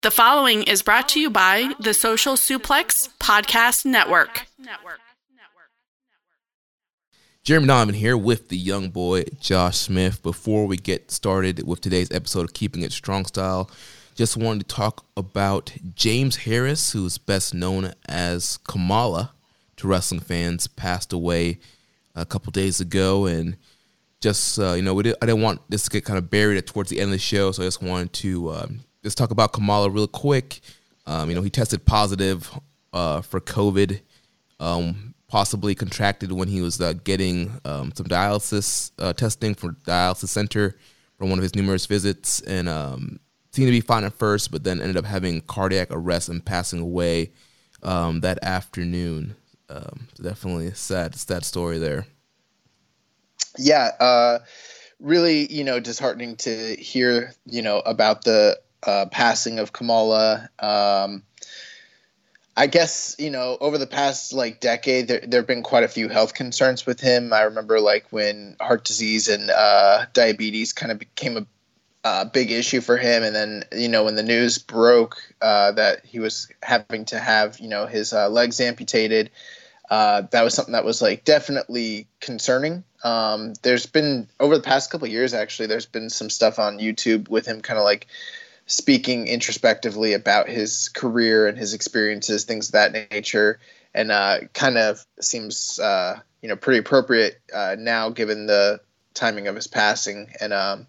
The following is brought to you by the Social Suplex Podcast Network. Jeremy Donovan here with the young boy Josh Smith. Before we get started with today's episode of Keeping It Strong Style, just wanted to talk about James Harris, who's best known as Kamala to wrestling fans, passed away a couple days ago, and just uh, you know, did, I didn't want this to get kind of buried towards the end of the show, so I just wanted to um, let's talk about Kamala real quick. Um, you know, he tested positive uh, for COVID, um, possibly contracted when he was uh, getting um, some dialysis uh, testing for dialysis center from one of his numerous visits, and um, seemed to be fine at first, but then ended up having cardiac arrest and passing away um, that afternoon. Um, definitely a sad, sad story there. Yeah, uh, really, you know, disheartening to hear, you know, about the uh, passing of Kamala. Um, I guess you know over the past like decade, there there have been quite a few health concerns with him. I remember like when heart disease and uh, diabetes kind of became a uh, big issue for him, and then you know when the news broke uh, that he was having to have you know his uh, legs amputated, uh, that was something that was like definitely concerning. Um, there's been over the past couple years actually, there's been some stuff on YouTube with him kind of like speaking introspectively about his career and his experiences, things of that nature, and uh, kind of seems uh, you know pretty appropriate uh, now given the timing of his passing. And um,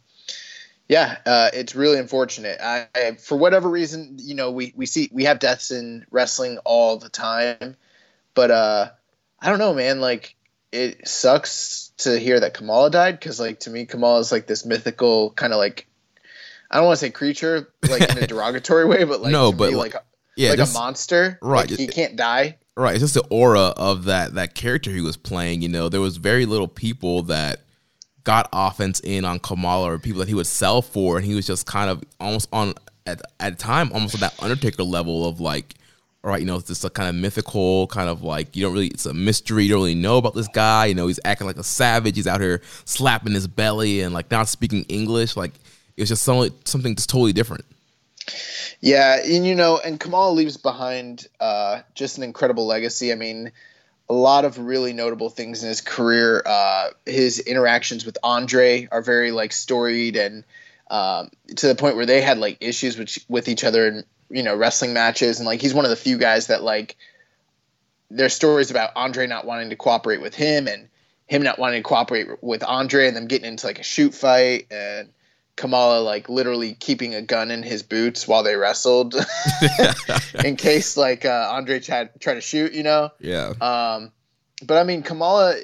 yeah, uh, it's really unfortunate. I, I, for whatever reason, you know, we we see we have deaths in wrestling all the time, but uh, I don't know, man. Like it sucks to hear that Kamala died because, like, to me, Kamala is like this mythical kind of like I don't want to say creature like in a derogatory way, but like no, but like, like yeah, like a monster. Right, like he can't die. Right, it's just the aura of that that character he was playing. You know, there was very little people that got offense in on Kamala or people that he would sell for, and he was just kind of almost on at at a time almost at that Undertaker level of like. All right, you know, it's just a kind of mythical, kind of like you don't really, it's a mystery. You don't really know about this guy. You know, he's acting like a savage. He's out here slapping his belly and like not speaking English. Like it's just something something just totally different. Yeah, and you know, and Kamala leaves behind uh, just an incredible legacy. I mean, a lot of really notable things in his career. Uh, his interactions with Andre are very like storied and um, to the point where they had like issues with with each other in you know wrestling matches, and like he's one of the few guys that like there's stories about Andre not wanting to cooperate with him and him not wanting to cooperate with Andre and them getting into like a shoot fight and Kamala like literally keeping a gun in his boots while they wrestled in case like uh, Andre tried try to shoot, you know. Yeah. Um, but I mean, Kamala,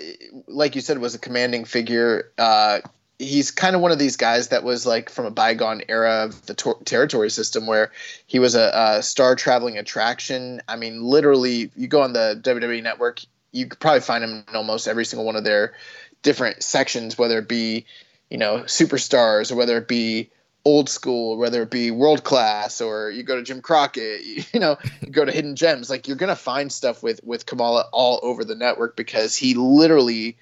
like you said, was a commanding figure. Uh, he's kind of one of these guys that was like from a bygone era of the tor- territory system where he was a, a star traveling attraction. I mean, literally, you go on the WWE network, you could probably find him in almost every single one of their different sections, whether it be you know superstars or whether it be old school whether it be world class or you go to Jim Crockett, you know, you go to Hidden Gems, like you're gonna find stuff with with Kamala all over the network because he literally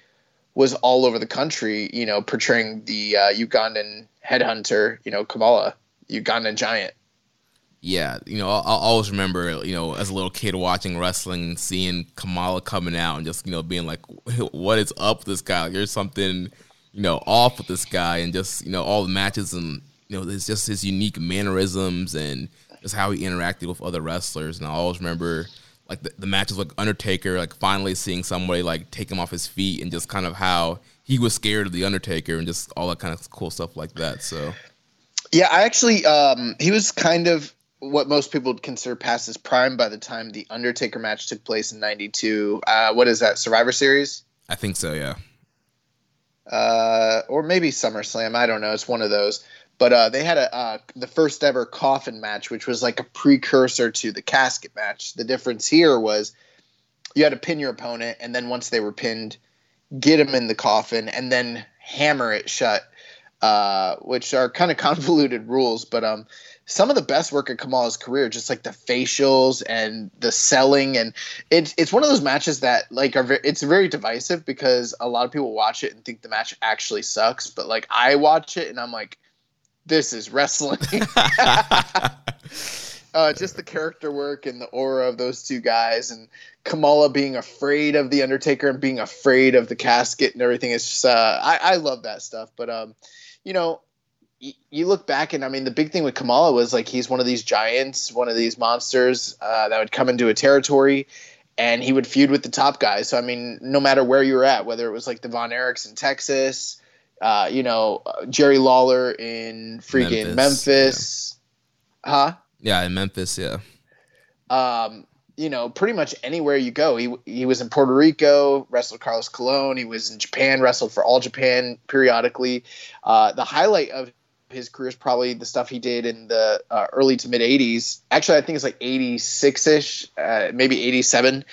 was all over the country, you know, portraying the uh, Ugandan headhunter, you know, Kamala, Ugandan giant. Yeah, you know, I'll, I'll always remember, you know, as a little kid watching wrestling, seeing Kamala coming out and just, you know, being like, "What is up with this guy? There's something you know, off with this guy and just, you know, all the matches and, you know, it's just his unique mannerisms and just how he interacted with other wrestlers. And I always remember like the, the matches with Undertaker, like finally seeing somebody like take him off his feet and just kind of how he was scared of the Undertaker and just all that kind of cool stuff like that. So, yeah, I actually, um, he was kind of what most people would consider past his prime by the time the Undertaker match took place in '92. Uh, what is that Survivor Series? I think so. Yeah uh, or maybe SummerSlam. I don't know. It's one of those. But uh, they had a uh, the first ever coffin match, which was like a precursor to the casket match. The difference here was you had to pin your opponent, and then once they were pinned, get them in the coffin, and then hammer it shut, uh, which are kind of convoluted rules. But um, some of the best work of Kamala's career, just like the facials and the selling, and it's it's one of those matches that like are very, it's very divisive because a lot of people watch it and think the match actually sucks, but like I watch it and I'm like, this is wrestling. uh, just the character work and the aura of those two guys, and Kamala being afraid of the Undertaker and being afraid of the casket and everything. It's just uh, I, I love that stuff. But um, you know, you look back and I mean the big thing with Kamala was like he's one of these giants, one of these monsters uh, that would come into a territory and he would feud with the top guys. So I mean, no matter where you were at, whether it was like the Von Erichs in Texas, uh, you know, uh, Jerry Lawler in freaking Memphis, Memphis yeah. huh? Yeah, in Memphis, yeah. Um, you know, pretty much anywhere you go. He he was in Puerto Rico, wrestled Carlos Colon. He was in Japan, wrestled for All Japan periodically. Uh, the highlight of his career is probably the stuff he did in the uh, early to mid 80s. Actually, I think it's like 86 ish, uh, maybe 87,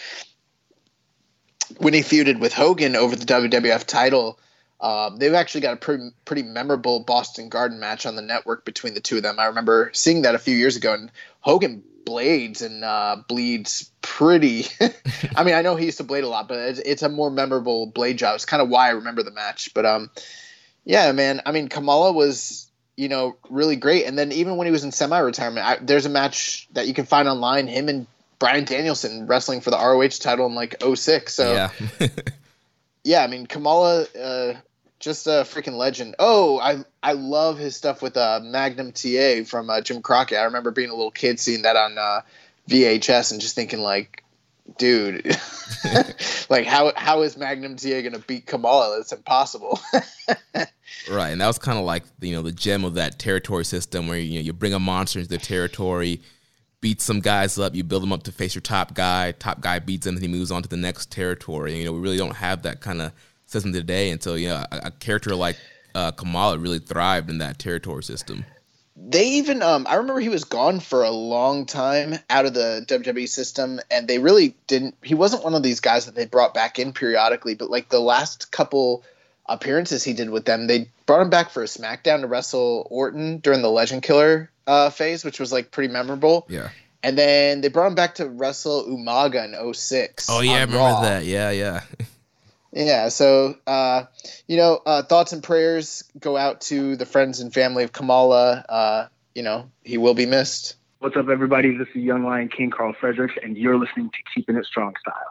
when he feuded with Hogan over the WWF title. Um, they've actually got a pretty, pretty memorable Boston Garden match on the network between the two of them. I remember seeing that a few years ago, and Hogan blades and uh, bleeds pretty. I mean, I know he used to blade a lot, but it's, it's a more memorable blade job. It's kind of why I remember the match. But um, yeah, man. I mean, Kamala was you know, really great. And then even when he was in semi-retirement, there's a match that you can find online. Him and Bryan Danielson wrestling for the ROH title in like 06. So yeah, yeah. I mean, Kamala, uh, just a freaking legend. Oh, I I love his stuff with uh, Magnum TA from uh, Jim Crockett. I remember being a little kid seeing that on uh, VHS and just thinking like, dude, like how how is Magnum TA gonna beat Kamala? It's impossible. right, and that was kind of like you know the gem of that territory system where you know you bring a monster into the territory, beat some guys up, you build them up to face your top guy. Top guy beats him, and he moves on to the next territory. And, you know, we really don't have that kind of system today until you know a, a character like uh, Kamala really thrived in that territory system they even um, I remember he was gone for a long time out of the WWE system, and they really didn't. He wasn't one of these guys that they brought back in periodically, but like the last couple appearances he did with them, they brought him back for a SmackDown to wrestle Orton during the Legend Killer uh, phase, which was like pretty memorable. Yeah. And then they brought him back to wrestle Umaga in 06. Oh yeah, I remember Raw. that. Yeah, yeah. Yeah, so uh, you know, uh, thoughts and prayers go out to the friends and family of Kamala. Uh, you know, he will be missed. What's up, everybody? This is Young Lion King Karl Fredericks, and you're listening to Keeping It Strong Style.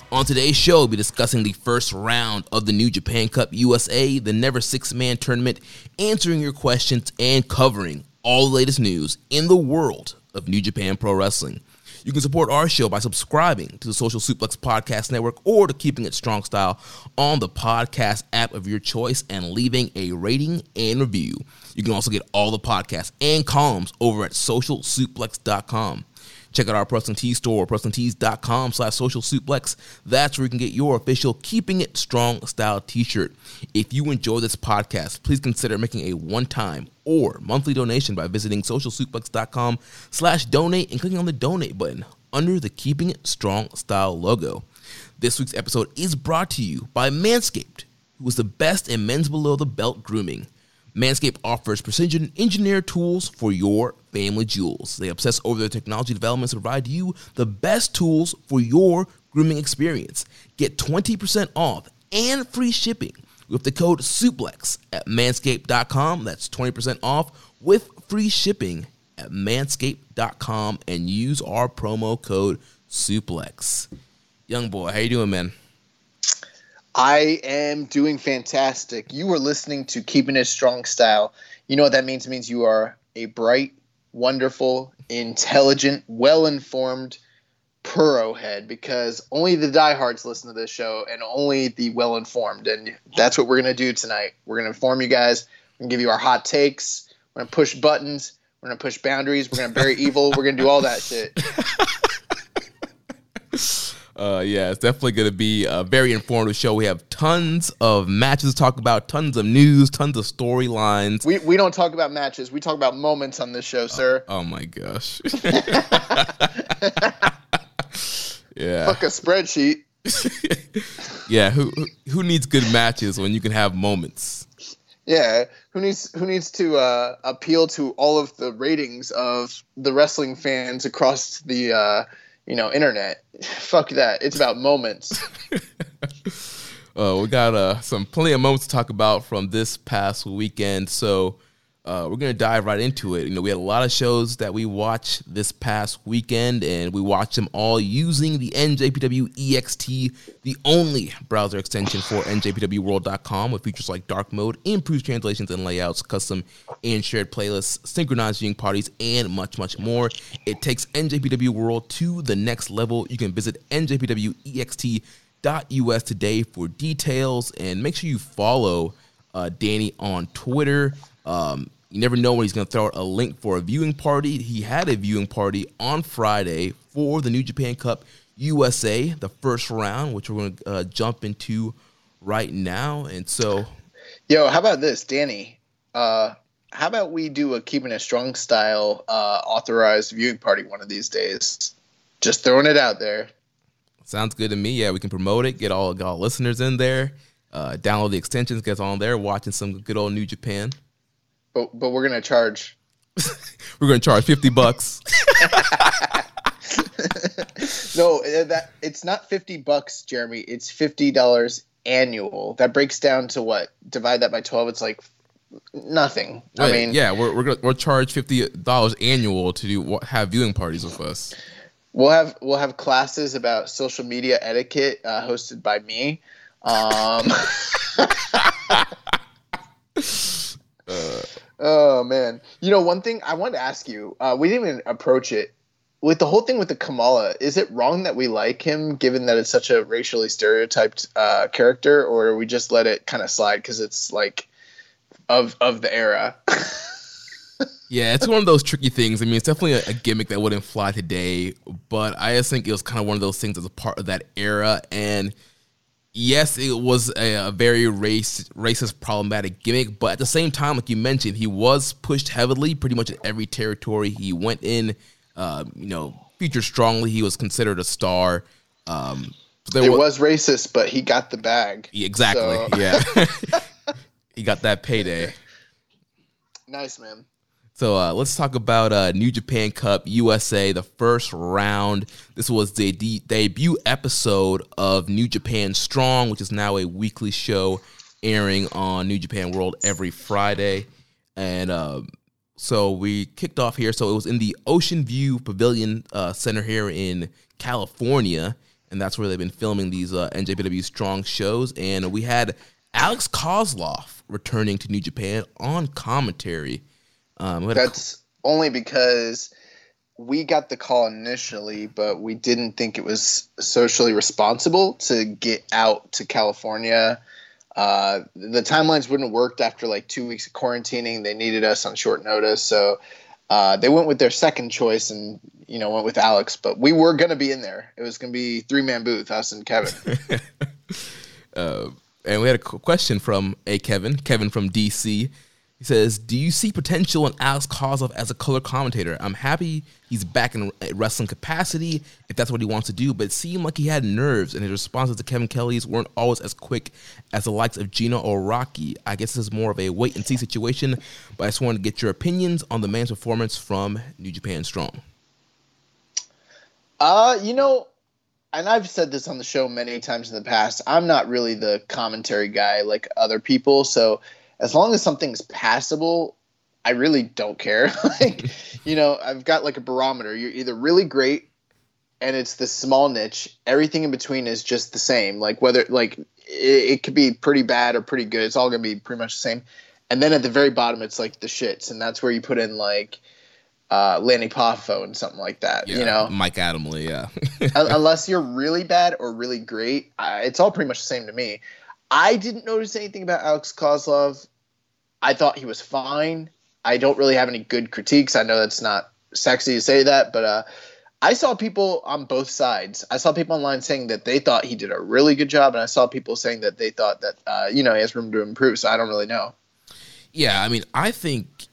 On today's show, we'll be discussing the first round of the New Japan Cup USA, the Never Six Man Tournament, answering your questions and covering all the latest news in the world of New Japan Pro Wrestling. You can support our show by subscribing to the Social Suplex Podcast Network or to Keeping It Strong Style on the podcast app of your choice and leaving a rating and review. You can also get all the podcasts and columns over at socialsuplex.com. Check out our Pro Wrestling Tees store, wrestlingtees.com slash social suplex. That's where you can get your official Keeping It Strong style t-shirt. If you enjoy this podcast, please consider making a one-time or monthly donation by visiting socialsuplex.com slash donate and clicking on the donate button under the Keeping It Strong style logo. This week's episode is brought to you by Manscaped, who is the best in men's below the belt grooming. Manscaped offers precision engineered tools for your family jewels. They obsess over their technology developments to provide you the best tools for your grooming experience. Get 20% off and free shipping with the code SUPLEX at manscaped.com. That's 20% off with free shipping at manscaped.com and use our promo code SUPLEX. Young boy, how you doing, man? I am doing fantastic. You are listening to Keeping It Strong Style. You know what that means? It means you are a bright, wonderful, intelligent, well informed Puro head because only the diehards listen to this show and only the well informed. And that's what we're going to do tonight. We're going to inform you guys. We're going to give you our hot takes. We're going to push buttons. We're going to push boundaries. We're going to bury evil. We're going to do all that shit. Uh, yeah, it's definitely going to be a very informative show. We have tons of matches to talk about, tons of news, tons of storylines. We, we don't talk about matches. We talk about moments on this show, sir. Oh, oh my gosh. yeah. Fuck a spreadsheet. yeah, who who needs good matches when you can have moments? Yeah, who needs who needs to uh, appeal to all of the ratings of the wrestling fans across the uh, you know internet? Fuck that. It's about moments. uh, we got uh, some plenty of moments to talk about from this past weekend. So uh, we're gonna dive right into it. You know, we had a lot of shows that we watched this past weekend, and we watched them all using the NJPW EXT, the only browser extension for NJPWWorld.com, with features like dark mode, improved translations and layouts, custom and shared playlists, synchronized viewing parties, and much, much more. It takes NJPW World to the next level. You can visit NJPWEXT.us today for details, and make sure you follow uh, Danny on Twitter. Um, you never know when he's going to throw out a link for a viewing party. He had a viewing party on Friday for the New Japan Cup USA, the first round, which we're going to uh, jump into right now. And so, yo, how about this, Danny? Uh, how about we do a keeping it strong style uh, authorized viewing party one of these days? Just throwing it out there. Sounds good to me. Yeah, we can promote it, get all, get all listeners in there, uh, download the extensions, get on there, watching some good old New Japan but but we're gonna charge. we're gonna charge fifty bucks. no, uh, that it's not fifty bucks, Jeremy. It's fifty dollars annual. That breaks down to what? Divide that by twelve. It's like nothing. I mean, yeah, we're we're gonna we'll charge fifty dollars annual to do have viewing parties with us. We'll have we'll have classes about social media etiquette uh, hosted by me. Um, uh, Oh man, you know one thing I wanted to ask you. Uh, we didn't even approach it with the whole thing with the Kamala. Is it wrong that we like him, given that it's such a racially stereotyped uh, character, or we just let it kind of slide because it's like of of the era? yeah, it's one of those tricky things. I mean, it's definitely a, a, gimmick that wouldn't fly today, but I just think it was kind of one of those things as a part of that era and yes, it was a, a, very race racist, problematic gimmick, but at the same time, like you mentioned, he was pushed heavily, pretty much in every territory he went in. Uh, you know, featured strongly. He was considered a star. Um, there, it was, was, racist, but he got the bag. Exactly. So. Yeah, he got that payday. Nice man. So uh, let's talk about uh, New Japan Cup USA, the first round. This was the de- debut episode of New Japan Strong, which is now a weekly show airing on New Japan World every Friday. And uh, so we kicked off here. So it was in the Ocean View Pavilion uh, Center here in California. And that's where they've been filming these uh, NJPW Strong shows. And we had Alex Koslov returning to New Japan on commentary. Um, That's only because we got the call initially, but we didn't think it was socially responsible to get out to California. Uh, the timelines wouldn't have worked after like two weeks of quarantining. They needed us on short notice, so uh, they went with their second choice and you know went with Alex. But we were gonna be in there. It was gonna be three man booth, us and Kevin. uh, and we had a question from a Kevin, Kevin from DC. He says, "Do you see potential in Alex Koslov as a color commentator? I'm happy he's back in wrestling capacity if that's what he wants to do, but it seemed like he had nerves, and his responses to Kevin Kelly's weren't always as quick as the likes of Gino or Rocky. I guess this is more of a wait and see situation, but I just wanted to get your opinions on the man's performance from New Japan Strong." Uh, you know, and I've said this on the show many times in the past. I'm not really the commentary guy like other people, so as long as something's passable, I really don't care. like, you know, I've got like a barometer. You're either really great and it's this small niche. Everything in between is just the same. Like whether like it, it could be pretty bad or pretty good. It's all gonna be pretty much the same. And then at the very bottom, it's like the shits, and that's where you put in like uh, Lanny Poffo and something like that. Yeah, you know, Mike Adamle, yeah. unless you're really bad or really great, I, it's all pretty much the same to me. I didn't notice anything about Alex Koslov. I thought he was fine. I don't really have any good critiques. I know that's not sexy to say that, but uh, I saw people on both sides. I saw people online saying that they thought he did a really good job, and I saw people saying that they thought that uh, you know he has room to improve. So I don't really know. Yeah, I mean, I think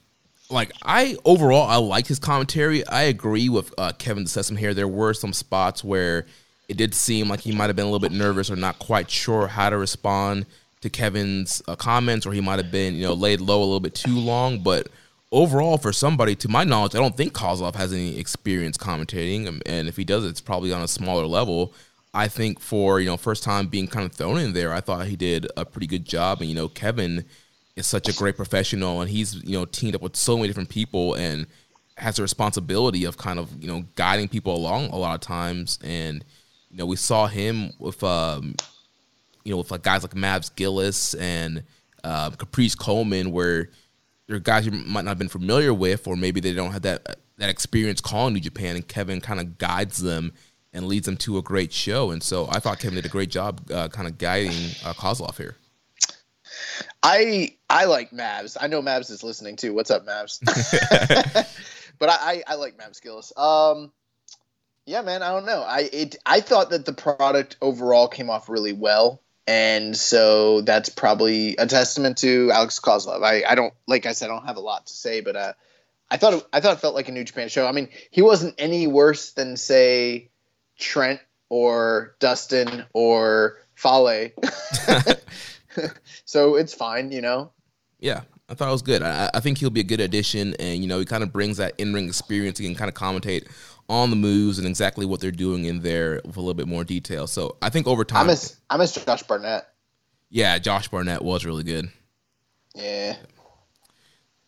like I overall I like his commentary. I agree with uh, Kevin Sessom here. There were some spots where it did seem like he might have been a little bit nervous or not quite sure how to respond to Kevin's uh, comments, or he might have been you know laid low a little bit too long. But overall, for somebody, to my knowledge, I don't think Koslov has any experience commentating, um, and if he does, it's probably on a smaller level. I think for you know first time being kind of thrown in there, I thought he did a pretty good job, and you know Kevin is such a great professional, and he's you know teamed up with so many different people and has the responsibility of kind of you know guiding people along a lot of times, and you know we saw him with um you know with like guys like Mavs Gillis and uh, Caprice Coleman where they're guys you might not have been familiar with, or maybe they don't have that that experience calling New Japan, and Kevin kind of guides them and leads them to a great show. And so I thought Kevin did a great job, uh, kind of guiding uh, Koslov here. I I like Mavs. I know Mavs is listening too. What's up, Mavs? but I, I, I like Mavs Gillis. Um, yeah, man. I don't know. I it I thought that the product overall came off really well and so that's probably a testament to Alex Koslov. I, I don't like I said I don't have a lot to say, but uh, I thought it, I thought it felt like a New Japan show. I mean, he wasn't any worse than say Trent or Dustin or Fale, so it's fine, you know. Yeah, I thought it was good. I, I think he'll be a good addition, and you know, he kind of brings that in ring experience. He can kind of commentate on the moves and exactly what they're doing in there with a little bit more detail. So I think over time, I miss I miss Josh Barnett. Yeah, Josh Barnett was really good. Yeah.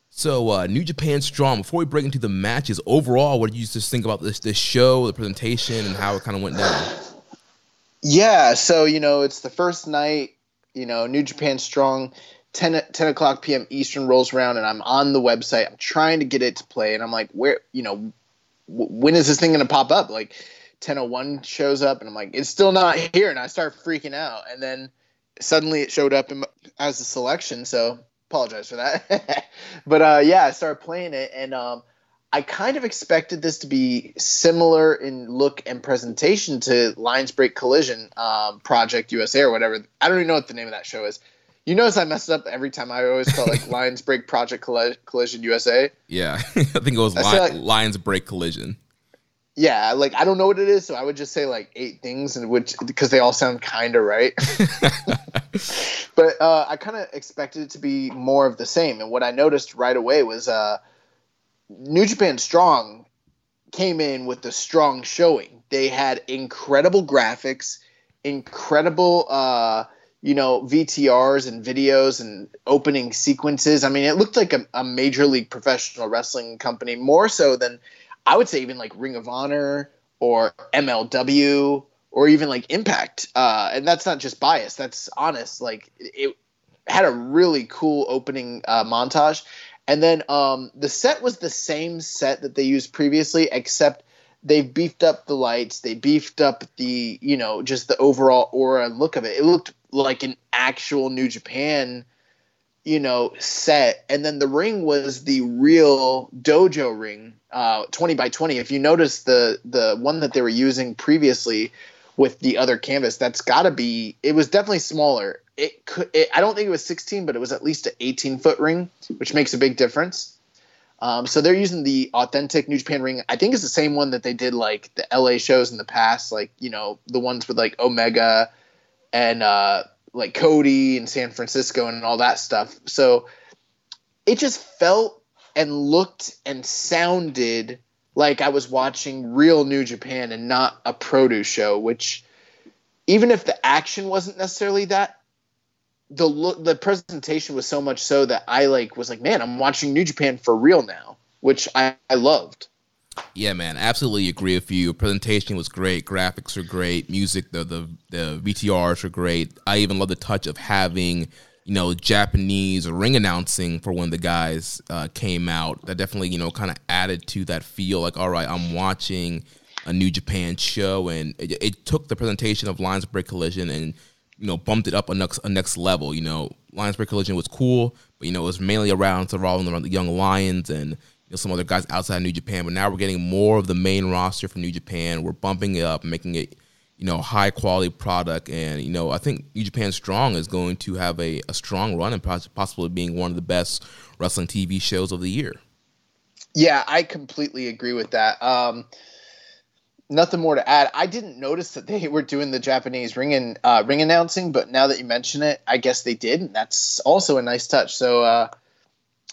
So uh, New Japan Strong. Before we break into the matches, overall, what did you just think about this this show, the presentation, and how it kind of went down? Yeah, so you know, it's the first night. You know, New Japan Strong. 10, 10 o'clock p.m. Eastern rolls around, and I'm on the website. I'm trying to get it to play, and I'm like, where, you know, when is this thing going to pop up? Like 1001 shows up and I'm like, it's still not here. And I start freaking out. And then suddenly it showed up in, as a selection. So apologize for that. but uh, yeah, I started playing it and um, I kind of expected this to be similar in look and presentation to Lions Break Collision um, Project USA or whatever. I don't even know what the name of that show is. You notice I mess up every time. I always call it like Lions Break Project Collision USA. Yeah, I think it was Li- like, Lions Break Collision. Yeah, like I don't know what it is, so I would just say like eight things, and which because they all sound kind of right. but uh, I kind of expected it to be more of the same, and what I noticed right away was uh, New Japan Strong came in with a strong showing. They had incredible graphics, incredible. Uh, you know VTRs and videos and opening sequences. I mean, it looked like a, a, major league professional wrestling company more so than I would say even like Ring of Honor or MLW or even like Impact. Uh, and that's not just bias; that's honest. Like it had a really cool opening uh, montage, and then um, the set was the same set that they used previously, except they've beefed up the lights they beefed up the you know just the overall aura and look of it it looked like an actual New Japan, you know, set. And then the ring was the real dojo ring, uh, 20 by 20. If you notice the the one that they were using previously with the other canvas, that's got to be. It was definitely smaller. It could. It, I don't think it was 16, but it was at least an 18 foot ring, which makes a big difference. Um, so they're using the authentic New Japan ring. I think it's the same one that they did like the LA shows in the past, like you know the ones with like Omega and uh, like Cody and San Francisco and all that stuff. So it just felt and looked and sounded like I was watching real New Japan and not a produce show, which even if the action wasn't necessarily that the look the presentation was so much so that I like was like, man, I'm watching New Japan for real now, which I, I loved. Yeah, man, absolutely agree with you. Presentation was great, graphics are great, music, the the the VTRs are great. I even love the touch of having you know, Japanese ring announcing for when the guys uh, came out. That definitely, you know, kind of added to that feel. Like, all right, I'm watching a New Japan show, and it, it took the presentation of Lions Break Collision and you know bumped it up a next a next level. You know, Lions Break Collision was cool, but you know it was mainly around surrounding around the young Lions and know, some other guys outside New Japan. But now we're getting more of the main roster from New Japan. We're bumping it up, making it you know high quality product, and you know I think New Japan Strong is going to have a, a strong run and possibly being one of the best wrestling TV shows of the year. Yeah, I completely agree with that. Um, nothing more to add. I didn't notice that they were doing the Japanese ring and uh, ring announcing, but now that you mention it, I guess they did, and that's also a nice touch. So uh,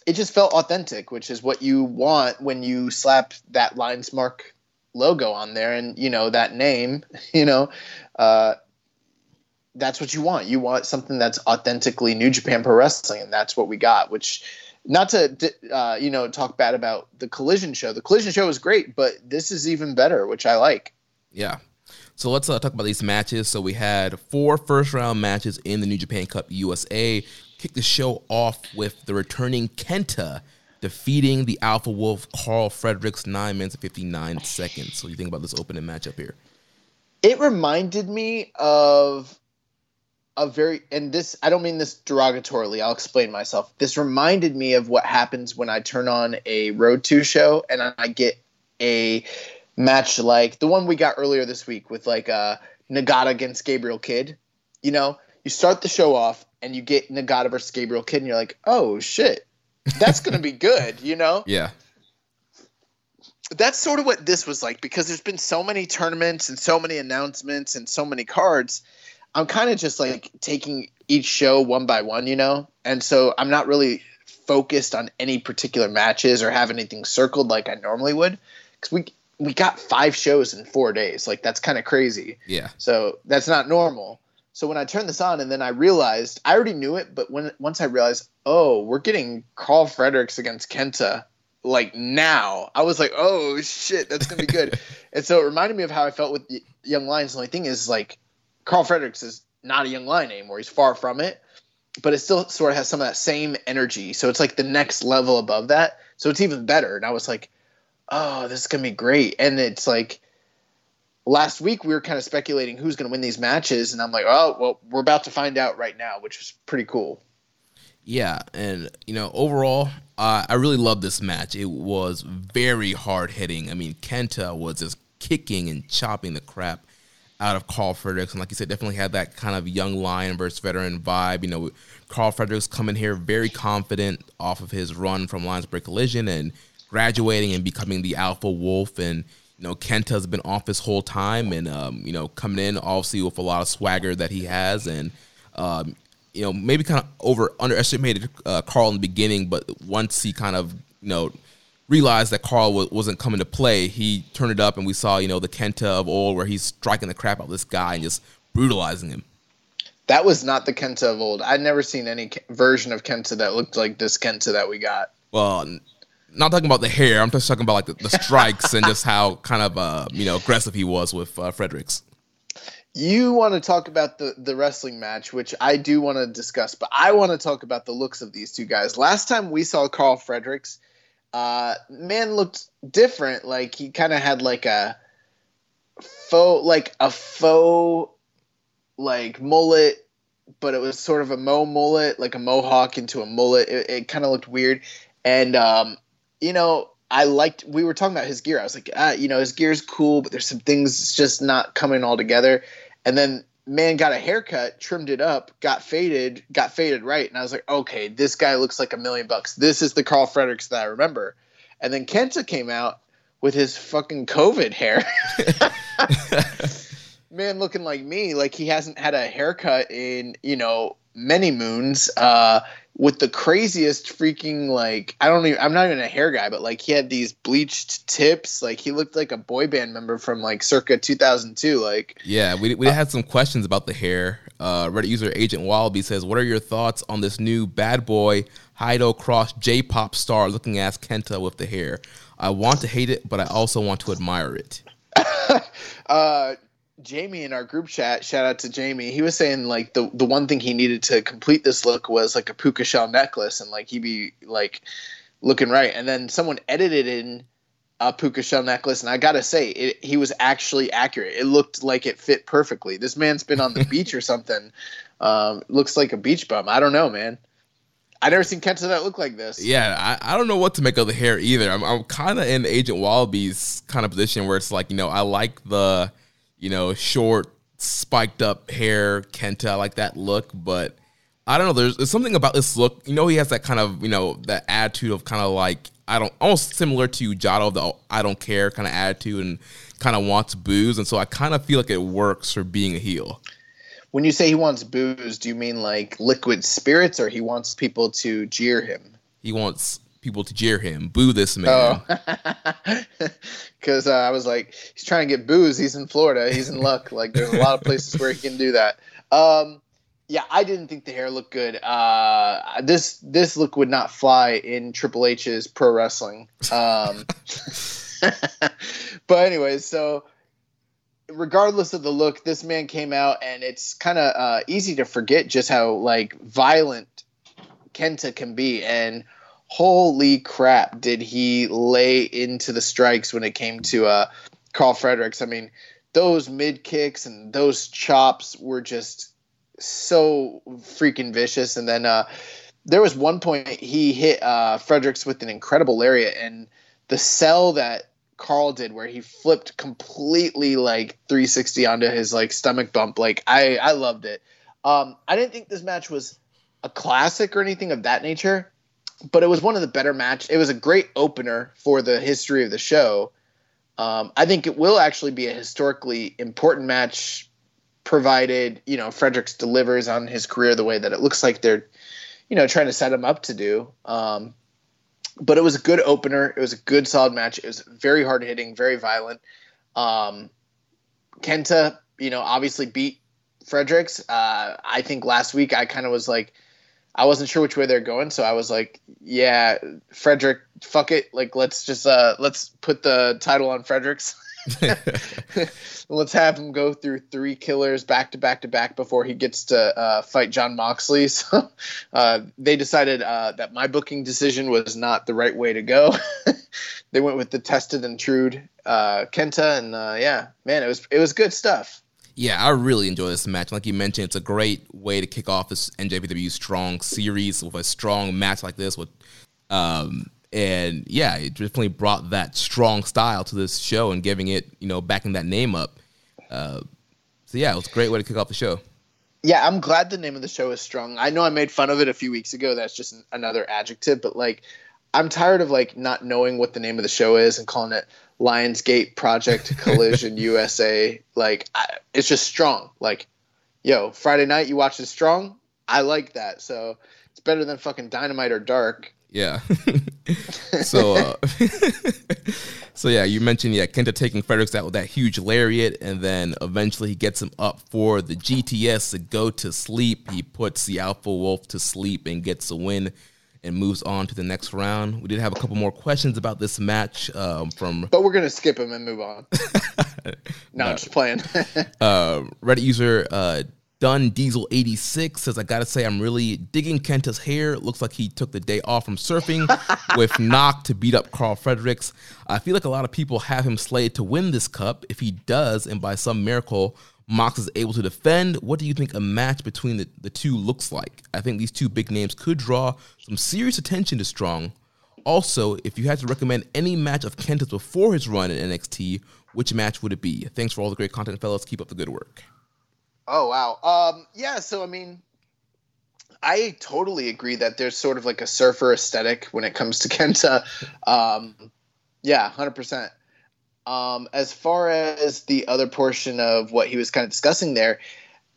it just felt authentic, which is what you want when you slap that Lines Mark logo on there, and you know that name. You know, uh, that's what you want. You want something that's authentically New Japan Pro Wrestling, and that's what we got, which not to uh, you know talk bad about the collision show the collision show was great but this is even better which i like yeah so let's uh, talk about these matches so we had four first round matches in the new japan cup usa kick the show off with the returning kenta defeating the alpha wolf Karl fredericks 9 minutes and 59 seconds so you think about this opening matchup here it reminded me of a very and this I don't mean this derogatorily. I'll explain myself. This reminded me of what happens when I turn on a Road to show and I get a match like the one we got earlier this week with like uh Nagata against Gabriel Kidd. You know, you start the show off and you get Nagata versus Gabriel Kidd and you're like, "Oh shit. That's going to be good," you know? Yeah. That's sort of what this was like because there's been so many tournaments and so many announcements and so many cards I'm kind of just like taking each show one by one, you know? And so I'm not really focused on any particular matches or have anything circled like I normally would cuz we we got 5 shows in 4 days. Like that's kind of crazy. Yeah. So that's not normal. So when I turned this on and then I realized I already knew it, but when once I realized, "Oh, we're getting Karl Fredericks against Kenta like now." I was like, "Oh shit, that's going to be good." and so it reminded me of how I felt with Young Lions. The only thing is like Karl Fredericks is not a young lion anymore. He's far from it, but it still sort of has some of that same energy. So it's like the next level above that. So it's even better. And I was like, oh, this is gonna be great. And it's like last week we were kind of speculating who's gonna win these matches, and I'm like, oh, well, we're about to find out right now, which is pretty cool. Yeah, and you know, overall, uh, I really love this match. It was very hard hitting. I mean, Kenta was just kicking and chopping the crap out of Karl Fredericks. And like you said, definitely had that kind of young lion versus veteran vibe. You know, Karl Fredericks coming here very confident off of his run from Lions Collision and graduating and becoming the Alpha Wolf. And, you know, Kenta's been off this whole time and, um, you know, coming in obviously with a lot of swagger that he has. And, um, you know, maybe kind of over underestimated uh, Karl in the beginning, but once he kind of, you know, realized that Karl w- wasn't coming to play, he turned it up, and we saw you know the Kenta of old, where he's striking the crap out of this guy and just brutalizing him. That was not the Kenta of old. I'd never seen any version of Kenta that looked like this Kenta that we got. Well, not talking about the hair. I'm just talking about like the, the strikes and just how kind of uh, you know aggressive he was with uh, Fredericks. You want to talk about the the wrestling match, which I do want to discuss, but I want to talk about the looks of these two guys. Last time we saw Karl Fredericks, uh, man looked different. Like he kind of had like a faux, like a faux, like mullet, but it was sort of a mo mullet, like a mohawk into a mullet. It, it kind of looked weird, and um, you know, I liked. We were talking about his gear. I was like, ah, you know, his gear is cool, but there's some things just not coming all together. And then man got a haircut, trimmed it up, got faded, got faded right, and I was like, okay, this guy looks like a million bucks. This is the Karl Fredericks that I remember. And then Kenta came out with his fucking COVID hair. man looking like me, like he hasn't had a haircut in, you know, many moons. Uh with the craziest freaking like I don't even I'm not even a hair guy, but like he had these bleached tips. Like he looked like a boy band member from like circa 2002. Like yeah, we we uh, had some questions about the hair. Uh, Reddit user Agent Wallaby says, "What are your thoughts on this new bad boy Heido Cross J-pop star looking ass Kenta with the hair? I want to hate it, but I also want to admire it." uh, Jamie in our group chat, shout out to Jamie. He was saying like the the one thing he needed to complete this look was like a puka shell necklace, and like he'd be like looking right. And then someone edited in a puka shell necklace, and I gotta say, it, he was actually accurate. It looked like it fit perfectly. This man's been on the beach or something. Um, looks like a beach bum. I don't know, man. I never seen Kenta that look like this. Yeah, I, I don't know what to make of the hair either. I'm, I'm kind of in Agent Wallaby's kind of position where it's like, you know, I like the, you know, short, spiked up hair, Kenta. I like that look, but I don't know. There's, there's something about this look. You know, he has that kind of, you know, that attitude of kind of like, I don't, almost similar to Jado, the I don't care kind of attitude and kind of wants booze. And so I kind of feel like it works for being a heel. When you say he wants booze, do you mean like liquid spirits, or he wants people to jeer him? He wants people to jeer him, boo this man. Because oh. uh, I was like, he's trying to get booze. He's in Florida. He's in luck. Like, there's a lot of places where he can do that. Um, yeah, I didn't think the hair looked good. Uh, this this look would not fly in Triple H's pro wrestling. Um, but anyways, so regardless of the look, this man came out, and it's kind of uh, easy to forget just how like violent Kenta can be. And holy crap, did he lay into the strikes when it came to uh, Karl Fredericks? I mean, those mid kicks and those chops were just so freaking vicious. And then uh, there was one point he hit uh, Fredericks with an incredible lariat, and the sell that Karl did where he flipped completely like 360 onto his like stomach bump. Like I I loved it. Um, I didn't think this match was a classic or anything of that nature, but it was one of the better match. It was a great opener for the history of the show. Um, I think it will actually be a historically important match, provided you know Fredericks delivers on his career the way that it looks like they're, you know, trying to set him up to do. Um, but it was a good opener. It was a good solid match. It was very hard hitting, very violent. Um, Kenta, you know, obviously beat Fredericks. Uh, I think last week I kind of was like, I wasn't sure which way they're going, so I was like, yeah, Frederick, fuck it, like let's just uh, let's put the title on Fredericks. Let's have him go through three killers back to back to back before he gets to uh, fight John Moxley. So uh, they decided uh, that my booking decision was not the right way to go. they went with the tested and true uh, Kenta, and uh, yeah, man, it was it was good stuff. Yeah, I really enjoy this match. Like you mentioned, it's a great way to kick off this NJPW Strong series with a strong match like this with um, and yeah, it definitely brought that strong style to this show and giving it, you know, backing that name up. Uh, so yeah, it was a great way to kick off the show. Yeah, I'm glad the name of the show is strong. I know I made fun of it a few weeks ago. That's just another adjective, but like, I'm tired of like not knowing what the name of the show is and calling it Lionsgate Project Collision USA. Like, I, it's just strong. Like, yo, Friday night you watch it strong. I like that. So it's better than fucking Dynamite or Dark. Yeah. so, uh, so yeah, you mentioned yeah Kenta taking Fredericks out with that huge lariat, and then eventually he gets him up for the GTS to go to sleep. He puts the Alpha Wolf to sleep and gets a win, and moves on to the next round. We did have a couple more questions about this match um, from, but we're gonna skip him and move on. no, no, I'm just playing. uh, Reddit user uh, Dun Diesel 86 says, I gotta say, I'm really digging Kenta's hair. It looks like he took the day off from surfing with Knock to beat up Karl Fredericks. I feel like a lot of people have him slated to win this cup. If he does, and by some miracle, Mox is able to defend, what do you think a match between the, the two looks like? I think these two big names could draw some serious attention to Strong. Also, if you had to recommend any match of Kenta's before his run in NXT, which match would it be? Thanks for all the great content, fellas. Keep up the good work. Oh wow. Um, yeah. So I mean, I totally agree that there's sort of like a surfer aesthetic when it comes to Kenta. Um, yeah, hundred percent. Um, as far as the other portion of what he was kind of discussing there,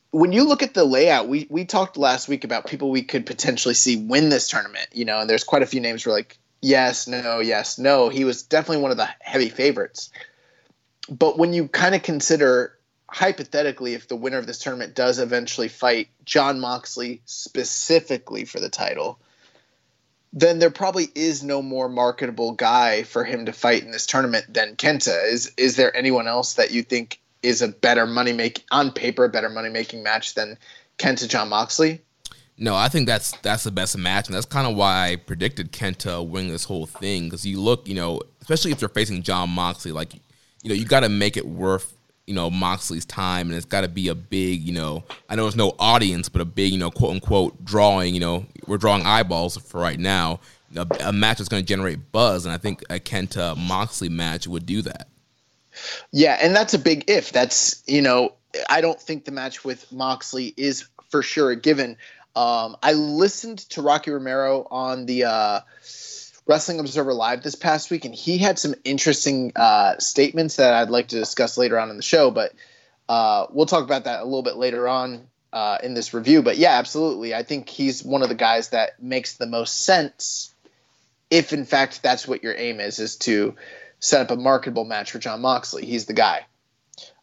when you look at the layout, we we talked last week about people we could potentially see win this tournament. You know, and there's quite a few names were like yes, no, yes, no. He was definitely one of the heavy favorites. But when you kind of consider hypothetically, if the winner of this tournament does eventually fight John Moxley specifically for the title, then there probably is no more marketable guy for him to fight in this tournament than Kenta. Is is there anyone else that you think is a better money make on paper a better money making match than Kenta John Moxley. No, I think that's that's the best match, and that's kind of why I predicted Kenta win this whole thing. Because you look, you know, especially if they're facing John Moxley, like you know, you got to make it worth you know Moxley's time, and it's got to be a big, you know, I know there's no audience, but a big, you know, quote unquote drawing. You know, we're drawing eyeballs for right now. A, a match that's going to generate buzz, and I think a Kenta Moxley match would do that. Yeah, and that's a big if. That's you know, I don't think the match with Moxley is for sure a given. Um, I listened to Rocky Romero on the uh, Wrestling Observer Live this past week, and he had some interesting uh, statements that I'd like to discuss later on in the show. But uh, we'll talk about that a little bit later on uh, in this review. But yeah, absolutely, I think he's one of the guys that makes the most sense if, in fact, that's what your aim is, is to set up a marketable match for Jon Moxley. He's the guy.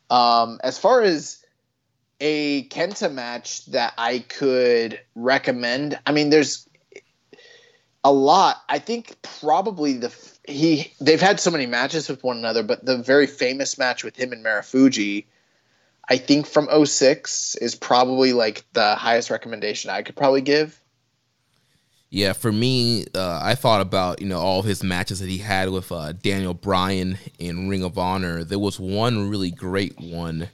Um, as far as a Kenta match that I could recommend, I mean, there's a lot. I think probably the he they've had so many matches with one another, but the very famous match with him and Marufuji, I think from 06 is probably like the highest recommendation I could probably give. Yeah, for me, uh, I thought about you know all of his matches that he had with uh, Daniel Bryan in Ring of Honor. There was one really great one.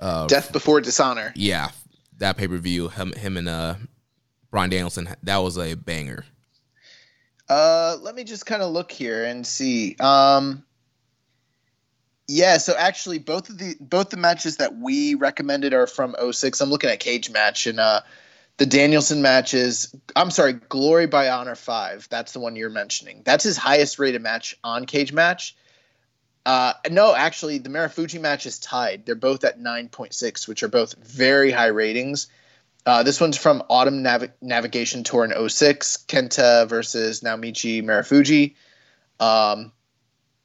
Uh, Death Before Dishonor. Yeah, that pay per view. Him, him and uh, Bryan Danielson. That was a banger. Uh, let me just kind of look here and see. Um, yeah, so actually, both of the both the matches that we recommended are from 06. I'm looking at Cage Match and uh the Danielson matches. I'm sorry, Glory by Honor five. That's the one you're mentioning. That's his highest rated match on Cage Match. Uh, no, actually, the Marufuji match is tied. They're both at 9.6, which are both very high ratings. Uh, this one's from Autumn Nav- Navigation Tour in 06, Kenta versus Naomichi Marufuji. Um,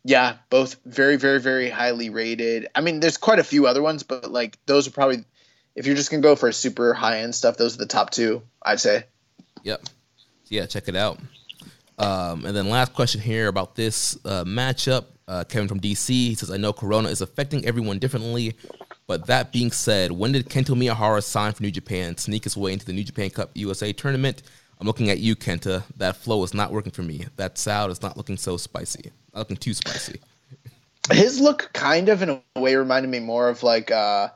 yeah, both very, very, very highly rated. I mean, there's quite a few other ones, but like those are probably if you're just gonna go for super high end stuff, those are the top two, I'd say. Yep. Yeah, check it out. Um, and then last question here about this uh, matchup. Uh, Kevin from DC he says, "I know Corona is affecting everyone differently, but that being said, when did Kento Miyahara sign for New Japan, sneak his way into the New Japan Cup USA tournament? I'm looking at you, Kenta. That flow is not working for me. That sound is not looking so spicy. Not looking too spicy." His look kind of in a way reminded me more of like uh,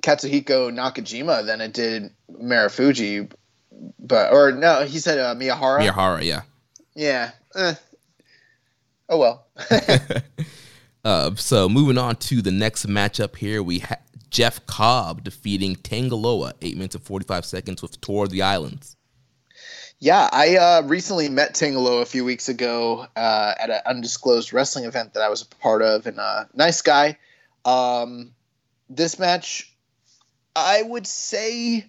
Katsuhiko Nakajima than it did Marufuji, but or no, he said uh, Miyahara. Miyahara, yeah. Yeah. Eh. Oh well. so moving on to the next matchup here, we have Jeff Cobb defeating Tanga Loa eight minutes and forty five seconds with Tour of the Islands. Yeah, I uh, recently met Tanga Loa a few weeks ago uh, at an undisclosed wrestling event that I was a part of, and uh, nice guy. Um, this match I would say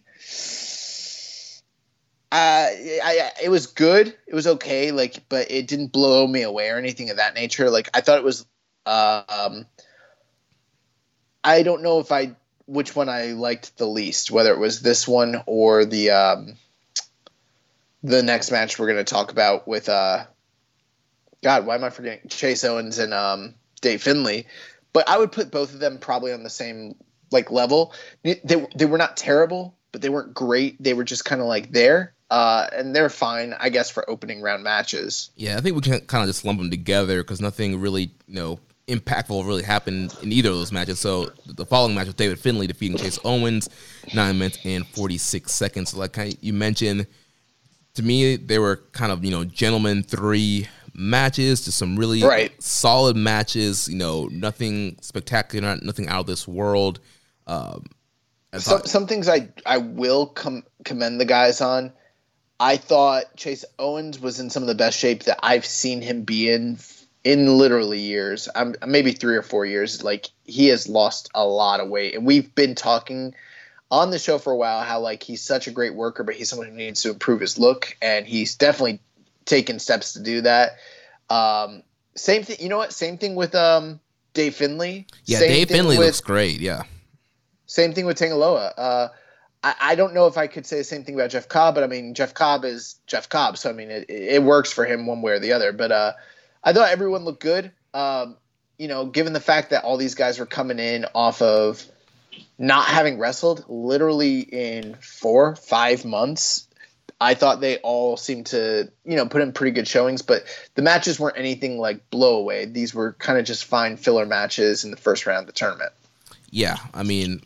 uh, I, I, it was good. It was okay, like, but it didn't blow me away or anything of that nature. Like, I thought it was. Um, I don't know if I which one I liked the least, whether it was this one or the um, the next match we're going to talk about with. Uh, God, why am I forgetting Chase Owens and um, Dave Finlay? But I would put both of them probably on the same like level. They they were not terrible, but they weren't great. They were just kind of like there. Uh, and they're fine, I guess, for opening round matches. Yeah, I think we can kind of just lump them together because nothing really, you know, impactful really happened in either of those matches. So the following match with David Finlay defeating Chase Owens, nine minutes and forty six seconds. So like you mentioned, to me they were kind of you know gentlemen three matches, just some really right. solid matches. You know, nothing spectacular, nothing out of this world. Um, some some things I I will com- commend the guys on. I thought Chase Owens was in some of the best shape that I've seen him be in in literally years. I'm maybe three or four years. Like he has lost a lot of weight, and we've been talking on the show for a while how like he's such a great worker, but he's someone who needs to improve his look, and he's definitely taken steps to do that. Um, same thing. You know what? Same thing with um, Dave Finlay. Yeah, same Dave Finlay with, looks great. Yeah same thing with Tanga Loa. Uh, I, I, don't know if I could say the same thing about Jeff Cobb, but I mean Jeff Cobb is Jeff Cobb, so I mean it, it works for him one way or the other. But uh, I thought everyone looked good. Um, you know, given the fact that all these guys were coming in off of not having wrestled literally in four, five months, I thought they all seemed to, you know, put in pretty good showings, but the matches weren't anything like blow away. These were kind of just fine filler matches in the first round of the tournament. Yeah, I mean,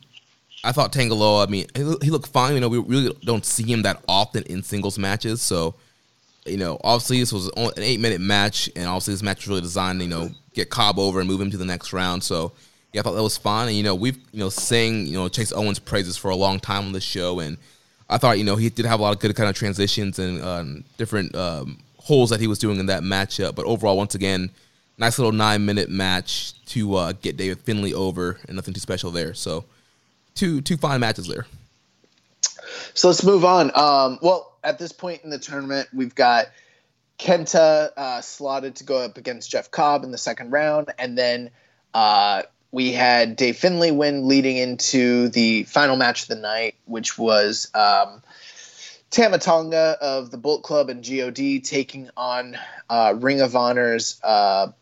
I thought Tanga Loa. I mean, he looked fine. You know, we really don't see him that often in singles matches, so you know, obviously this was an eight minute match, and obviously this match was really designed, to, you know, get Cobb over and move him to the next round. So yeah, I thought that was fun. And you know, we've you know saying you know Chase Owens praises for a long time on the show, and I thought you know he did have a lot of good kind of transitions and um, different um, holes that he was doing in that matchup. But overall, once again, nice little nine minute match to uh, get David Finlay over, and nothing too special there. So two two fine matches there. So let's move on. Um, well, at this point in the tournament, we've got Kenta uh, slotted to go up against Jeff Cobb in the second round, and then uh, we had Dave Finlay win leading into the final match of the night, which was um, Tama Tonga of the Bullet Club and God taking on uh, Ring of Honor's uh,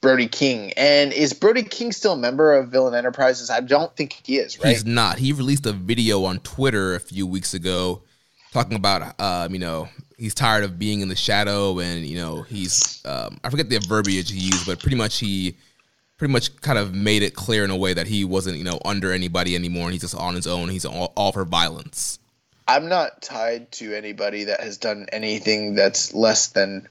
Brody King. And is Brody King still a member of Villain Enterprises? I don't think he is, right? He's not. He released a video on Twitter a few weeks ago talking about, um, you know, he's tired of being in the shadow and, you know, he's, um, I forget the verbiage he used, but pretty much he pretty much kind of made it clear in a way that he wasn't, you know, under anybody anymore and he's just on his own. He's all, all for violence. I'm not tied to anybody that has done anything that's less than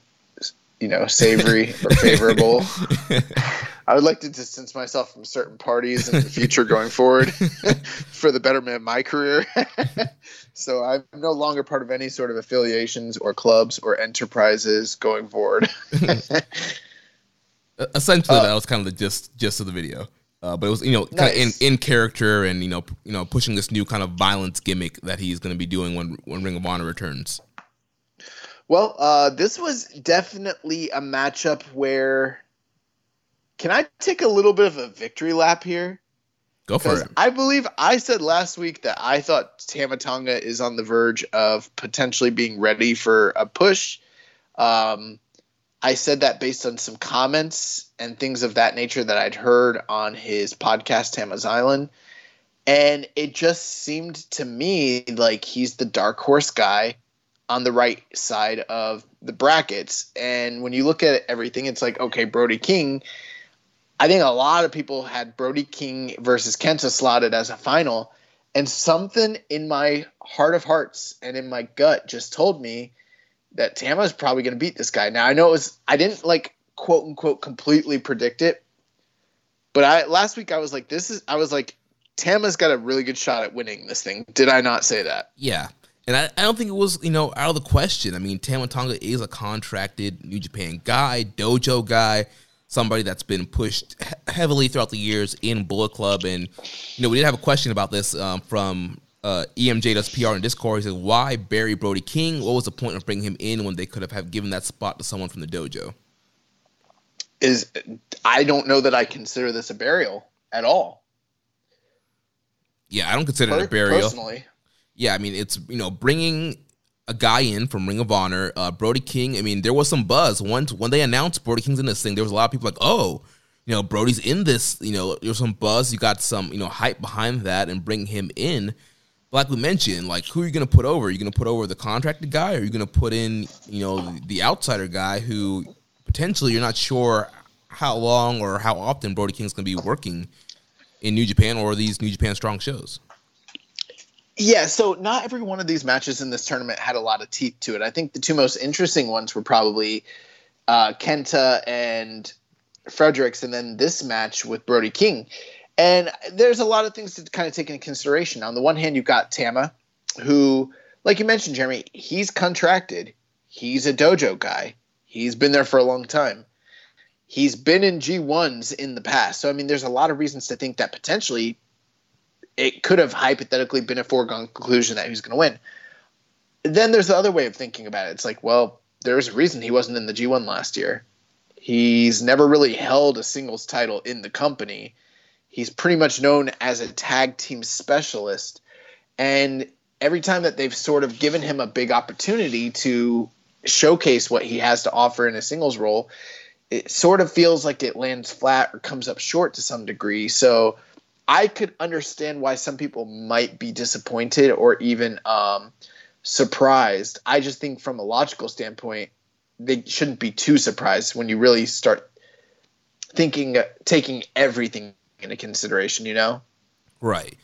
you know, savory or favorable. I would like to distance myself from certain parties in the future going forward for the betterment of my career. so I'm no longer part of any sort of affiliations or clubs or enterprises going forward. Essentially, uh, that was kind of the gist gist of the video. Uh, but it was you know kind nice. of in, in character and you know you know pushing this new kind of violence gimmick that he's going to be doing when when Ring of Honor returns. Well, uh, this was definitely a matchup where. Can I take a little bit of a victory lap here? Go for it. I believe I said last week that I thought Tama Tonga is on the verge of potentially being ready for a push. Um, I said that based on some comments and things of that nature that I'd heard on his podcast, Tama's Island. And it just seemed to me like he's the dark horse guy on the right side of the brackets. And when you look at everything, it's like, okay, Brody King. I think a lot of people had Brody King versus Kenta slotted as a final. And something in my heart of hearts and in my gut just told me that Tama's probably going to beat this guy. Now, I know it was, I didn't like quote unquote completely predict it. But I last week I was like, this is I was like, Tama's got a really good shot at winning this thing. Did I not say that? Yeah. And I, I don't think it was, you know, out of the question. I mean, Tama Tonga is a contracted New Japan guy, dojo guy, somebody that's been pushed heavily throughout the years in Bullet Club. And, you know, we did have a question about this um, from uh, EMJ does PR in Discord. He said, why bury Brody King? What was the point of bringing him in when they could have, have given that spot to someone from the dojo? Is I don't know that I consider this a burial at all. Yeah, I don't consider per- it a burial. Personally yeah, I mean, it's you know bringing a guy in from Ring of Honor, uh, Brody King. I mean, there was some buzz once when they announced Brody King's in this thing. There was a lot of people like, oh, you know, Brody's in this. You know, there's some buzz. You got some you know hype behind that, and bring him in. Like we mentioned, like who are you going to put over? Are you going to put over the contracted guy, or are you going to put in you know the outsider guy who potentially you're not sure how long or how often Brody King's going to be working in New Japan or these New Japan Strong shows. Yeah, so not every one of these matches in this tournament had a lot of teeth to it. I think the two most interesting ones were probably uh, Kenta and Fredericks, and then this match with Brody King. And there's a lot of things to kind of take into consideration. On the one hand, you've got Tama, who, like you mentioned, Jeremy, he's contracted. He's a dojo guy. He's been there for a long time. He's been in G1s in the past. So, I mean, there's a lot of reasons to think that potentially it could have hypothetically been a foregone conclusion that he was going to win. Then there's the other way of thinking about it. It's like, well, there's a reason he wasn't in the G1 last year. He's never really held a singles title in the company. He's pretty much known as a tag team specialist. And every time that they've sort of given him a big opportunity to showcase what he has to offer in a singles role, it sort of feels like it lands flat or comes up short to some degree. So I could understand why some people might be disappointed or even um, surprised. I just think from a logical standpoint, they shouldn't be too surprised when you really start thinking, taking everything into consideration, you know? Right.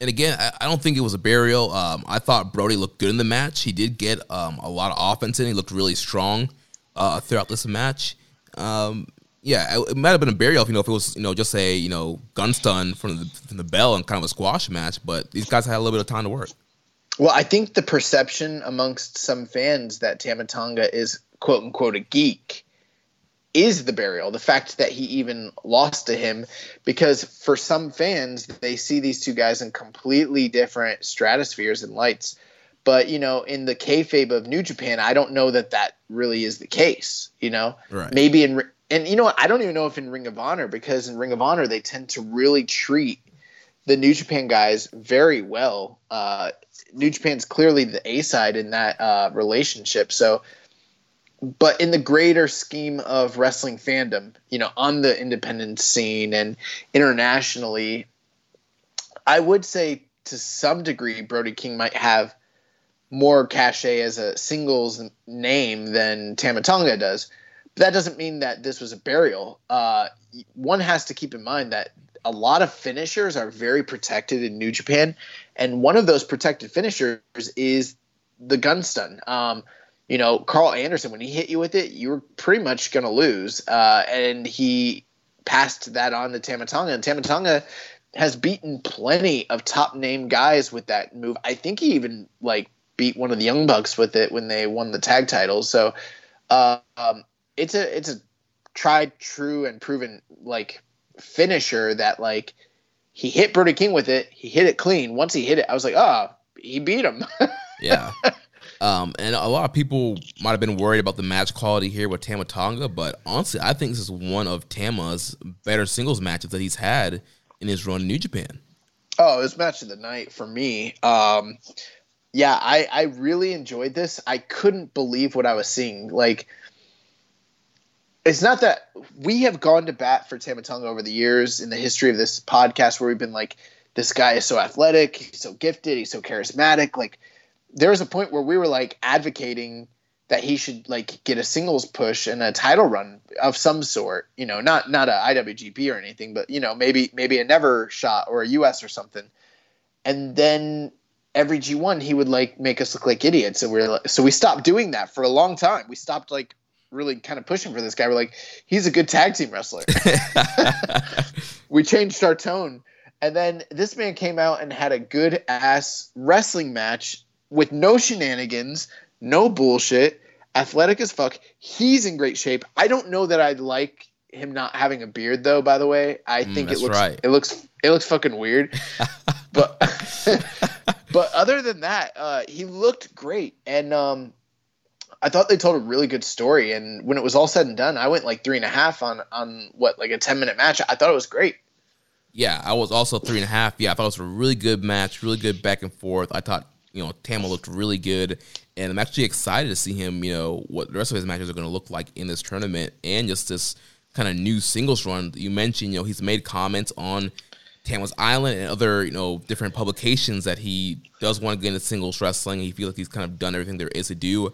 And again, I, don't think it was a burial. Um, I thought Brody looked good in the match. He did get um, a lot of offense in. He looked really strong uh, throughout this match. Um, yeah, it, might have been a burial if you know if it was you know just a you know gun stun from the from the bell and kind of a squash match. But these guys had a little bit of time to work. Well, I think the perception amongst some fans that Tama Tonga is quote unquote a geek is the burial. The fact that he even lost to him, because for some fans, they see these two guys in completely different stratospheres and lights. But you know, in the kayfabe of New Japan, I don't know that that really is the case. You know, right. maybe in and you know what? I don't even know if in Ring of Honor because in Ring of Honor they tend to really treat the New Japan guys very well. Uh, New Japan's clearly the A side in that uh, relationship. So, but in the greater scheme of wrestling fandom, you know, on the independent scene and internationally, I would say to some degree Brody King might have more cachet as a singles name than Tama Tonga does that doesn't mean that this was a burial. Uh, one has to keep in mind that a lot of finishers are very protected in New Japan, and one of those protected finishers is the gun stun. Um, you know, Karl Anderson, when he hit you with it, you were pretty much going to lose, uh, and he passed that on to Tama Tonga, and Tama Tonga has beaten plenty of top name guys with that move. I think he even like beat one of the Young Bucks with it when they won the tag titles. So. Uh, um, it's a it's a tried, true, and proven like finisher that like he hit Brody King with it. He hit it clean. Once he hit it, I was like, oh, he beat him. yeah. Um, and a lot of people might have been worried about the match quality here with Tama Tonga, but honestly, I think this is one of Tama's better singles matches that he's had in his run in New Japan. Oh, it was match of the night for me. Um, yeah, I, I really enjoyed this. I couldn't believe what I was seeing. Like, it's not that we have gone to bat for Tama Tonga over the years in the history of this podcast where we've been like, this guy is so athletic, he's so gifted, he's so charismatic. Like, there was a point where we were like advocating that he should like get a singles push and a title run of some sort. You know, not not a IWGP or anything, but you know, maybe maybe a never shot or a US or something. And then every G1 he would like make us look like idiots and we are like, so we stopped doing that for a long time. We stopped like really kind of pushing for this guy. We're like, he's a good tag team wrestler. we changed our tone. And then this man came out and had a good ass wrestling match with no shenanigans, no bullshit, athletic as fuck. He's in great shape. I don't know that I'd like him not having a beard though, by the way. I mm, think it looks right. it looks it looks fucking weird. but but other than that, uh, he looked great. And um I thought they told a really good story, and when it was all said and done, I went like three and a half on on what like a ten minute match. I thought it was great. Yeah, I was also three and a half. Yeah, I thought it was a really good match, really good back and forth. I thought you know Tama looked really good, and I'm actually excited to see him. You know what the rest of his matches are going to look like in this tournament, and just this kind of new singles run. You mentioned, you know, he's made comments on Tama's Island and other, you know, different publications that he does want to get into singles wrestling. He feels like he's kind of done everything there is to do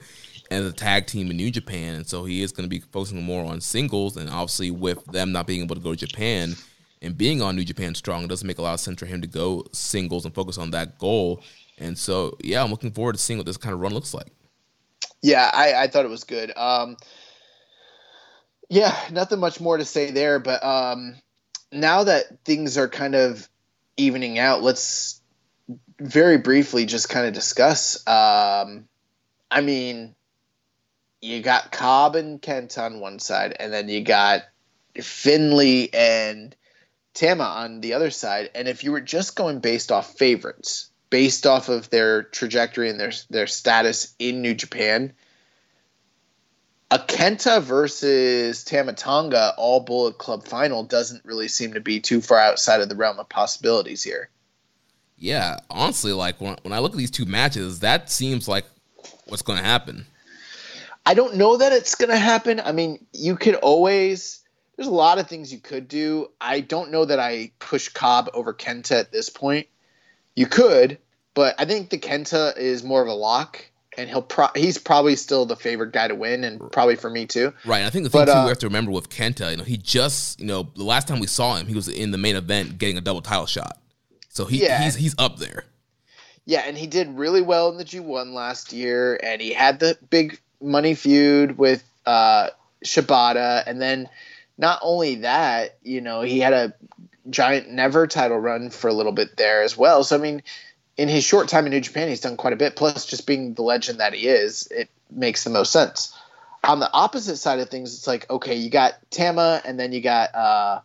as a tag team in New Japan, and so he is going to be focusing more on singles. And obviously, with them not being able to go to Japan and being on New Japan Strong, it doesn't make a lot of sense for him to go singles and focus on that goal. And so, yeah, I'm looking forward to seeing what this kind of run looks like. Yeah, I, I thought it was good. Um, yeah, nothing much more to say there. But um, now that things are kind of evening out, let's very briefly just kind of discuss. Um, I mean, you got Cobb and Kent on one side, and then you got Finlay and Tama on the other side. And if you were just going based off favorites, based off of their trajectory and their their status in New Japan, a Kenta versus Tama Tonga all Bullet Club final doesn't really seem to be too far outside of the realm of possibilities here. Yeah, honestly, like when, when I look at these two matches, that seems like what's going to happen. I don't know that it's going to happen. I mean, you could always. There's a lot of things you could do. I don't know that I push Cobb over Kenta at this point. You could, but I think the Kenta is more of a lock, and he'll pro- he's probably still the favorite guy to win, and probably for me too. Right. I think the thing But, too uh, we have to remember with Kenta, you know, he just, you know, the last time we saw him, he was in the main event getting a double title shot. So he Yeah. he's he's up there. Yeah, and he did really well in the G1 last year, and he had the big money feud with uh, Shibata, and then not only that, you know, he had a giant never title run for a little bit there as well. So I mean, in his short time in New Japan, he's done quite a bit. Plus, just being the legend that he is, it makes the most sense. On the opposite side of things, it's like okay, you got Tama, and then you got uh,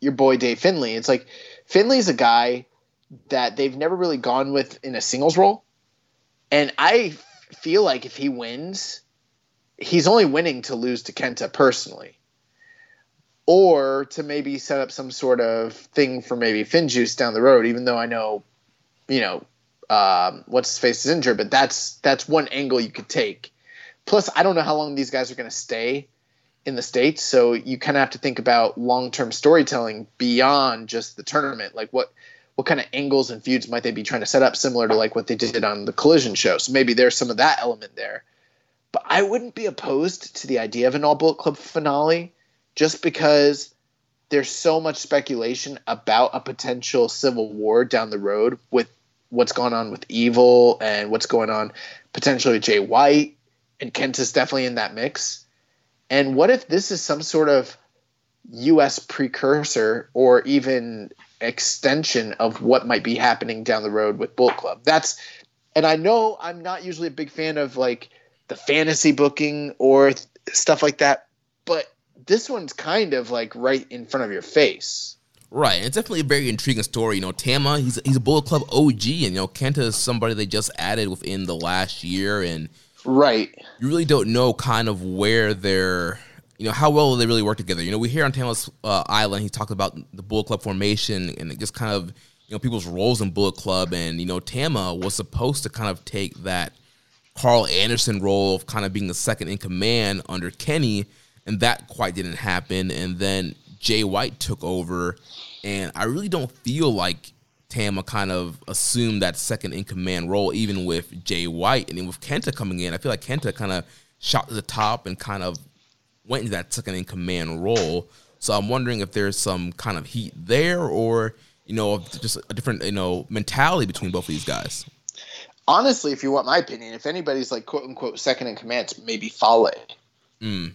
your boy Dave Finlay. It's like Finlay's a guy that they've never really gone with in a singles role. And I feel like if he wins, he's only winning to lose to Kenta personally. Or to maybe set up some sort of thing for maybe Finjuice down the road, even though I know, you know, um, what's his face is injured, but that's that's one angle you could take. Plus, I don't know how long these guys are going to stay in the states, so you kind of have to think about long term storytelling beyond just the tournament. Like what what kind of angles and feuds might they be trying to set up, similar to like what they did on the Collision show? So maybe there's some of that element there. But I wouldn't be opposed to the idea of an All Bullet Club finale, just because there's so much speculation about a potential civil war down the road with what's going on with Evil and what's going on potentially with Jay White and kent is definitely in that mix. And what if this is some sort of U.S. precursor or even extension of what might be happening down the road with Bullet Club? That's, and I know I'm not usually a big fan of like the fantasy booking or th- stuff like that, but this one's kind of like right in front of your face. Right. It's definitely a very intriguing story. You know, Tama, he's he's a Bullet Club OG, and you know, Kenta is somebody they just added within the last year, and Right. you really don't know kind of where they're, you know, how well they really work together. You know, we hear on Tama's uh, Island, he talked about the Bullet Club formation and just kind of, you know, people's roles in Bullet Club, and you know, Tama was supposed to kind of take that Karl Anderson role of kind of being the second in command under Kenny, and that quite didn't happen. And then Jay White took over, and I really don't feel like Tama kind of assumed that second in command role, even with Jay White. And then with Kenta coming in, I feel like Kenta kind of shot to the top and kind of went into that second in command role. So I'm wondering if there's some kind of heat there or, you know, just a different, you know, mentality between both of these guys. Honestly, if you want my opinion, if anybody's like quote unquote second in command, it's maybe Fale. Mm.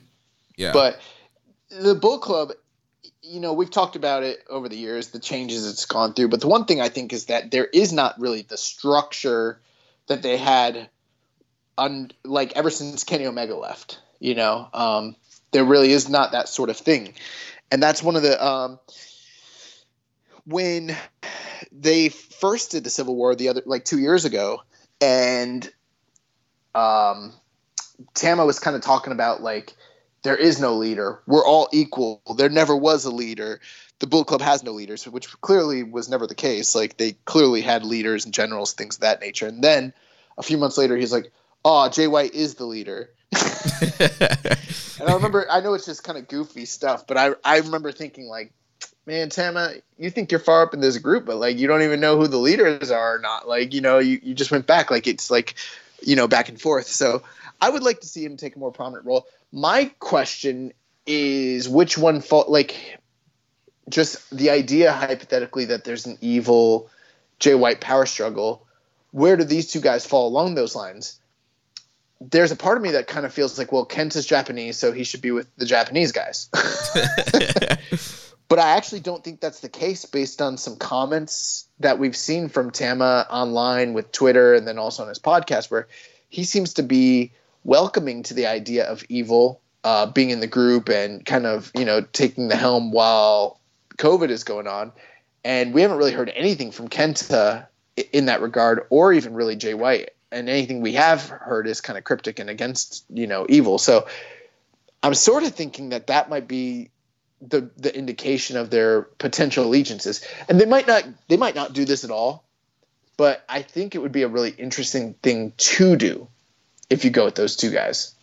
Yeah. But the Bull Club, you know, we've talked about it over the years, the changes it's gone through. But the one thing I think is that there is not really the structure that they had, un, like ever since Kenny Omega left. You know, um, there really is not that sort of thing, and that's one of the um, when they first did the Civil War the other like two years ago, and um, Tama was kind of talking about like there is no leader. We're all equal. There never was a leader. The Bull Club has no leaders, which clearly was never the case. Like they clearly had leaders and generals, things of that nature. And then a few months later, he's like, "Oh, Jay White is the leader." and I remember, I know it's just kind of goofy stuff, but I I remember thinking like, man, Tama, you think you're far up in this group, but like you don't even know who the leaders are or not. Like you know, you you just went back like it's like, you know, back and forth. So I would like to see him take a more prominent role. My question is which one fall like just the idea hypothetically that there's an evil Jay White power struggle. Where do these two guys fall along those lines? There's a part of me that kind of feels like, well, Kent is Japanese, so he should be with the Japanese guys. but I actually don't think that's the case based on some comments that we've seen from Tama online with Twitter and then also on his podcast, where he seems to be welcoming to the idea of evil uh, being in the group and kind of you know taking the helm while COVID is going on. And we haven't really heard anything from Kenta in that regard, or even really Jay White. And anything we have heard is kind of cryptic and against you know evil. So I'm sort of thinking that that might be the the indication of their potential allegiances. And they might not they might not do this at all, but I think it would be a really interesting thing to do if you go with those two guys.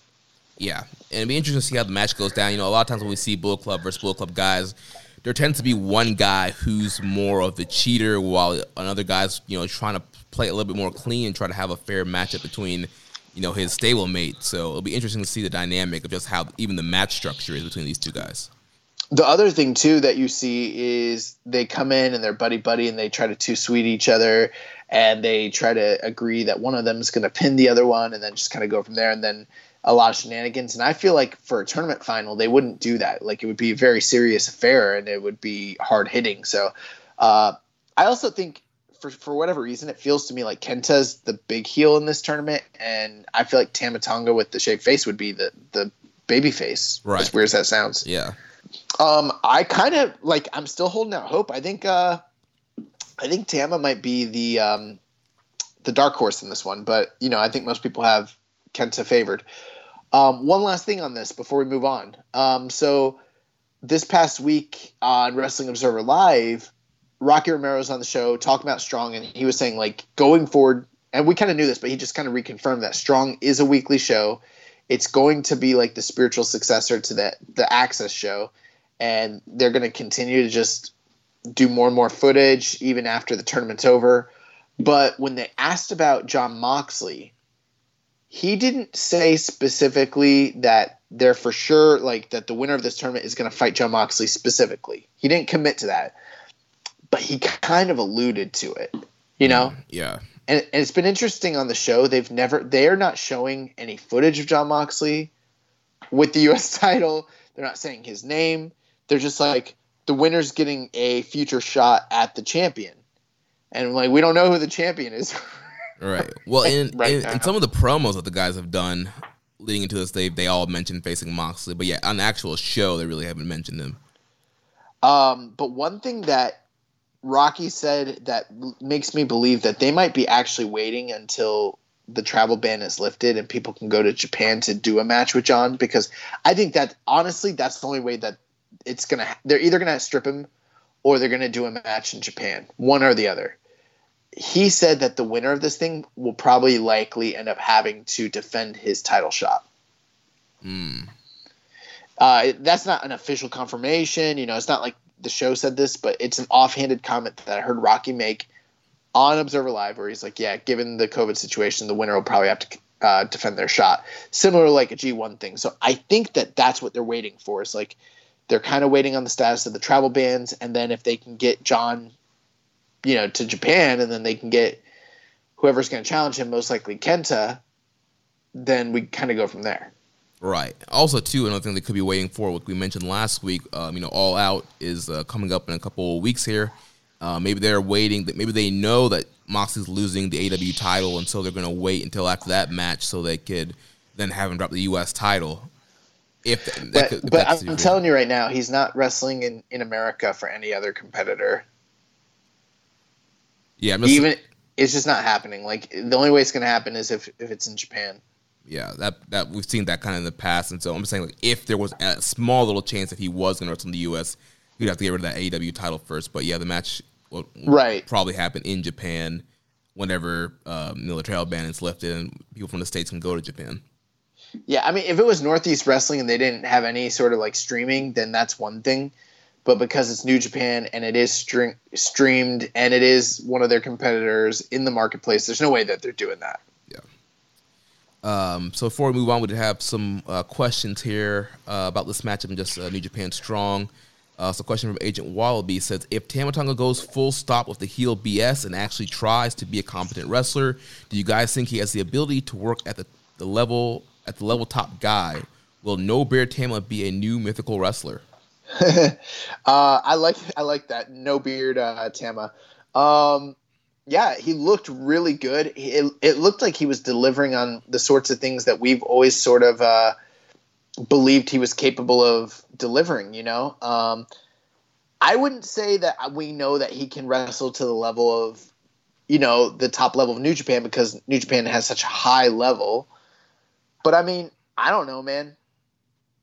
Yeah, and it'd be interesting to see how the match goes down. You know, a lot of times when we see Bullet Club versus Bullet Club guys, there tends to be one guy who's more of the cheater, while another guy's you know trying to play a little bit more clean and try to have a fair matchup between you know his stablemate. So it'll be interesting to see the dynamic of just how even the match structure is between these two guys. The other thing too that you see is they come in and they're buddy buddy and they try to two sweet each other and they try to agree that one of them is going to pin the other one and then just kind of go from there and then a lot of shenanigans and I feel like for a tournament final they wouldn't do that like it would be a very serious affair and it would be hard hitting so uh, I also think for for whatever reason, it feels to me like Kenta's the big heel in this tournament, and I feel like Tama Tonga with the shaved face would be the the baby face. Right. As weird as that sounds. Yeah. Um, I kind of like. I'm still holding out hope. I think. Uh, I think Tama might be the um, the dark horse in this one, but you know, I think most people have Kenta favored. Um, one last thing on this before we move on. Um, so this past week on Wrestling Observer Live, Rocky Romero's on the show talking about Strong, and he was saying like going forward, and we kind of knew this, but he just kind of reconfirmed that Strong is a weekly show. It's going to be like the spiritual successor to that the Access show, and they're going to continue to just do more and more footage even after the tournament's over. But when they asked about Jon Moxley, he didn't say specifically that they're for sure like that the winner of this tournament is going to fight Jon Moxley specifically. He didn't commit to that but he kind of alluded to it, you know? Yeah. And, and it's been interesting on the show. They've never, they are not showing any footage of Jon Moxley with the U.S. title. They're not saying his name. They're just like, the winner's getting a future shot at the champion. And like, we don't know who the champion is. right. Well, in, Right in, in some of the promos that the guys have done leading into this, they they all mentioned facing Moxley, but yeah, on the actual show, they really haven't mentioned him. Um, but one thing that Rocky said that makes me believe that they might be actually waiting until the travel ban is lifted and people can go to Japan to do a match with Jon because I think that honestly that's the only way that it's gonna they're either gonna strip him or they're gonna do a match in Japan one or the other. He said that the winner of this thing will probably likely end up having to defend his title shot. Hmm. Uh, that's not an official confirmation. You know, it's not like the show said this, but it's an offhanded comment that I heard Rocky make on Observer Live, where he's like, "Yeah, given the COVID situation, the winner will probably have to uh, defend their shot, similar like a G1 thing." So I think that that's what they're waiting for. Is like they're kind of waiting on the status of the travel bans, and then if they can get Jon, you know, to Japan, and then they can get whoever's going to challenge him, most likely Kenta, then we kind of go from there. Right. Also, too, another thing they could be waiting for, what we mentioned last week, um, you know, All Out is uh, coming up in a couple of weeks here. Uh, maybe they're waiting. That maybe they know that Moxley's losing the AEW title, and so they're going to wait until after that match so they could then have him drop the U.S. title. If that, But, could, if but I'm the- telling you right now, he's not wrestling in, in America for any other competitor. yeah, Even it's just not happening. Like the only way it's going to happen is if if it's in Japan. Yeah, that that we've seen that kind of in the past, and so I'm saying like if there was a small little chance that he was going to wrestle in the U.S., he'd have to get rid of that AEW title first. But yeah, the match will Right. probably happen in Japan whenever um, know, the trail ban is lifted and people from the states can go to Japan. Yeah, I mean, if it was Northeast Wrestling and they didn't have any sort of like streaming, then that's one thing. But because it's New Japan and it is stre- streamed and it is one of their competitors in the marketplace, there's no way that they're doing that. Um, so before we move on, we have some uh, questions here uh, about this matchup and just uh, New Japan Strong. Uh, so, question from Agent Wallaby says: If Tama Tonga goes full stop with the heel BS and actually tries to be a competent wrestler, do you guys think he has the ability to work at the, the level at the level top guy? Will No Bear Tama be a new mythical wrestler? Uh, I like I like that no beard uh, Tama. Um, yeah, he looked really good. It, it looked like he was delivering on the sorts of things that we've always sort of uh, believed he was capable of delivering. You know, um, I wouldn't say that we know that he can wrestle to the level of you know the top level of New Japan because New Japan has such a high level. But I mean, I don't know, man.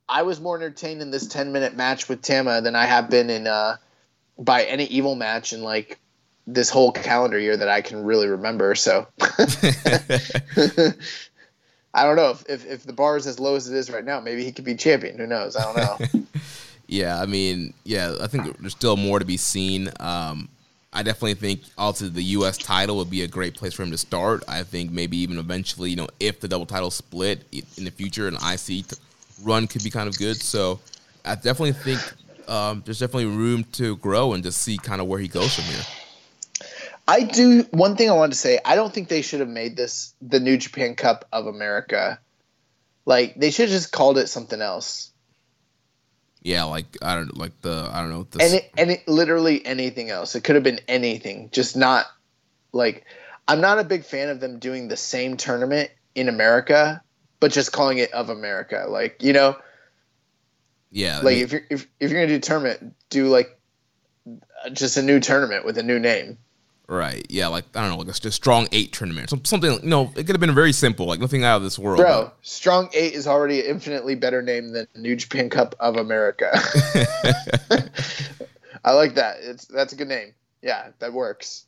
I was more entertained in this 10 minute match with Tama than I have been in uh, by any evil match in like this whole calendar year that I can really remember. So I don't know if, if if the bar is as low as it is right now. Maybe he could be champion. Who knows? I don't know. Yeah, I mean, yeah, I think there's still more to be seen. Um, I definitely think also the U.S. title would be a great place for him to start. I think maybe even eventually, you know, if the double title split in the future, an IC run could be kind of good. So I definitely think um, there's definitely room to grow and just see kind of where he goes from here. I do one thing I wanted to say. I don't think they should have made this the New Japan Cup of America. Like they should have just called it something else. Yeah, like I don't like the I don't know. The, and it, and it, literally anything else. It could have been anything, just not like I'm not a big fan of them doing the same tournament in America, but just calling it of America. Like you know, yeah. Like I mean, if you're if, if you're gonna do a tournament, do like just a new tournament with a new name. Right. Yeah. Like I don't know, like a, a strong eight tournament, something. You know, it could have been very simple, like nothing out of this world. Bro, but. strong eight is already an infinitely better name than New Japan Cup of America. I like that. It's that's a good name. Yeah, that works.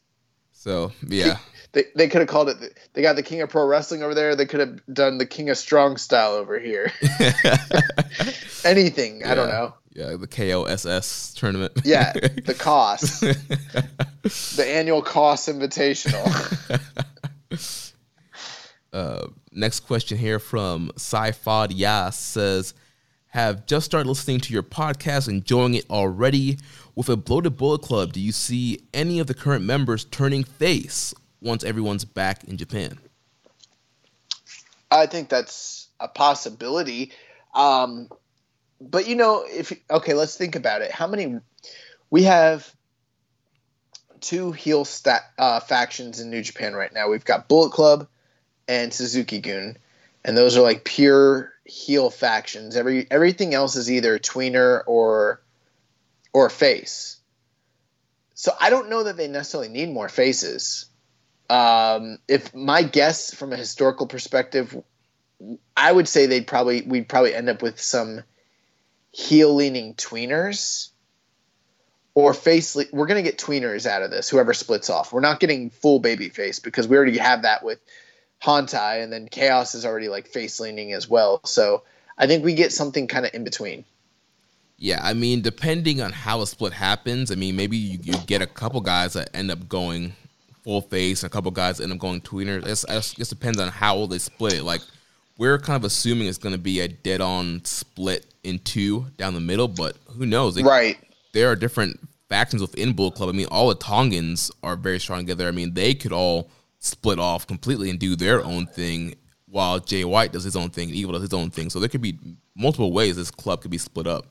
So yeah, they they could have called it. They got the King of Pro Wrestling over there. They could have done the King of Strong Style over here. Anything. Yeah. I don't know. Yeah, the KOSS tournament. yeah, the cost, the annual cost Invitational. uh, next question here from Sci-Fod Yas says, have just started listening to your podcast, enjoying it already. With a bloated bullet club, do you see any of the current members turning face once everyone's back in Japan? I think that's a possibility. Um, but you know, if okay, let's think about it. How many we have two heel uh, factions in New Japan right now. We've got Bullet Club and Suzuki-gun, and those are like pure heel factions. Every everything else is either tweener or or face. So I don't know that they necessarily need more faces. Um, if my guess from a historical perspective, I would say they'd probably we'd probably end up with some heel leaning tweeners or face le- we're to get tweeners out of this whoever splits off we're not getting full baby face because we already have that with Hontai and then chaos is already like face leaning as well so i think we get something kind of in between yeah i mean depending on how a split happens i mean maybe you, you get a couple guys that end up going full face and a couple guys end up going tweeners it just depends on how they split it like we're kind of assuming it's going to be a dead on split in two down the middle, but who knows? Right. There are different factions within Bull Club. I mean, all the Tongans are very strong together. I mean, they could all split off completely and do their own thing while Jay White does his own thing and Evil does his own thing. So there could be multiple ways this club could be split up.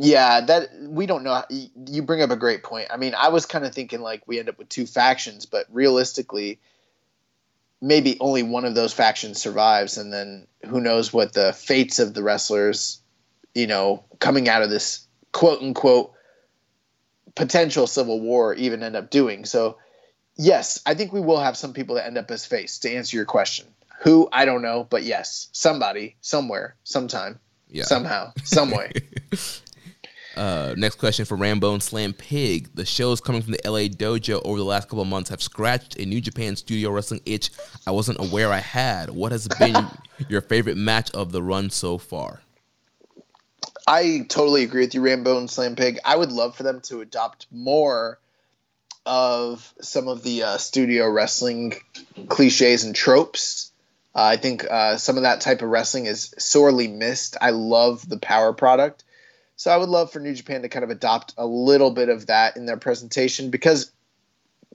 Yeah, that we don't know. You bring up a great point. I mean, I was kind of thinking like we end up with two factions, but realistically, maybe only one of those factions survives, and then who knows what the fates of the wrestlers, you know, coming out of this quote unquote potential civil war even end up doing. So, yes, I think we will have some people that end up as face. To answer your question, who I don't know, but yes, somebody, somewhere, sometime, yeah. somehow, some way. Uh, next question for Rambo and Slam Pig. The shows coming from the LA dojo over the last couple of months have scratched a New Japan studio wrestling itch I wasn't aware I had. What has been your favorite match of the run so far? I totally agree with you, Rambo and Slam Pig. I would love for them to adopt more of some of the uh, studio wrestling cliches and tropes. Uh, I think uh, some of that type of wrestling is sorely missed. I love the power product so I would love for New Japan to kind of adopt a little bit of that in their presentation because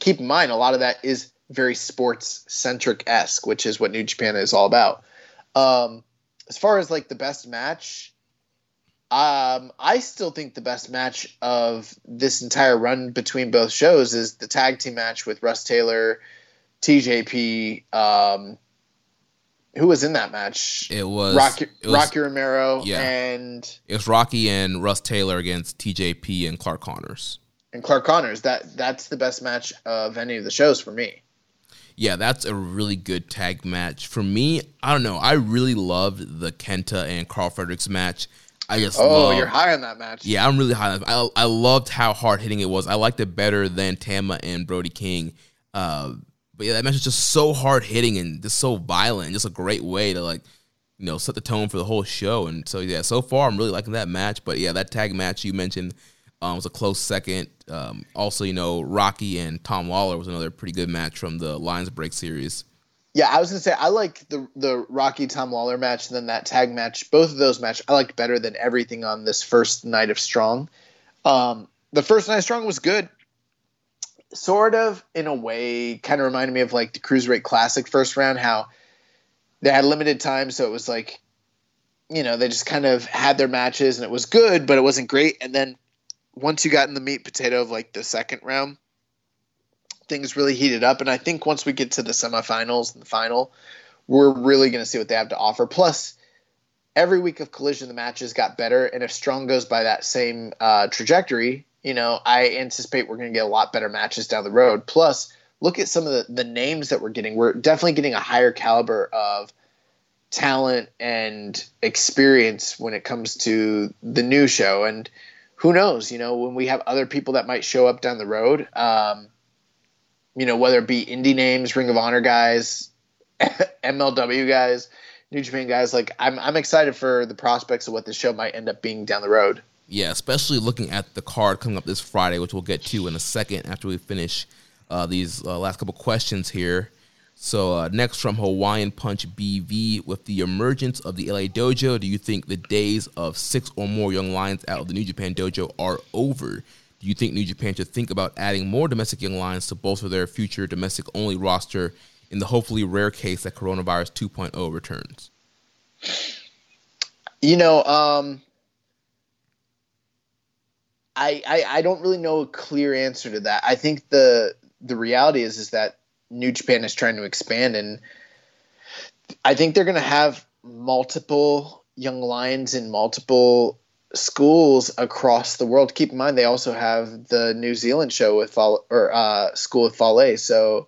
keep in mind a lot of that is very sports centric esque, which is what New Japan is all about. Um, as far as like the best match, um, I still think the best match of this entire run between both shows is the tag team match with Rust Taylor, TJP, um, who was in that match? It was Rocky, it was, Rocky Romero yeah. and it was Rocky and Rust Taylor against TJP and Clark Connors. And Clark Connors. That that's the best match of any of the shows for me. Yeah, that's a really good tag match for me. I don't know. I really loved the Kenta and Karl Fredericks match. I just oh, loved, you're high on that match. Yeah, I'm really high. On I I loved how hard hitting it was. I liked it better than Tama and Brody King. Uh, but yeah, that match is just so hard hitting and just so violent, and just a great way to like you know set the tone for the whole show. And so yeah, so far I'm really liking that match. But yeah, that tag match you mentioned um, was a close second. Um, also, you know, Rocky and Tom Lawlor was another pretty good match from the Lions Break series. Yeah, I was gonna say I like the the Rocky Tom Lawlor match than that tag match. Both of those matches I liked better than everything on this first night of Strong. Um, the first night of Strong was good, sort of in a way, kind of reminded me of like the Cruiserweight Classic first round. How they had limited time, so it was like, you know, they just kind of had their matches and it was good, but it wasn't great. And then once you got in the meat potato of like the second round, things really heated up. And I think once we get to the semifinals and the final, we're really going to see what they have to offer. Plus, every week of collision, the matches got better. And if Strong goes by that same uh, trajectory, you know, I anticipate we're going to get a lot better matches down the road. Plus, look at some of the, the names that we're getting. We're definitely getting a higher caliber of talent and experience when it comes to the new show. And who knows, you know, when we have other people that might show up down the road, um, you know, whether it be indie names, Ring of Honor guys, MLW guys, New Japan guys, like I'm, I'm excited for the prospects of what this show might end up being down the road. Yeah, especially looking at the card coming up this Friday, which we'll get to in a second after we finish uh, these uh, last couple questions here. So uh, next from Hawaiian Punch BV, with the emergence of the LA Dojo, do you think the days of six or more young lions out of the New Japan Dojo are over? Do you think New Japan should think about adding more domestic young lions to bolster their future domestic only roster in the hopefully rare case that coronavirus 2.0 returns? You know, um, I, I I don't really know a clear answer to that. I think the the reality is is that New Japan is trying to expand, and I think they're going to have multiple young lions in multiple schools across the world. Keep in mind they also have the New Zealand show with Fall or uh, school with Fale. So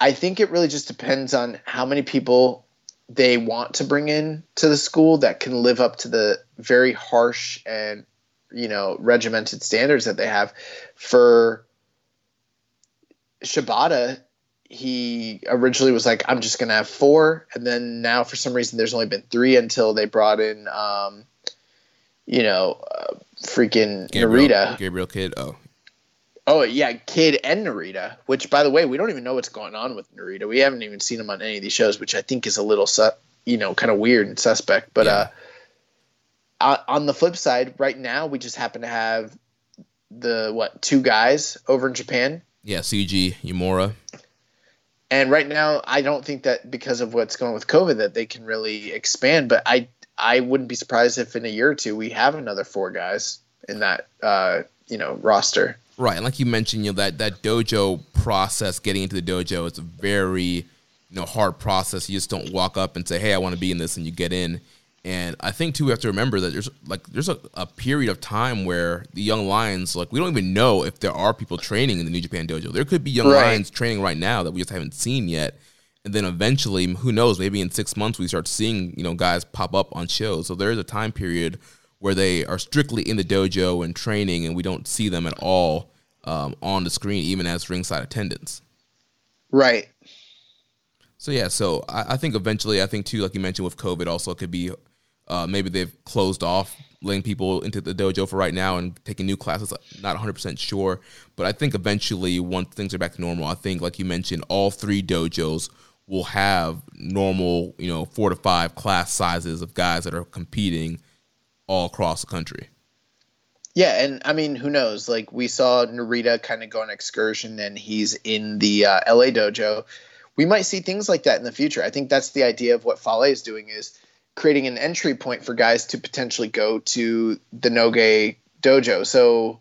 I think it really just depends on how many people they want to bring in to the school that can live up to the very harsh and you know regimented standards that they have for Shibata, he originally was like, I'm just going to have four. And then now, for some reason, there's only been three until they brought in, um, you know, uh, freaking Gabriel, Narita. Gabriel Kidd Oh, Oh, yeah, Kidd and Narita, which, by the way, we don't even know what's going on with Narita. We haven't even seen him on any of these shows, which I think is a little, su- you know, kind of weird and suspect. But Yeah. uh, on the flip side, right now, we just happen to have the, what, two guys over in Japan yeah, Tsuji Uemura. And right now, I don't think that because of what's going on with COVID that they can really expand. But I I wouldn't be surprised if in a year or two we have another four guys in that uh, you know roster. Right, and like you mentioned, you know that that dojo process, getting into the dojo, it's a very you know hard process. You just don't walk up and say, "Hey, I want to be in this," and you get in. And I think too, we have to remember that there's like there's a, a period of time where the young lions, like we don't even know if there are people training in the New Japan dojo. There could be young Right. lions training right now that we just haven't seen yet. And then eventually, who knows? Maybe in six months we start seeing you know guys pop up on shows. So there is a time period where they are strictly in the dojo and training, and we don't see them at all um, on the screen, even as ringside attendants. Right. So yeah, so I, I think eventually, I think too, like you mentioned with COVID, also it could be uh, maybe they've closed off letting people into the dojo for right now and taking new classes. Not 100 percent sure, but I think eventually, once things are back to normal, I think like you mentioned, all three dojos will have normal, you know, four to five class sizes of guys that are competing all across the country. Yeah, and I mean, who knows? Like we saw Narita kind of go on excursion, and he's in the uh, LA dojo. We might see things like that in the future. I think that's the idea of what Fale is doing is creating an entry point for guys to potentially go to the Noge dojo. So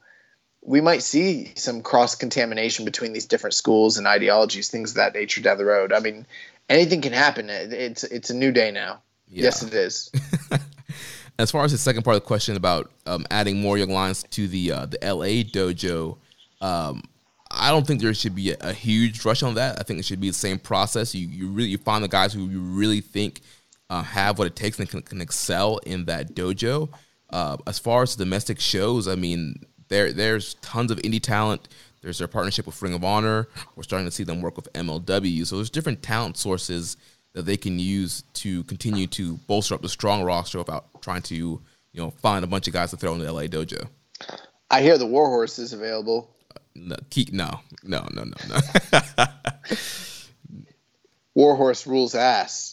we might see some cross contamination between these different schools and ideologies, things of that nature down the road. I mean, anything can happen. It's it's a new day now. Yeah. Yes, it is. As far as the second part of the question about um, adding more young lions to the uh, the LA dojo, um, I don't think there should be a, a huge rush on that. I think it should be the same process. You you really you find the guys who you really think uh, have what it takes and can, can excel in that dojo. Uh, as far as domestic shows, I mean, there there's tons of indie talent. There's their partnership with Ring of Honor. We're starting to see them work with MLW. So there's different talent sources that they can use to continue to bolster up the strong roster without trying to, you know, find a bunch of guys to throw in the LA dojo. I hear the Warhorse is available. No, no, no, no, no, no. Warhorse rules ass.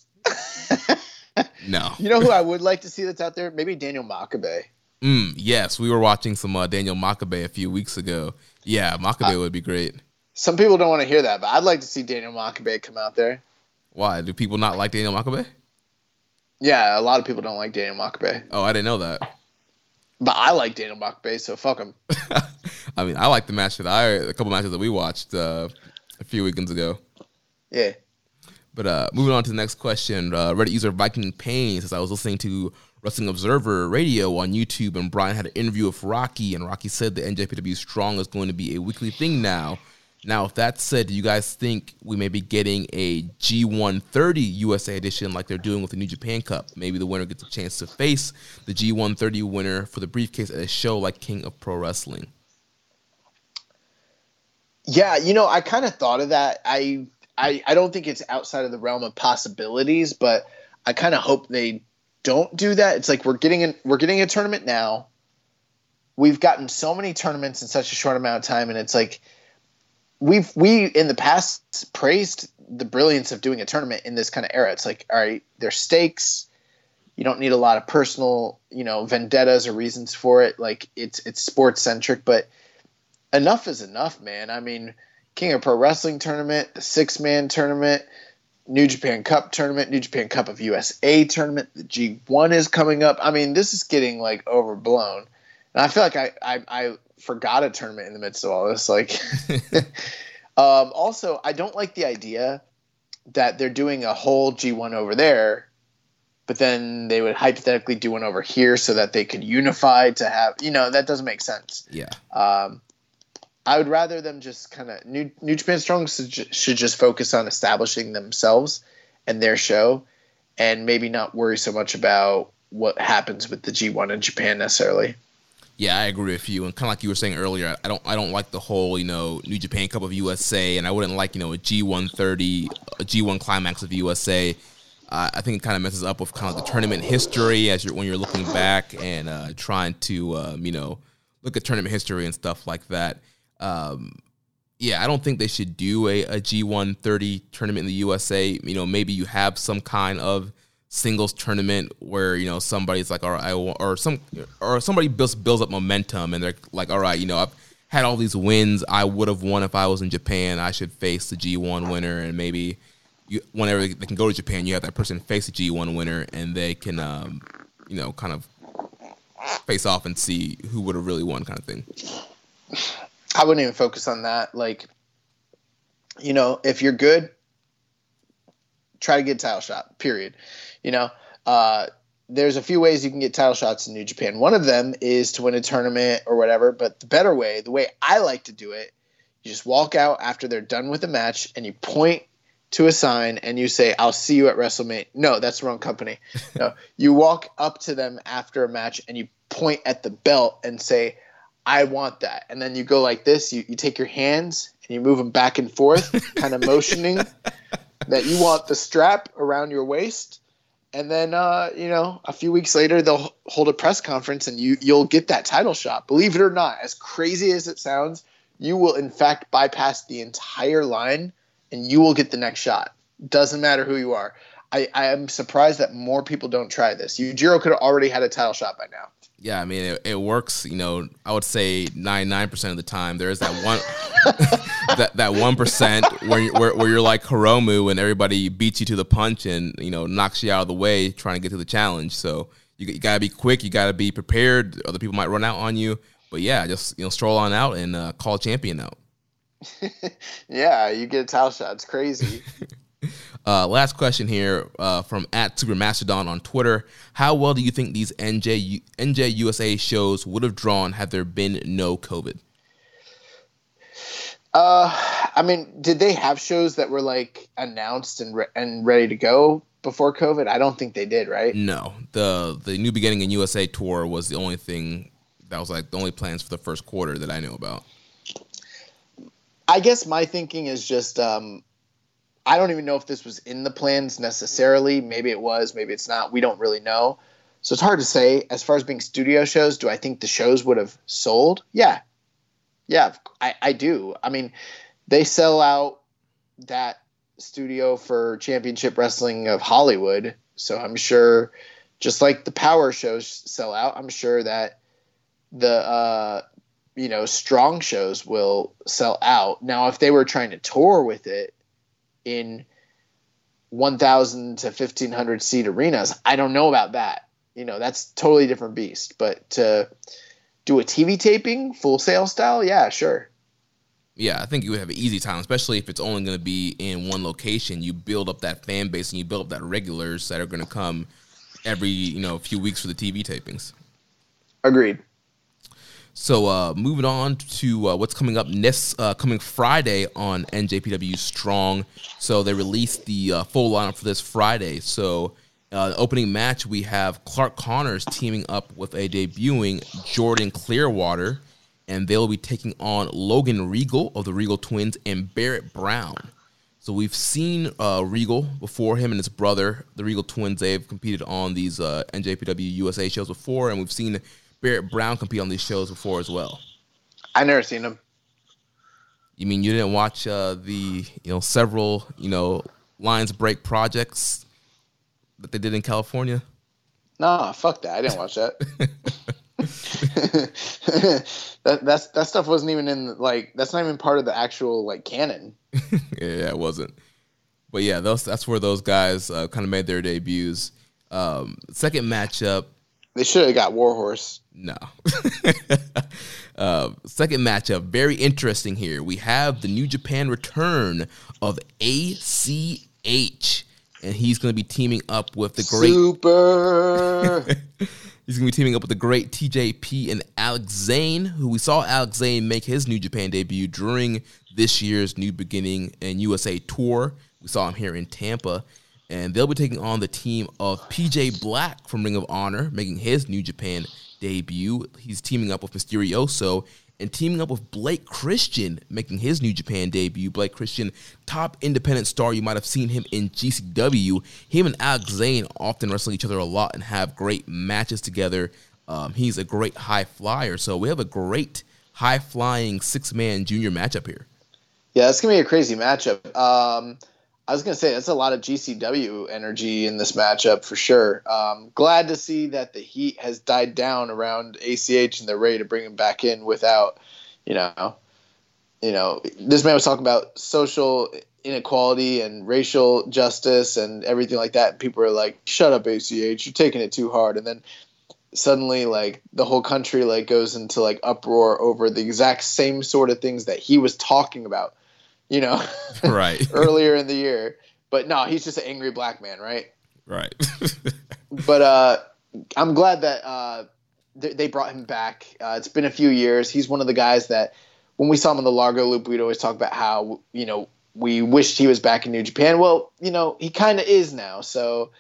No. You know who I would like to see that's out there? Maybe Daniel Makabe. Mm, yes, we were watching some uh, Daniel Makabe a few weeks ago. Yeah, Makabe uh, would be great. Some people don't want to hear that, but I'd like to see Daniel Makabe come out there. Why? Do people not like Daniel Makabe? Yeah, a lot of people don't like Daniel Makabe. Oh, I didn't know that. But I like Daniel Makabe, so fuck him. I mean, I like the match that I a couple matches that we watched uh, a few weekends ago. Yeah. But uh, moving on to the next question, uh, Reddit user Viking Pain says I was listening to Wrestling Observer Radio on YouTube, and Bryan had an interview with Rocky, and Rocky said the NJPW Strong is going to be a weekly thing now. Now, if that said, do you guys think we may be getting a G1 30 USA edition like they're doing with the New Japan Cup? Maybe the winner gets a chance to face the G1 30 winner for the briefcase at a show like King of Pro Wrestling. Yeah, you know, I kind of thought of that. I, I I don't think it's outside of the realm of possibilities, but I kind of hope they don't do that. It's like we're getting we're getting a tournament now. We've gotten so many tournaments in such a short amount of time, and it's like we've we in the past praised the brilliance of doing a tournament in this kind of era. It's like, all right, there's stakes. You don't need a lot of personal, you know, vendettas or reasons for it. Like it's it's sports centric, but enough is enough, man. I mean, King of Pro Wrestling tournament, the six man tournament, New Japan Cup tournament, New Japan Cup of USA tournament, the G1 is coming up. I mean, this is getting like overblown. And I feel like I, I, I forgot a tournament in the midst of all this. Like, um, also, I don't like the idea that they're doing a whole G1 over there, but then they would hypothetically do one over here so that they could unify to have, you know, that doesn't make sense. Yeah. Um, I would rather them just kind of New New Japan Strong should just focus on establishing themselves and their show, and maybe not worry so much about what happens with the G1 in Japan necessarily. Yeah, I agree with you. And kind of like you were saying earlier, I don't I don't like the whole you know New Japan Cup of USA, and I wouldn't like you know a G1 30, a G1 Climax of USA. Uh, I think it kind of messes up with kind of the tournament history as you're when you're looking back and uh, trying to um, you know look at tournament history and stuff like that. Um, yeah, I don't think they should do a, a G1 30 tournament in the USA. You know, maybe you have some kind of singles tournament where you know somebody's like, all right, or some or somebody builds builds up momentum, and they're like, all right, you know, I've had all these wins. I would have won if I was in Japan. I should face the G1 winner, and maybe you, whenever they can go to Japan, you have that person face the G1 winner, and they can, um, you know, kind of face off and see who would have really won, kind of thing. I wouldn't even focus on that. Like, you know, if you're good, try to get title shot. Period. You know, uh, there's a few ways you can get title shots in New Japan. One of them is to win a tournament or whatever. But the better way, the way I like to do it, you just walk out after they're done with the match and you point to a sign and you say, "I'll see you at WrestleMania." No, that's the wrong company. No, you walk up to them after a match and you point at the belt and say, "I want that." And then you go like this. You you take your hands and you move them back and forth, kind of motioning that you want the strap around your waist. And then uh, you know a few weeks later they'll hold a press conference and you you'll get that title shot. Believe it or not as crazy as it sounds you will in fact bypass the entire line and you will get the next shot. Doesn't matter who you are. I i am surprised that more people don't try this. Yujiro could have already had a title shot by now yeah, I mean it, it, works. You know, I would say ninety nine percent of the time. There is that one that that one percent where, where where you're like Hiromu and everybody beats you to the punch and you know knocks you out of the way trying to get to the challenge. So you, you gotta be quick. You gotta be prepared. Other people might run out on you. But yeah, just you know stroll on out and uh, call champion out. yeah, you get a title shot. It's crazy. Uh, last question here uh, from at Super Mastodon on Twitter. How well do you think these NJ NJ USA shows would have drawn had there been no COVID? Uh, I mean, did they have shows that were like announced and re- and ready to go before COVID? I don't think they did, right? No. the The New Beginning in USA tour was the only thing that was like the only plans for the first quarter that I knew about I guess my thinking is just um, I don't even know if this was in the plans necessarily. Maybe it was, maybe it's not. We don't really know. So it's hard to say. As far as being studio shows, do I think the shows would have sold? Yeah. Yeah, I, I do. I mean, they sell out that studio for Championship Wrestling of Hollywood. So I'm sure, just like the power shows sell out, I'm sure that the uh, you know strong shows will sell out. Now, if they were trying to tour with it in 1,000 to 1,500 seat arenas, I don't know about that. You know, that's totally different beast. But to do a TV taping, Full Sail style, yeah, sure. Yeah, I think you would have an easy time, especially if it's only going to be in one location. You build up that fan base and you build up that regulars that are going to come every you know few weeks for the TV tapings. Agreed. So uh, moving on to uh, what's coming up next, uh, coming Friday on NJPW Strong. So they released the uh, full lineup for this Friday. So uh, opening match we have Clark Connors teaming up with a debuting Jordan Clearwater, and they'll be taking on Logan Riegel of the Riegel Twins and Barrett Brown. So we've seen uh, Riegel before him and his brother, the Riegel Twins. They've competed on these uh NJPW USA shows before, and we've seen Barrett Brown compete on these shows before as well. I never seen him. You mean you didn't watch uh, the you know several you know Lions Break projects that they did in California? Nah, fuck that. I didn't watch that. that that's that stuff wasn't even in like that's not even part of the actual like canon. yeah, it wasn't. But yeah, those that's where those guys uh, kind of made their debuts. Um, second matchup. They should have got Warhorse. No. uh, second matchup, very interesting here. We have the New Japan return of ACH, and he's going to be teaming up with the great Super. he's going to be teaming up with the great TJP and Alex Zane, who we saw Alex Zane make his New Japan debut during this year's New Beginning and USA tour. We saw him here in Tampa and they'll be taking on the team of PJ Black from Ring of Honor, making his New Japan debut. He's teaming up with Misterioso and teaming up with Blake Christian, making his New Japan debut. Blake Christian, top independent star. You might have seen him in GCW. Him and Alex Zane often wrestle each other a lot and have great matches together. Um, he's a great high flyer. So we have a great high flying six man junior matchup here. Yeah, it's gonna be a crazy matchup. Um, I was gonna say that's a lot of GCW energy in this matchup for sure. Um, glad to see that the heat has died down around ACH and they're ready to bring him back in without, you know, you know, this man was talking about social inequality and racial justice and everything like that. People are like, "Shut up, ACH! You're taking it too hard." And then suddenly, like the whole country like goes into like uproar over the exact same sort of things that he was talking about you know, right earlier in the year. But no, he's just an angry black man, right? Right. but uh, I'm glad that uh, th- they brought him back. Uh, it's been a few years. He's one of the guys that when we saw him in the Largo Loop, we'd always talk about how you know we wished he was back in New Japan. Well, you know, he kind of is now. So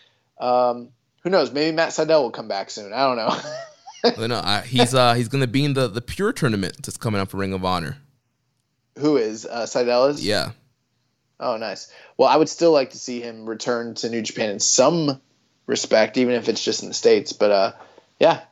um, who knows? Maybe Matt Sydal will come back soon. I don't know. well, no, I, he's uh, he's going to be in the the Pure tournament that's coming up for Ring of Honor. Who is uh, Sydal is? Yeah. Oh, nice. Well, I would still like to see him return to New Japan in some respect, even if it's just in the states. But uh, yeah.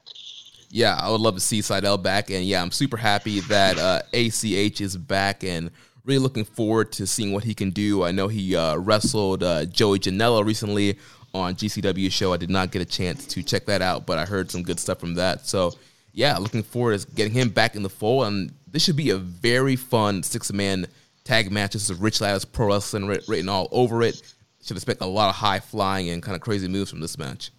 Yeah, I would love to see Sydal back, and yeah, I'm super happy that uh, ACH is back, and really looking forward to seeing what he can do. I know he uh, wrestled uh, Joey Janela recently on GCW show. I did not get a chance to check that out, but I heard some good stuff from that. So yeah, looking forward to getting him back in the fold, and this should be a very fun six man tag match. This is Rich Lattice Pro Wrestling written all over it. Should expect a lot of high flying and kind of crazy moves from this match.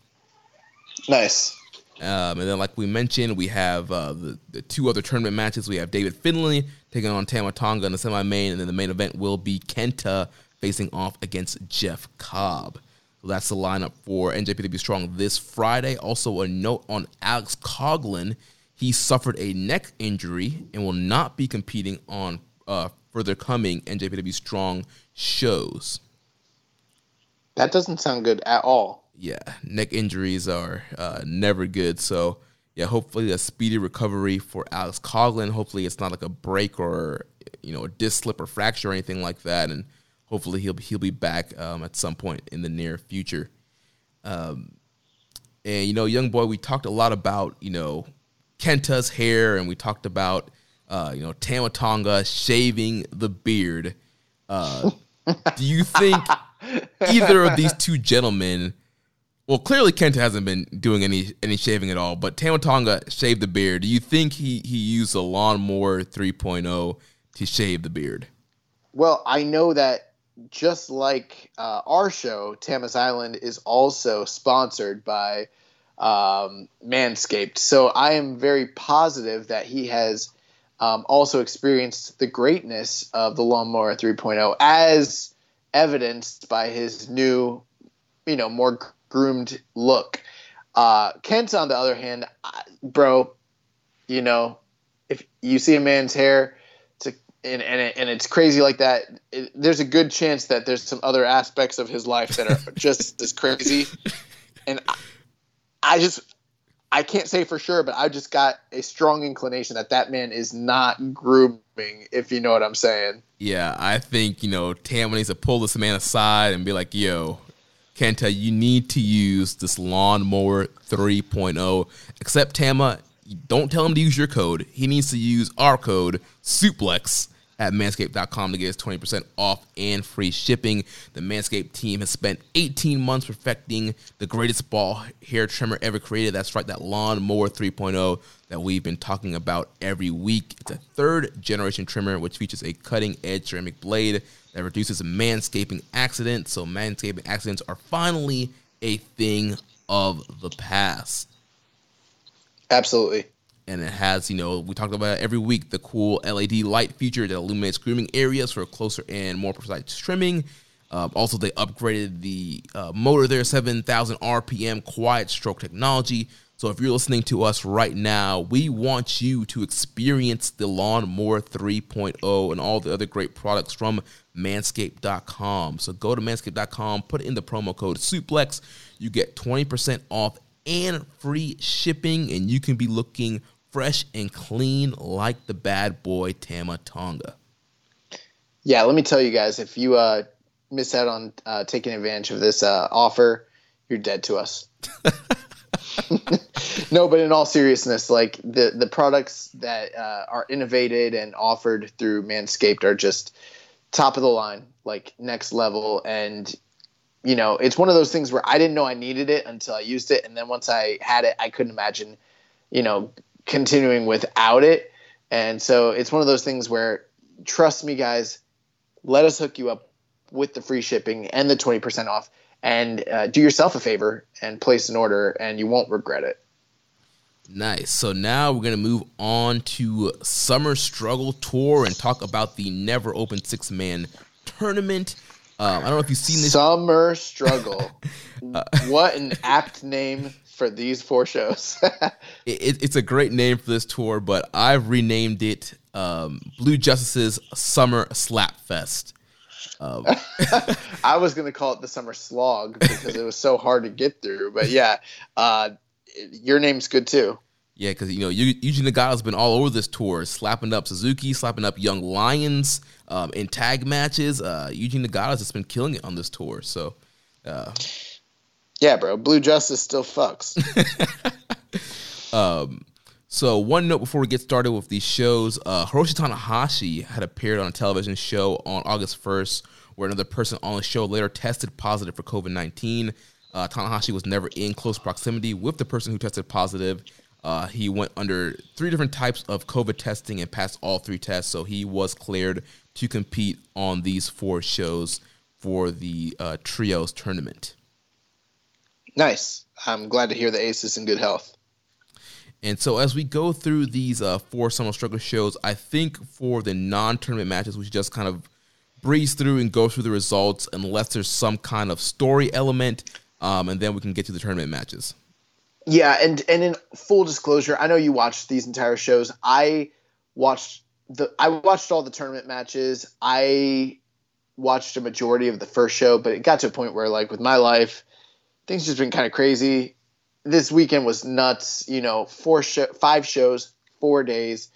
Nice. Um, and then, like we mentioned, we have uh, the, the, two other tournament matches. We have David Finlay taking on Tama Tonga in the semi main, and then the main event will be Kenta facing off against Jeff Cobb. So that's the lineup for NJPW Strong this Friday. Also, a note on Alex Coughlin he suffered a neck injury and will not be competing on uh, further coming NJPW Strong shows. That doesn't sound good at all. Yeah, neck injuries are uh, never good. So, yeah, hopefully a speedy recovery for Alex Coughlin. Hopefully it's not like a break or you know a disc slip or fracture or anything like that, and hopefully he'll he'll be back um, at some point in the near future. Um, and you know, young boy, we talked a lot about you know Kenta's hair, and we talked about uh, you know Tama Tonga shaving the beard. Uh, do you think either of these two gentlemen? Well, clearly Kenta hasn't been doing any any shaving at all, but Tama Tonga shaved the beard. Do you think he he used a lawnmower 3.0 to shave the beard? Well, I know that just like uh, our show, Tama's Island is also sponsored by um, Manscaped. So I am very positive that he has um, also experienced the greatness of the Lawnmower 3.0 as evidenced by his new, you know, more groomed look. Uh, Kent, on the other hand, bro, you know, if you see a man's hair, and and, it, and it's crazy like that. It, there's a good chance that there's some other aspects of his life that are just as crazy, and I, I just I can't say for sure, but I just got a strong inclination that that man is not grooming, if you know what I'm saying. Yeah, I think you know Tama needs to pull this man aside and be like, "Yo, Kenta, you need to use this lawnmower 3.0." Except Tama, don't tell him to use your code. He needs to use our code suplex at manscaped.com to get his 20% off and free shipping. The Manscaped team has spent 18 months perfecting the greatest ball hair trimmer ever created. That's right, that Lawn Mower 3.0 that we've been talking about every week. It's a third generation trimmer which features a cutting edge ceramic blade that reduces manscaping accidents. So, manscaping accidents are finally a thing of the past. Absolutely. And it has, you know, we talked about it every week the cool LED light feature that illuminates grooming areas for closer and more precise trimming. Um, also, they upgraded the uh, motor there, 7,000 RPM quiet stroke technology. So, if you're listening to us right now, we want you to experience the Lawnmower 3.0 and all the other great products from manscaped.com. So, go to manscaped.com, put in the promo code SUPLEX. You get 20% off and free shipping, and you can be looking fresh and clean like the bad boy Tama Tonga. Yeah, let me tell you guys, if you uh, miss out on uh, taking advantage of this uh, offer, you're dead to us. no, but in all seriousness, like the the products that uh, are innovated and offered through Manscaped are just top of the line, like next level, and you know, it's one of those things where I didn't know I needed it until I used it, and then once I had it, I couldn't imagine, you know, continuing without it. And so it's one of those things where, trust me, guys, let us hook you up with the free shipping and the twenty percent off, and uh, do yourself a favor and place an order, and you won't regret it. Nice. So now we're gonna move on to Summer Struggle Tour and talk about the Never Open Six Man Tournament. Um, I don't know if you've seen this. Summer Struggle. uh, what an apt name for these four shows. it, it's a great name for this tour, but I've renamed it um, Blue Justice's Summer Slap Fest. Um. I was going to call it the Summer Slog because it was so hard to get through. But yeah, uh, your name's good too. Yeah, because you know Yuji Nagata's been all over this tour, slapping up Suzuki, slapping up Young Lions um, in tag matches. Uh, Yuji Nagata's just been killing it on this tour. So, uh, yeah, bro, Blue Justice still fucks. um, so one note before we get started with these shows, uh, Hiroshi Tanahashi had appeared on a television show on August first, where another person on the show later tested positive for COVID nineteen. Uh, Tanahashi was never in close proximity with the person who tested positive. Uh, he went under three different types of COVID testing and passed all three tests, so he was cleared to compete on these four shows for the uh, trios tournament. Nice. I'm glad to hear the Ace is in good health. And so, as we go through these uh, four Summer Struggle shows, I think for the non tournament matches, we should just kind of breeze through and go through the results unless there's some kind of story element, um, and then we can get to the tournament matches. Yeah, and and in full disclosure, I know you watched these entire shows. I watched the I watched all the tournament matches. I watched a majority of the first show, but it got to a point where like with my life, things just been kind of crazy. This weekend was nuts, you know, four show, five shows, four days.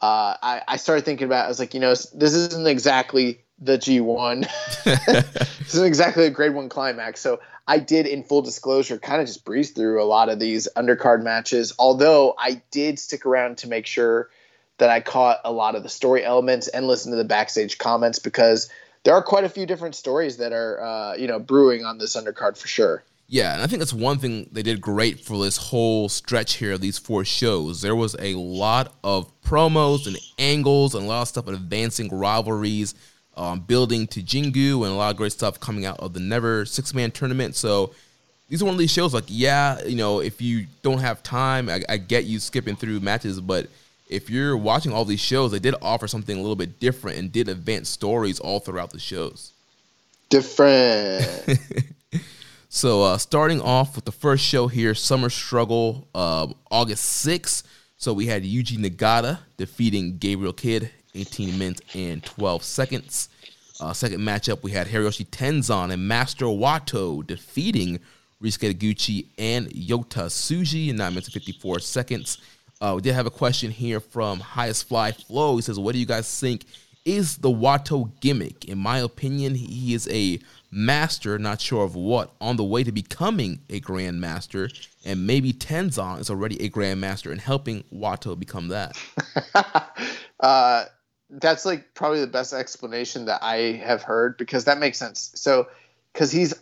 uh, I, I started thinking about. It. I was like, you know, this isn't exactly the G1. this isn't exactly a grade one climax. So I did, in full disclosure, kind of just breeze through a lot of these undercard matches. Although I did stick around to make sure that I caught a lot of the story elements and listen to the backstage comments because there are quite a few different stories that are, uh, you know, brewing on this undercard for sure. Yeah, and I think that's one thing they did great for this whole stretch here of these four shows. There was a lot of promos and angles and a lot of stuff advancing rivalries um, building to Jingu and a lot of great stuff coming out of the Never six man tournament. So these are one of these shows like, yeah, you know, if you don't have time, I, I get you skipping through matches, but if you're watching all these shows, they did offer something a little bit different and did advance stories all throughout the shows. Different. so uh, starting off with the first show here, Summer Struggle, uh, August 6th. So we had Yuji Nagata defeating Gabriel Kidd 18 minutes and 12 seconds. Uh, second matchup, we had Hiroshi Tenzan and Master Wato defeating Ryusuke Taguchi and Yota Tsuji in 9 minutes and 54 seconds. Uh, we did have a question here from Highest Fly Flow. He says, What do you guys think is the Wato gimmick? In my opinion, he is a master, not sure of what, on the way to becoming a grandmaster. And maybe Tenzan is already a grandmaster and helping Wato become that. uh, that's like probably the best explanation that I have heard because that makes sense. So, because he's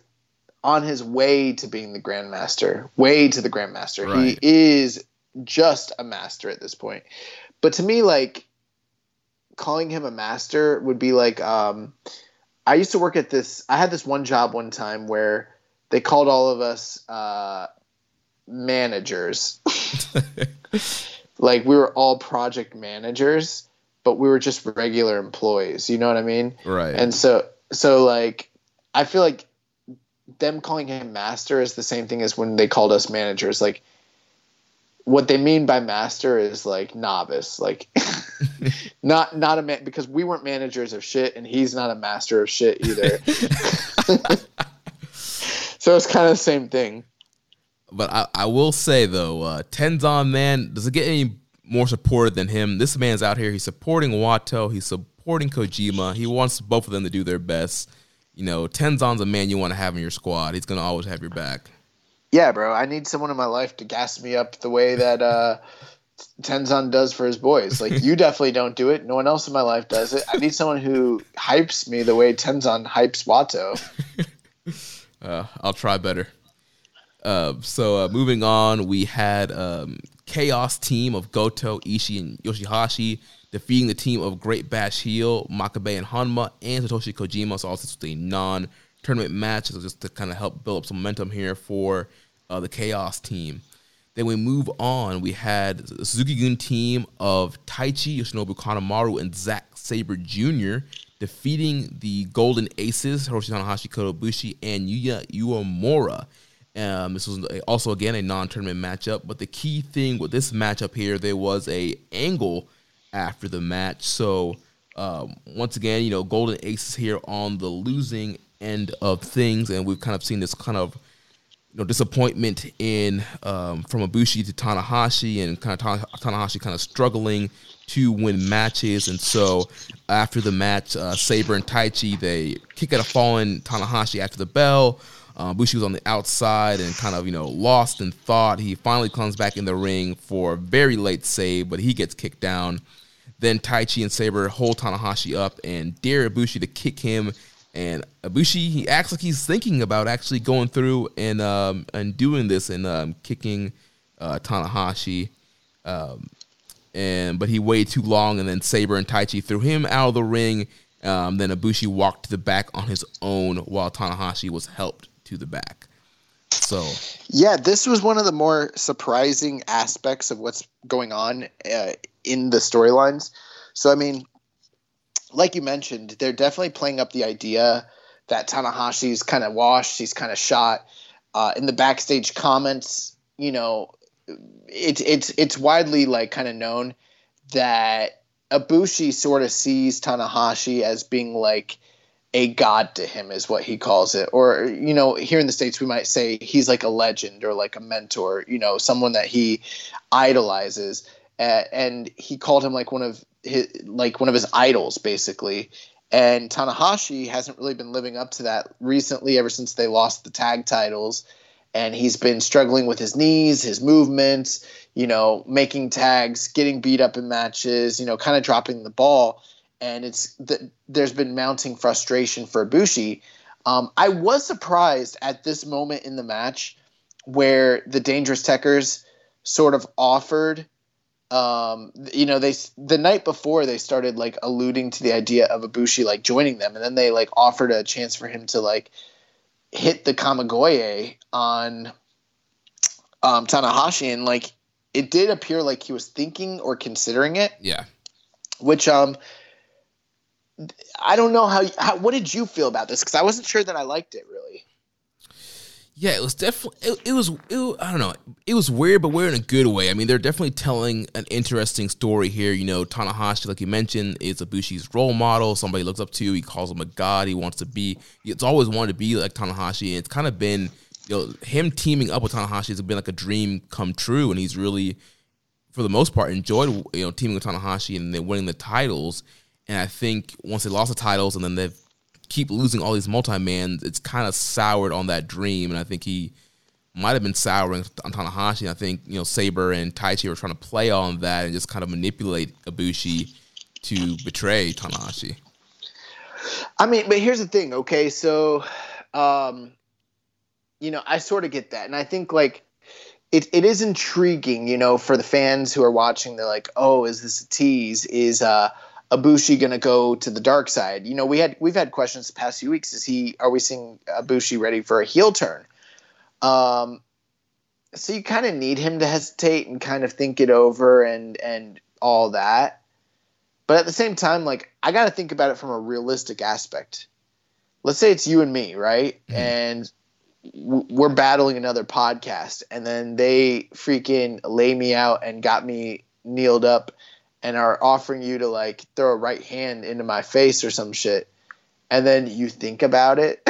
on his way to being the grandmaster, way to the grandmaster. Right. He is just a master at this point. But to me, like calling him a master would be like um, I used to work at this. I had this one job one time where they called all of us uh, managers. like we were all project managers but we were just regular employees. You know what I mean? Right. And so, so like, I feel like them calling him master is the same thing as when they called us managers. Like, what they mean by master is like novice, like not not a man because we weren't managers of shit, and he's not a master of shit either. so it's kind of the same thing. But I, I will say though, uh, Tenzan man, does it get any more supported than him. This man's out here. He's supporting Wato. He's supporting Kojima. He wants both of them to do their best. You know, Tenzan's a man you want to have in your squad. He's gonna always have your back. Yeah, bro. I need someone in my life to gas me up the way that uh, Tenzan does for his boys. Like you definitely don't do it. No one else in my life does it. I need someone who hypes me the way Tenzan hypes Wato. uh, I'll try better. Uh, so uh, moving on, we had um, Chaos team of Goto, Ishii, and Yoshihashi defeating the team of Great Bash Heel, Makabe, and Honma, and Satoshi Kojima. So also it's a non-tournament match, so just to kind of help build up some momentum here for uh, the Chaos team. Then we move on. We had Suzuki Gun team of Taichi, Yoshinobu Kanemaru, and Zack Sabre Jr. defeating the Golden Aces, Hiroshi Tanahashi, Kota Ibushi, and Yuya Uemura um, this was also again a non-tournament matchup, but the key thing with this matchup here, there was a angle after the match. So um, once again, you know, Golden Aces here on the losing end of things, and we've kind of seen this kind of you know disappointment in um, from Ibushi to Tanahashi, and kind of Tanahashi kind of struggling to win matches. And so after the match, uh, Sabre and Taichi they kick out a fallen Tanahashi after the bell. Uh, Bushi was on the outside and kind of, you know, lost in thought. He finally comes back in the ring for a very late save, but he gets kicked down. Then Taichi and Sabre hold Tanahashi up and dare Ibushi to kick him. And Ibushi, he acts like he's thinking about actually going through and um, and doing this and um, kicking uh, Tanahashi. Um, and but he waited too long, and then Sabre and Taichi threw him out of the ring. Um, then Ibushi walked to the back on his own while Tanahashi was helped to the back. So yeah, this was one of the more surprising aspects of what's going on uh, in the storylines. So I mean, like you mentioned, they're definitely playing up the idea that Tanahashi's kind of washed, he's kind of shot. Uh, in the backstage comments, you know, it's it's it's widely like kind of known that Ibushi sort of sees Tanahashi as being like a god to him is what he calls it or you know here in the states we might say he's like a legend or like a mentor you know someone that he idolizes uh, and he called him like one of his like one of his idols, basically. And Tanahashi hasn't really been living up to that recently, ever since they lost the tag titles. And he's been struggling with his knees, his movements, you know, making tags, getting beat up in matches, you know, kind of dropping the ball. And it's the, there's been mounting frustration for Ibushi. Um, I was surprised at this moment in the match where the Dangerous Tekkers sort of offered um, you know, they the night before they started like alluding to the idea of Ibushi like joining them, and then they like offered a chance for him to like hit the Kamigoye on um, Tanahashi, and like it did appear like he was thinking or considering it. Yeah. Which um, I don't know how, how what did you feel about this because I wasn't sure that I liked it really. Yeah, it was definitely it, it was it, I don't know it was weird, but weird in a good way. I mean, they're definitely telling an interesting story here. You know, Tanahashi, like you mentioned, is Ibushi's role model. Somebody looks up to. He calls him a god. He wants to be. It's always wanted to be like Tanahashi, and it's kind of been you know him teaming up with Tanahashi has been like a dream come true, and he's really, for the most part, enjoyed you know teaming with Tanahashi and then winning the titles. And I think once they lost the titles, and then they've keep losing all these multi mans, it's kind of soured on that dream. And I think he might have been souring on Tanahashi. I think you know Sabre and Taichi were trying to play on that and just kind of manipulate Ibushi to betray Tanahashi. I mean, but here's the thing. Okay, so, um, you know, I sort of get that, and I think like it, it is intriguing, you know, for the fans who are watching. They're like, oh, is this a tease? Is uh Ibushi going to go to the dark side? You know, we had we've had questions the past few weeks. Is he? Are we seeing Ibushi ready for a heel turn? Um, so you kind of need him to hesitate and kind of think it over and and all that. But at the same time, like I got to think about it from a realistic aspect. Let's say it's you and me, right? Mm-hmm. And we're battling another podcast, and then they freaking lay me out and got me kneeled up and are offering you to like throw a right hand into my face or some shit, and then you think about it.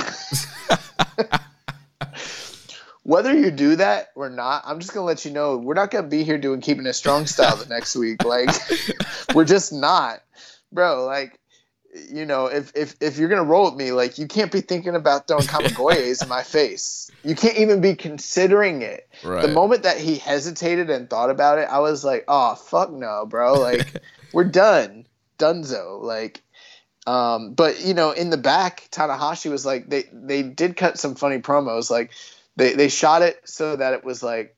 Whether you do that or not, I'm just gonna let you know we're not gonna be here doing keeping it strong style the next week. Like, we're just not, bro. Like, you know, if if if you're gonna roll with me, like you can't be thinking about throwing kamigoyes in my face. You can't even be considering it. Right. The moment that he hesitated and thought about it, I was like, oh fuck no, bro. Like we're done. Dunzo. Like um, but you know, in the back, Tanahashi was like they they did cut some funny promos. Like they they shot it so that it was like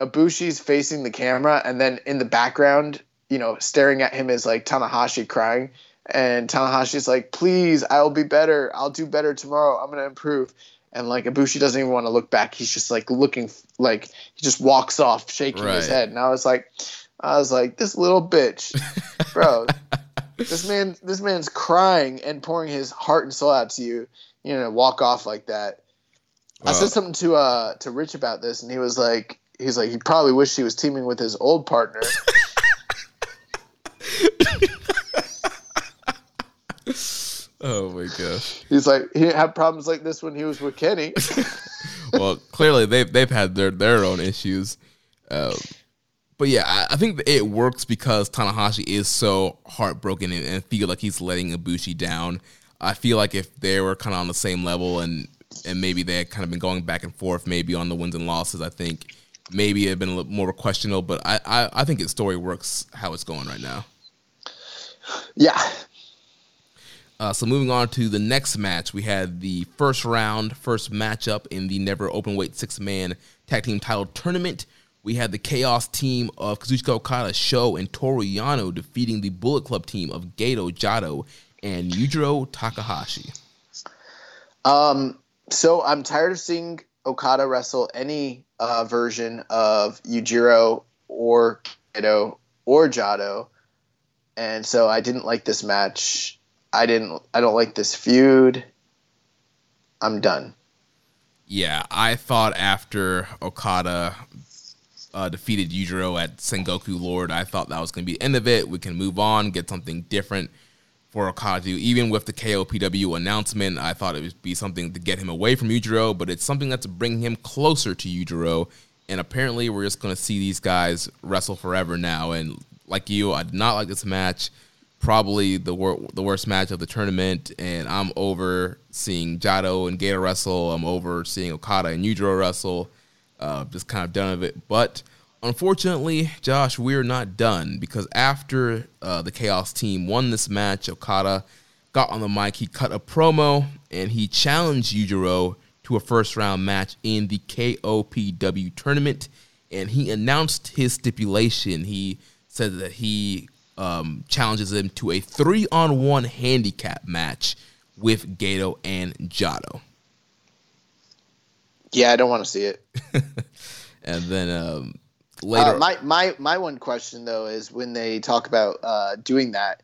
Ibushi's facing the camera, and then in the background, you know, staring at him is like Tanahashi crying and Tanahashi's like, please, I'll be better. I'll do better tomorrow. I'm gonna improve. And like Ibushi doesn't even want to look back. He's just like looking like he just walks off, shaking right. his head. And I was like, I was like, this little bitch, bro. this man, this man's crying and pouring his heart and soul out to you. You know, walk off like that. I said something to uh to Rich about this, and he was like, he's like, he probably wished he was teaming with his old partner. Oh my gosh. He's like he didn't problems like this when he was with Kenny. well, clearly they've they've had their their own issues. Um, but yeah, I, I, think it works because Tanahashi is so heartbroken and, and feel like he's letting Ibushi down. I feel like if they were kind of on the same level and and maybe they had kind of been going back and forth, maybe on the wins and losses, I think maybe it'd been a little more questionable. But I, I, I think its story works how it's going right now. Yeah, uh, so moving on to the next match, we had the first round, first matchup in the never open weight six man tag team title tournament. We had the Chaos team of Kazuchika Okada, Sho, and Toru Yano defeating the Bullet Club team of Gedo, Jado, and Yujiro Takahashi. Um, so I'm tired of seeing Okada wrestle any uh, version of Yujiro or Gedo or Jado, and so I didn't like this match I didn't. I don't like this feud. I'm done. Yeah, I thought after Okada uh, defeated Yujiro at Sengoku Lord, I thought that was going to be the end of it. We can move on, get something different for Okada. Even with the KOPW announcement, I thought it would be something to get him away from Yujiro, but it's something that's bringing him closer to Yujiro and apparently we're just going to see these guys wrestle forever now. And like you, I did not like this match. Probably the wor- the worst match of the tournament, and I'm over seeing Jado and Gedo wrestle. I'm over seeing Okada and Yujiro wrestle. Uh, just kind of done of it. But unfortunately, Josh, we're not done because after uh, the Chaos team won this match, Okada got on the mic. He cut a promo and he challenged Yujiro to a first round match in the KOPW tournament. And he announced his stipulation. He said that he um, challenges him to a three on one handicap match with Gedo and Jado. Yeah, I don't want to see it. and then um, later, uh, my my my one question though is when they talk about uh, doing that,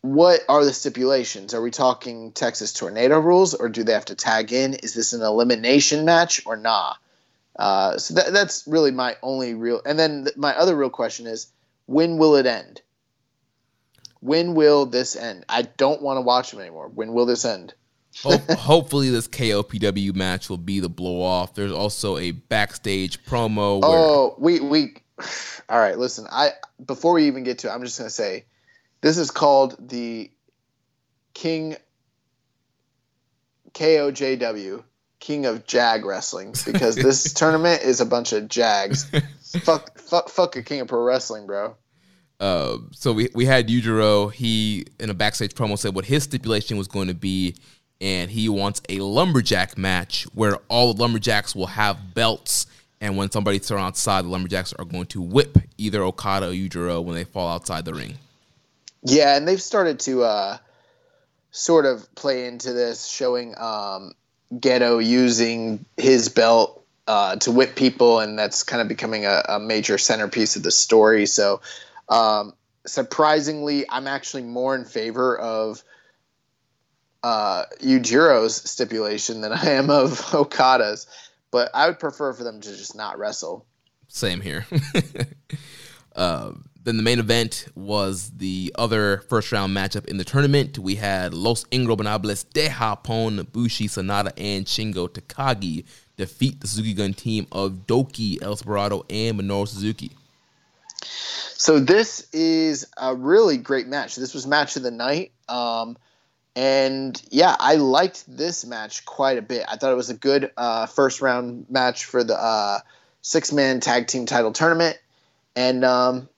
what are the stipulations? Are we talking Texas Tornado rules, or do they have to tag in? Is this an elimination match or nah? Uh, so that, that's really my only real. And then th- my other real question is, when will it end? When will this end? I don't want to watch them anymore. When will this end? Hopefully, this KOPW match will be the blow off. There's also a backstage promo. Where... Oh, we we. All right, listen. I before we even get to, it, I'm just gonna say this is called the King KOJW, King of Jag Wrestling, because this tournament is a bunch of Jags. fuck, fuck, fuck a King of Pro Wrestling, bro. Uh, so we, we had Yujiro. He in a backstage promo said what his stipulation was going to be, and he wants a lumberjack match where all the lumberjacks will have belts, and when somebody thrown outside, the lumberjacks are going to whip either Okada or Yujiro when they fall outside the ring. Yeah, and they've started to uh, sort of play into this, showing um, Gedo using his belt uh, to whip people, and that's kind of becoming a, a major centerpiece of the story. So, um, surprisingly, I'm actually more in favor of uh, Yujiro's stipulation than I am of Okada's, but I would prefer for them to just not wrestle. Same here. uh, then the main event was the other first round matchup in the tournament. We had Los Ingobernables de Japón, Bushi Sanada, and Shingo Takagi defeat the Suzuki Gun team of Doki, El Desperado, and Minoru Suzuki. So this is a really great match. This was match of the night. Um, and yeah, I liked this match quite a bit. I thought it was a good uh, first round match for the uh, six man tag team title tournament. And um,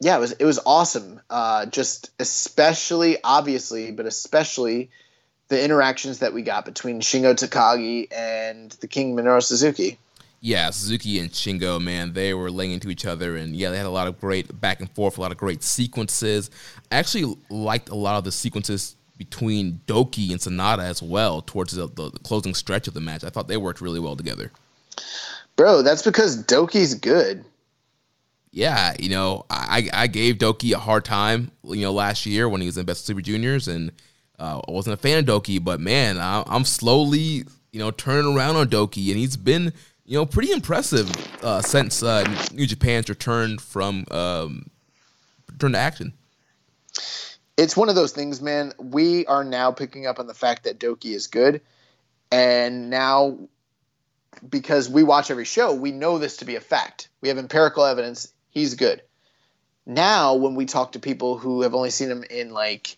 yeah, it was it was awesome. Uh, just especially obviously, but especially the interactions that we got between Shingo Takagi and the King Minoru Suzuki. Yeah, Suzuki and Shingo, man, they were laying into each other, and yeah, they had a lot of great back and forth, a lot of great sequences. I actually liked a lot of the sequences between Doki and Sanada as well towards the, the, the closing stretch of the match. I thought they worked really well together. Bro, that's because Doki's good yeah, you know, I, I gave Doki a hard time, you know, last year when he was in Best Super Juniors, and uh, I wasn't a fan of Doki, but man, I, am slowly, you know, turning around on Doki, and he's been, you know, pretty impressive uh, since uh, New Japan's return from um, return to action. It's one of those things, man. We are now picking up on the fact that Doki is good, and now because we watch every show, we know this to be a fact. We have empirical evidence he's good. Now, when we talk to people who have only seen him in like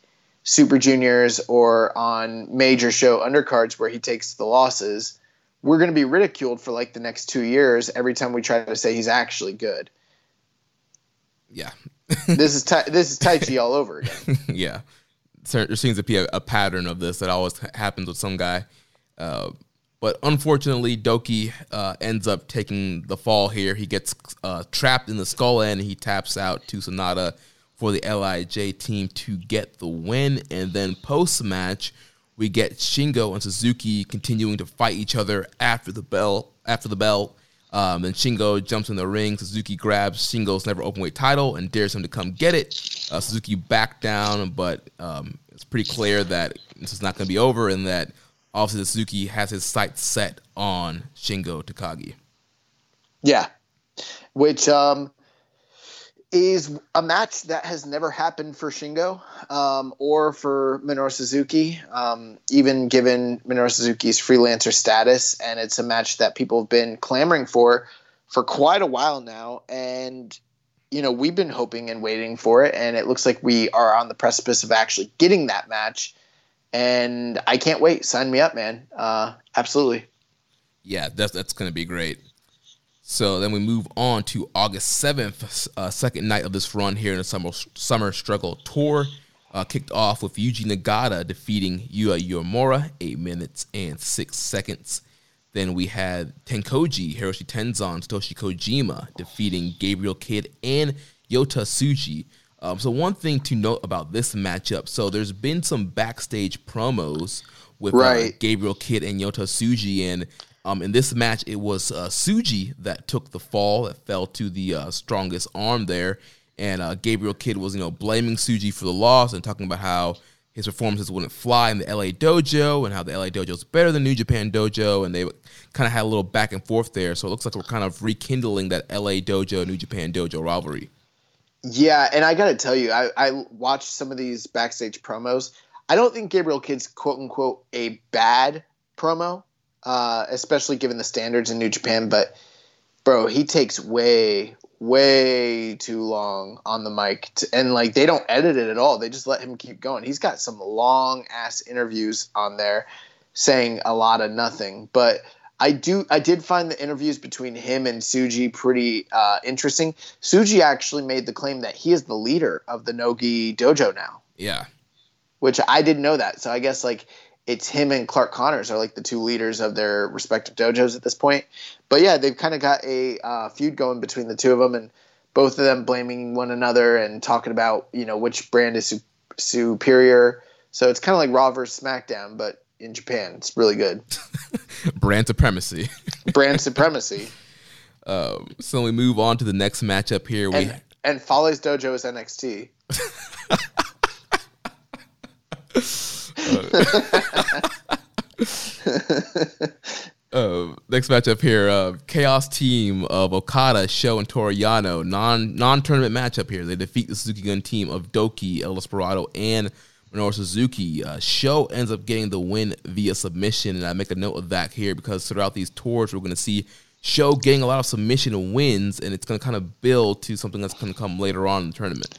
Super Juniors or on major show undercards where he takes the losses, we're going to be ridiculed for like the next two years every time we try to say he's actually good. Yeah, this is tai- this is Taichi all over again. yeah, there seems to be a, a, pattern of this that always happens with some guy. Uh, but unfortunately, Doki uh, ends up taking the fall here. He gets uh, trapped in the skull end. and He taps out to Sanada for the LIJ team to get the win. And then post match, we get Shingo and Suzuki continuing to fight each other after the bell. After the bell, um, then Shingo jumps in the ring. Suzuki grabs Shingo's never open weight title and dares him to come get it. Uh, Suzuki back down, but um, it's pretty clear that this is not going to be over and that obviously Suzuki has his sights set on Shingo Takagi. Yeah, which um, is a match that has never happened for Shingo um, or for Minoru Suzuki, um, even given Minoru Suzuki's freelancer status. And it's a match that people have been clamoring for for quite a while now. And, you know, we've been hoping and waiting for it. And it looks like we are on the precipice of actually getting that match. And I can't wait. Sign me up, man. Uh, absolutely. Yeah, that's, that's going to be great. So then we move on to August 7th, uh, second night of this run here in the Summer, summer Struggle Tour. Uh, kicked off with Yuji Nagata defeating Yuya Uemura, 8 minutes and 6 seconds. Then we had Tenkoji, Hiroshi Tenzan, Satoshi Kojima defeating Gabriel Kidd and Yota Tsuji. Um, so one thing to note about this matchup, so there's been some backstage promos with uh, Right. uh, Gabriel Kidd and Yota Tsuji, and um, in this match, it was uh, Tsuji that took the fall, that fell to the uh, strongest arm there. And uh, Gabriel Kidd was, you know, blaming Tsuji for the loss and talking about how his performances wouldn't fly in the LA dojo and how the LA dojo is better than New Japan dojo. And they kind of had a little back and forth there. So it looks like we're kind of rekindling that LA dojo, New Japan dojo rivalry. Yeah, and I got to tell you, I, I watched some of these backstage promos. I don't think Gabriel Kidd's quote unquote a bad promo, uh, especially given the standards in New Japan. But bro, he takes way, way too long on the mic, to, and like they don't edit it at all. They just let him keep going. He's got some long ass interviews on there, saying a lot of nothing. But I do, I did find the interviews between him and Tsuji pretty uh, interesting. Tsuji actually made the claim that he is the leader of the Noge dojo now Yeah. which I didn't know that. So I guess like it's him and Clark Connors are like the two leaders of their respective dojos at this point. But yeah, they've kind of got a uh, feud going between the two of them, and both of them blaming one another and talking about you know which brand is su- superior. So it's kind of like Raw versus SmackDown, but in Japan. It's really good. Brand supremacy. Brand supremacy. um, so we move on to the next matchup here. We And, and Fale's dojo is NXT. Uh, next matchup here, uh, Chaos team of Okada, Sho, and Toru Yano. Non non tournament matchup here. They defeat the Suzuki Gun team of Doki, El Desperado, and Minoru Suzuki. Uh, Sho ends up getting the win via submission, and I make a note of that here because throughout these tours, we're going to see Sho getting a lot of submission wins, and it's going to kind of build to something that's going to come later on in the tournament.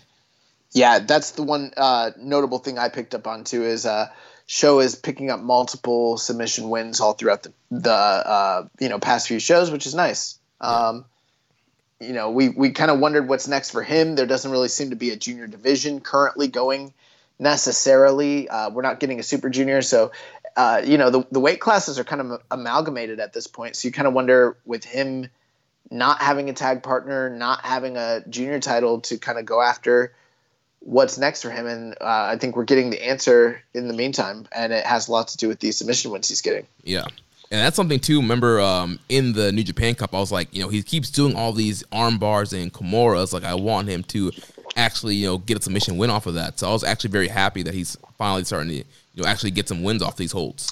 Yeah, that's the one uh, notable thing I picked up on too is uh, Sho is picking up multiple submission wins all throughout the the uh, you know past few shows, which is nice. Um, you know, we we kind of wondered what's next for him. There doesn't really seem to be a junior division currently going necessarily. Uh, we're not getting a super junior, so uh, you know the the weight classes are kind of amalgamated at this point. So you kind of wonder with him not having a tag partner, not having a junior title to kind of go after what's next for him. And uh, I think we're getting the answer in the meantime, and it has a lot to do with the submission wins he's getting. Yeah. And that's something too. Remember, um, in the New Japan Cup, I was like, you know, he keeps doing all these arm bars and Kimuras. Like, I want him to actually, you know, get a submission win off of that. So I was actually very happy that he's finally starting to, you know, actually get some wins off these holds.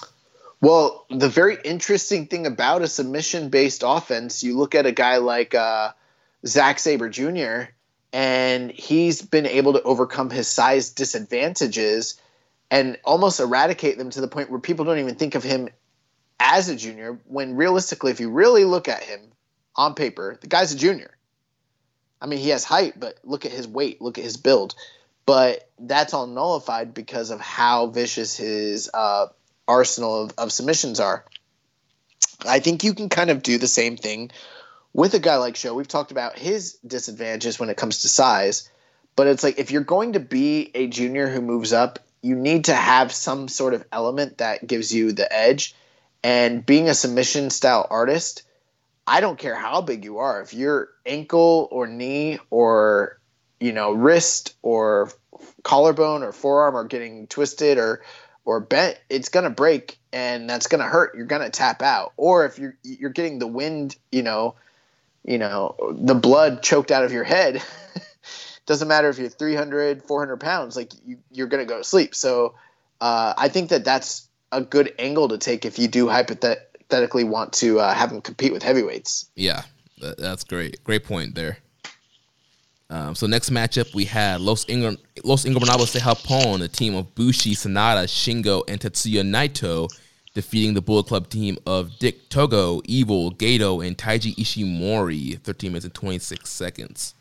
Well, the very interesting thing about a submission based offense, you look at a guy like uh, Zack Sabre Jr., and he's been able to overcome his size disadvantages and almost eradicate them to the point where people don't even think of him as a junior. When realistically, if you really look at him on paper, the guy's a junior. I mean, he has height, but look at his weight, look at his build. But that's all nullified because of how vicious his uh, arsenal of, of submissions are. I think you can kind of do the same thing with a guy like Sho. We've talked about his disadvantages when it comes to size, but it's like if you're going to be a junior who moves up, you need to have some sort of element that gives you the edge. And being a submission style artist, I don't care how big you are. If your ankle or knee or you know wrist or collarbone or forearm are getting twisted or or bent, it's gonna break and that's gonna hurt. You're gonna tap out. Or if you're you're getting the wind, you know, you know, the blood choked out of your head. Doesn't matter if you're 300, 400 pounds, like you, you're gonna go to sleep. So uh, I think that that's a good angle to take if you do hypothetically want to uh, have them compete with heavyweights. Yeah, that's great. Great point there. Um, so next matchup we had Los Ingo- Los Ingobernables de Japón, the team of Bushi, Sanada, Shingo, and Tetsuya Naito, defeating the Bullet Club team of Dick Togo, Evil, Gedo, and Taiji Ishimori, 13 minutes and 26 seconds.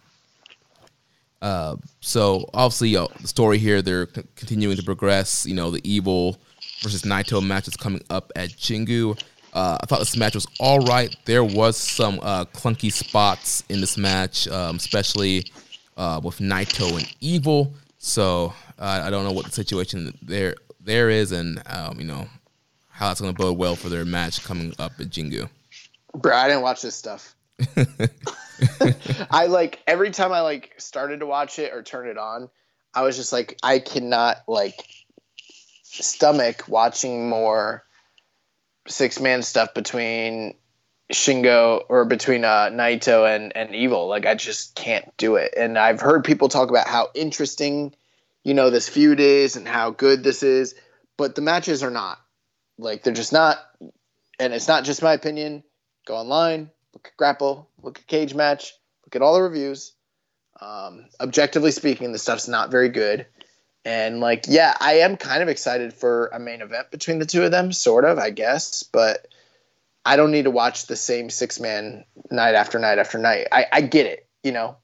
Uh, so obviously, uh, the story here they're c- continuing to progress. You know, the Evil versus Naito match is coming up at Jingu. Uh, I thought this match was all right. There was some uh, clunky spots in this match, um, especially uh, with Naito and Evil. So I don't know what the situation there there is, and um, you know how that's going to bode well for their match coming up at Jingu. Bro, I didn't watch this stuff. I like every time I like started to watch it or turn it on, I was just like, I cannot like stomach watching more six man stuff between Shingo or between uh, Naito and and Evil. Like I just can't do it. And I've heard people talk about how interesting, you know, this feud is and how good this is, but the matches are not. Like they're just not. And it's not just my opinion. Go online, look at Grapple, look at Cage Match, look at all the reviews. Um, objectively speaking, the stuff's not very good. And like, yeah, I am kind of excited for a main event between the two of them, sort of, I guess. But I don't need to watch the same six man night after night after night. I, I get it, you know.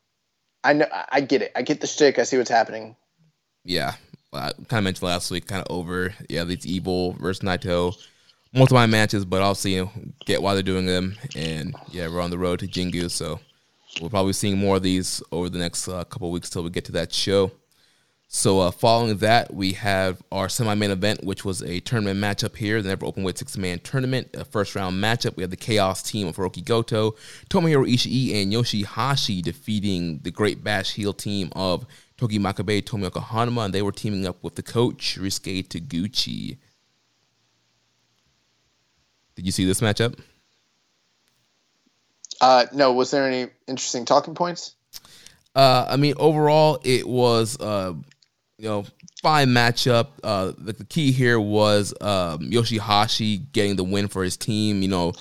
I know I get it. I get the shtick. I see what's happening. Yeah, kind of mentioned last week, kind of over. Yeah, these Evil versus Naito, multiple matches, but obviously you know, get why they're doing them. And yeah, we're on the road to Jingu, so we'll probably seeing more of these over the next uh, couple weeks till we get to that show. So uh, following that, we have our semi-main event, which was a tournament matchup here, the Never Open Weight Six-Man Tournament, a first-round matchup. We have the Chaos team of Hiroki Goto, Tomohiro Ishii, and Yoshihashi defeating the Great Bash heel team of Togi Makabe, Tomoaki Honma, and they were teaming up with the coach, Ryusuke Taguchi. Did you see this matchup? Uh, no, was there any interesting talking points? Uh, I mean, overall, it was uh, you know fine matchup. Uh, the, the key here was um, Yoshihashi getting the win for his team. You know,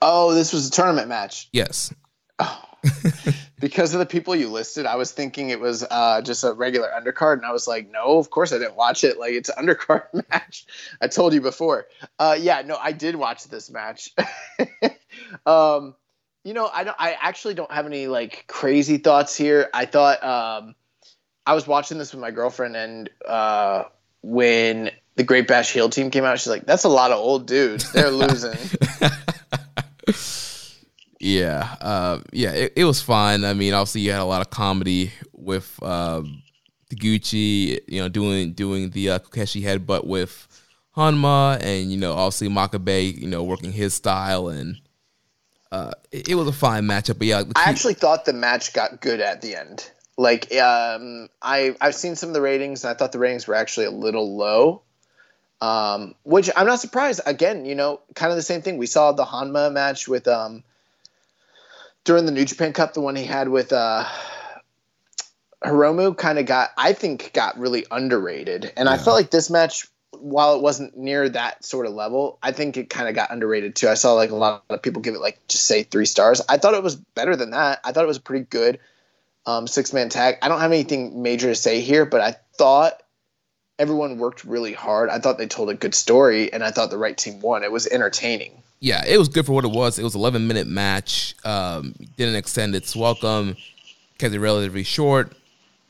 Oh, this was a tournament match. yes, because of the people you listed, I was thinking it was uh, just a regular undercard, and I was like, no, of course I didn't watch it. Like it's an undercard match. I told you before. Uh, yeah, no, I did watch this match. um, you know, I don't. I actually don't have any like crazy thoughts here. I thought um, I was watching this with my girlfriend, and uh, when the Great Bash heel team came out, she's like, "That's a lot of old dudes. They're losing." Yeah, uh, yeah. It, it was fun. I mean, obviously, you had a lot of comedy with um, Gucci, you know, doing doing the uh, Kokeshi headbutt with Honma, and you know, obviously Makabe, you know, working his style and. Uh, it, it was a fine matchup, but yeah, I actually thought the match got good at the end. Like, um, I I've seen some of the ratings, and I thought the ratings were actually a little low. Um, which I'm not surprised. Again, you know, kind of the same thing. We saw the Honma match with um during the New Japan Cup, the one he had with uh Hiromu kind of got I think got really underrated. And I felt like this match while it wasn't near that sort of level, I think it kind of got underrated too. I saw like a lot of people give it like just say three stars. I thought it was better than that. I thought it was a pretty good um, six man tag. I don't have anything major to say here, but I thought everyone worked really hard. I thought they told a good story, and I thought the right team won. It was entertaining. Yeah, it was good for what it was. It was 11 minute match. Um, didn't extend its welcome. Kept it relatively short.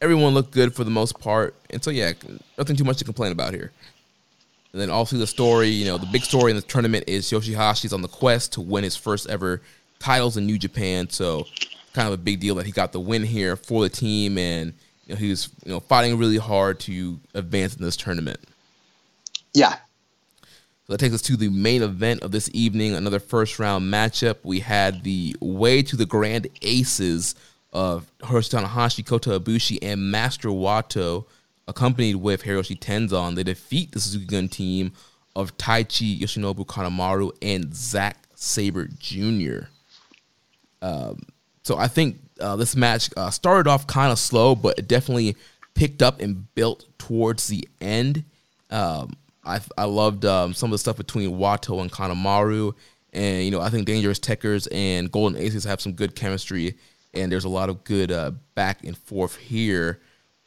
Everyone looked good for the most part, and so yeah, nothing too much to complain about here. And then also the story, you know, the big story in the tournament is Yoshihashi's on the quest to win his first ever titles in New Japan. So kind of a big deal that he got the win here for the team, and you know, he was you know fighting really hard to advance in this tournament. Yeah, That takes us to the main event of this evening, another first round matchup. We had the way to the Grand Aces of Hiroshi Tanahashi, Kota Ibushi, and Master Wato, accompanied with Hiroshi Tenzan. They defeat the Suzuki Gun team of Taichi Yoshinobu Kanemaru and Zack Sabre Jr. Um, so I think uh, this match uh, started off kind of slow, but it definitely picked up and built towards the end. Um, I I loved um, some of the stuff between Wato and Kanemaru, and you know I think Dangerous Tekkers and Golden Aces have some good chemistry and there's a lot of good uh, back and forth here.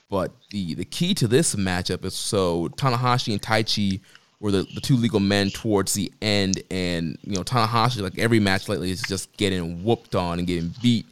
But the the key to this matchup is so Tanahashi and Taichi were the, the two legal men towards the end, and you know Tanahashi like every match lately is just getting whooped on and getting beat,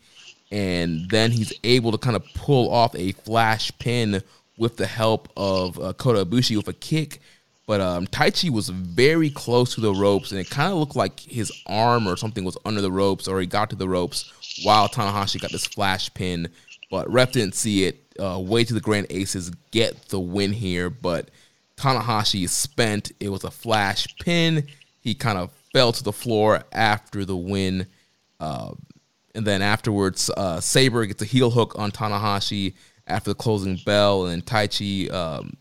and then he's able to kind of pull off a flash pin with the help of uh, Kota Ibushi with a kick. But um, Taichi was very close to the ropes, and it kind of looked like his arm or something was under the ropes, or he got to the ropes while Tanahashi got this flash pin. But ref didn't see it. Uh, way to the Grand Aces get the win here, but Tanahashi is spent. It was a flash pin. He kind of fell to the floor after the win. Uh, and then afterwards, uh, Sabre gets a heel hook on Tanahashi after the closing bell, and then Taichi um,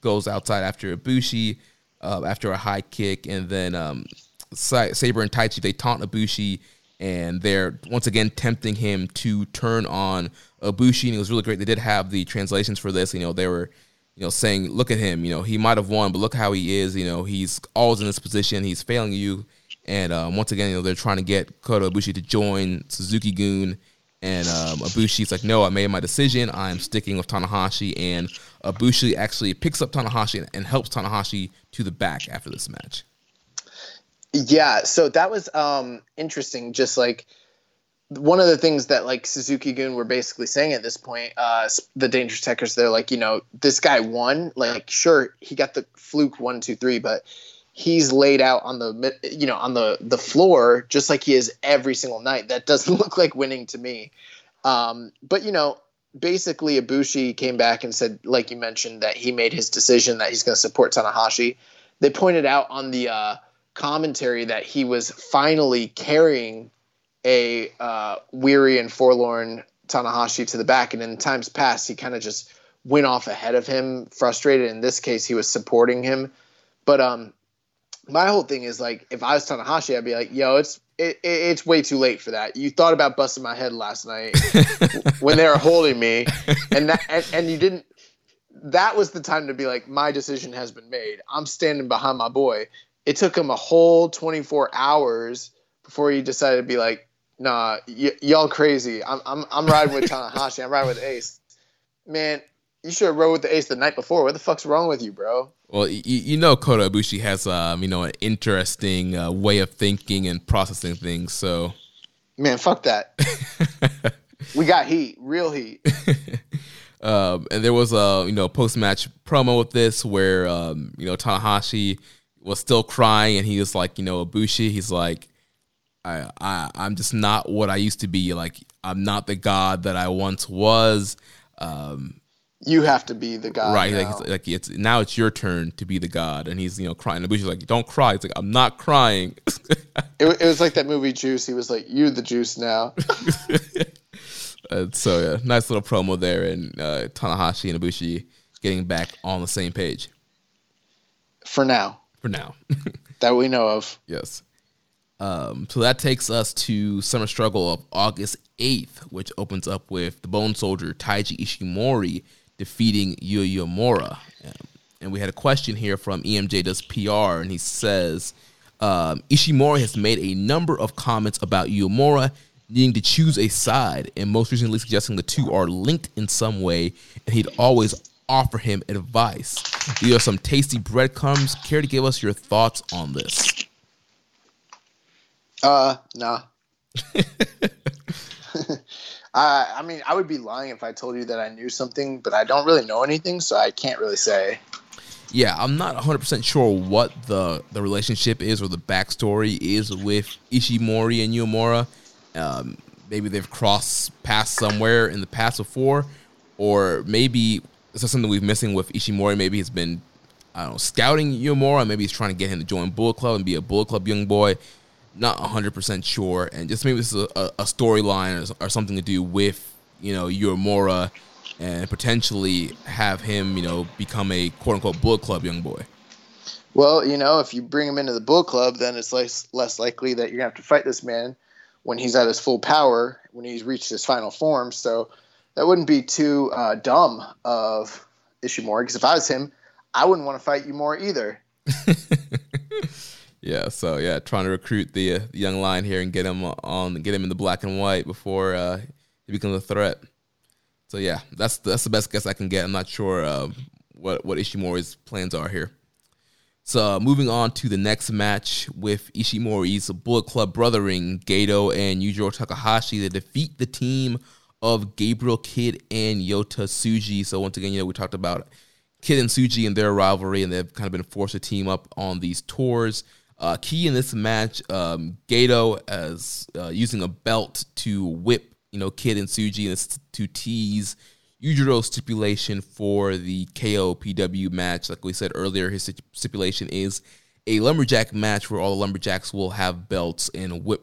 goes outside after Ibushi uh, after a high kick, and then um, Sabre and Taichi they taunt Ibushi, and they're once again tempting him to turn on Ibushi, and it was really great. They did have the translations for this. You know, they were you know saying, "Look at him. You know, he might have won, but look how he is. You know, he's always in this position. He's failing you." And um, once again, you know, they're trying to get Kota Ibushi to join Suzuki Gun. and um, Ibushi's like, no, I made my decision. I'm sticking with Tanahashi. And Ibushi actually picks up Tanahashi and, and helps Tanahashi to the back after this match. Yeah, so that was um, interesting. Just like one of the things that like Suzuki-gun were basically saying at this point, uh, the Dangerous Tekkers, they're like, you know, this guy won. Like, sure, he got the fluke one, two, three, but he's laid out on the you know on the the floor just like he is every single night. That doesn't look like winning to me. Um, but you know, basically, Ibushi came back and said, like you mentioned, that he made his decision that he's going to support Tanahashi. They pointed out on the uh, commentary that he was finally carrying a uh, weary and forlorn Tanahashi to the back, and in times past, he kind of just went off ahead of him, frustrated. In this case, he was supporting him. But um, my whole thing is like if I was Tanahashi, I'd be like, yo, it's it, it's way too late for that. You thought about busting my head last night when they were holding me, and that and, and you didn't. That was the time to be like, my decision has been made. I'm standing behind my boy. It took him a whole 24 hours before he decided to be like, nah, y- y'all crazy. I'm I'm I'm riding with Tanahashi. I'm riding with Ace. Man, you should have rode with the Ace the night before. What the fuck's wrong with you, bro? Well, you, you know, Kota Ibushi has, um, you know, an interesting uh, way of thinking and processing things. So, man, fuck that. we got heat, real heat. um, and there was a, you know, post match promo with this where, um, you know, Tanahashi was still crying, and he was like, you know, Ibushi, he's like, I, I, I'm just not what I used to be. Like, I'm not the god that I once was. Um, you have to be the god. Right. Now. Like, like it's now it's your turn to be the god. And he's, you know, crying. And Ibushi's like, don't cry. It's like, I'm not crying. it, it, was like that movie Juice. He was like, you're the juice now. uh, so, yeah, nice little promo there. And uh, Tanahashi and Ibushi getting back on the same page. For now. For now. that we know of. Yes. Um, so that takes us to Summer Struggle of August 8th, which opens up with the Bone Soldier Taiji Ishimori defeating Yuya. Um, and we had a question here from EMJ Does PR, and he says um, Ishimori has made a number of comments about Uemura needing to choose a side, and most recently suggesting the two are linked in some way, and he'd always offer him advice. These are some tasty breadcrumbs. Care to give us your thoughts on this? Uh, nah. Uh, I mean, I would be lying if I told you that I knew something, but I don't really know anything, so I can't really say. Yeah, I'm not 100% sure what the, the relationship is or the backstory is with Ishimori and Uemura. Um, maybe they've crossed paths somewhere in the past before, or maybe this is something we've missing with Ishimori. Maybe he's been, I don't know, scouting Uemura. Maybe he's trying to get him to join Bullet Club and be a Bullet Club young boy not 100% sure and just maybe this is a, a storyline or, or, something to do with you know Uemura and potentially have him you know become a quote unquote bullet club young boy. Well you know if you bring him into the bullet club then it's less less likely that you're gonna have to fight this man when he's at his full power when he's reached his final form. So that wouldn't be too uh, dumb of Ishimori because if I was him I wouldn't want to fight you more either Yeah, so yeah, trying to recruit the, uh, young lion here and get him on, get him in the black and white before uh, he becomes a threat. So yeah, that's that's the best guess I can get. I'm not sure uh, what what Ishimori's plans are here. So uh, moving on to the next match with Ishimori's Bullet Club brothering Gedo and Yujiro Takahashi. They defeat the team of Gabriel Kidd and Yota Tsuji. So once again, you know we talked about Kidd and Tsuji and their rivalry, and they've kind of been forced to team up on these tours. Uh, key in this match, um, Gedo as uh, using a belt to whip you know Kidd and Tsuji and to tease Yujiro stipulation for the KOPW match. Like we said earlier, his stipulation is a lumberjack match where all the lumberjacks will have belts and whip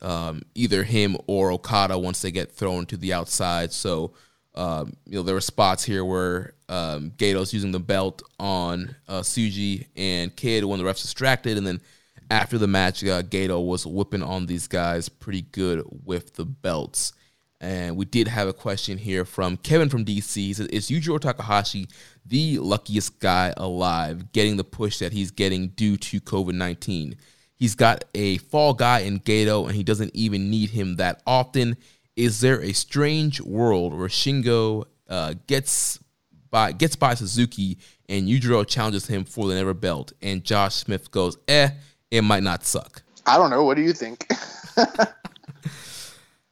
um, either him or Okada once they get thrown to the outside. So, um, you know, there were spots here where um, Gedo's using the belt on uh, Tsuji and Kidd when the ref's distracted, and then after the match, uh, Gedo was whipping on these guys pretty good with the belts. And we did have a question here from Kevin from DC. He says, Is Yujiro Takahashi the luckiest guy alive getting the push that he's getting due to COVID 19? He's got a fall guy in Gedo, and he doesn't even need him that often. Is there a strange world where Shingo uh, gets by gets by Suzuki and Yujiro challenges him for the never belt and Josh Smith goes, eh, it might not suck? I don't know. What do you think?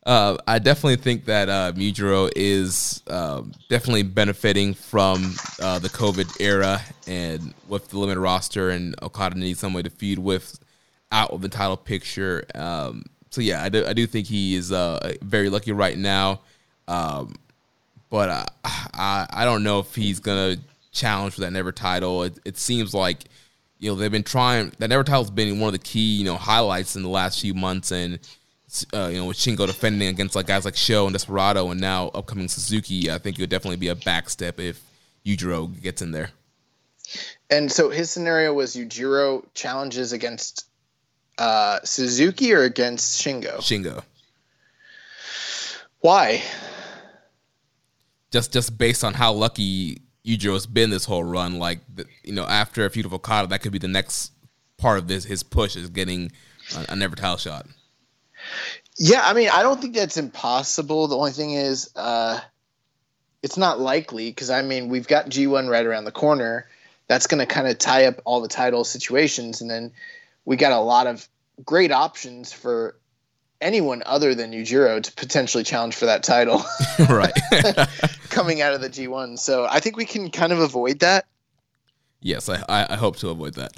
Uh, I definitely think that uh, Yujiro is uh, definitely benefiting from uh, the COVID era and with the limited roster, and Okada needs some way to feed with out of the title picture. Um, so yeah, I do, I do think he is uh, very lucky right now, um, but I, I, I don't know if he's gonna challenge for that never title. It, it seems like you know they've been trying that never title's been one of the key you know highlights in the last few months and uh, you know, with Shingo defending against like guys like Sho and Desperado, and now upcoming Suzuki, I think it would definitely be a backstep if Yujiro gets in there. And so his scenario was Yujiro challenges against uh, Suzuki or against Shingo. Shingo. Why? Just just based on how lucky Yujiro's been this whole run, like you know, after a feud of Okada, that could be the next part of this. His push is getting a, a never title shot. Yeah, I mean, I don't think that's impossible. The only thing is, uh, it's not likely because I mean, we've got G1 right around the corner. That's going to kind of tie up all the title situations, and then we got a lot of great options for anyone other than Yujiro to potentially challenge for that title. right. Coming out of the G1. So I think we can kind of avoid that. Yes, I, I hope to avoid that.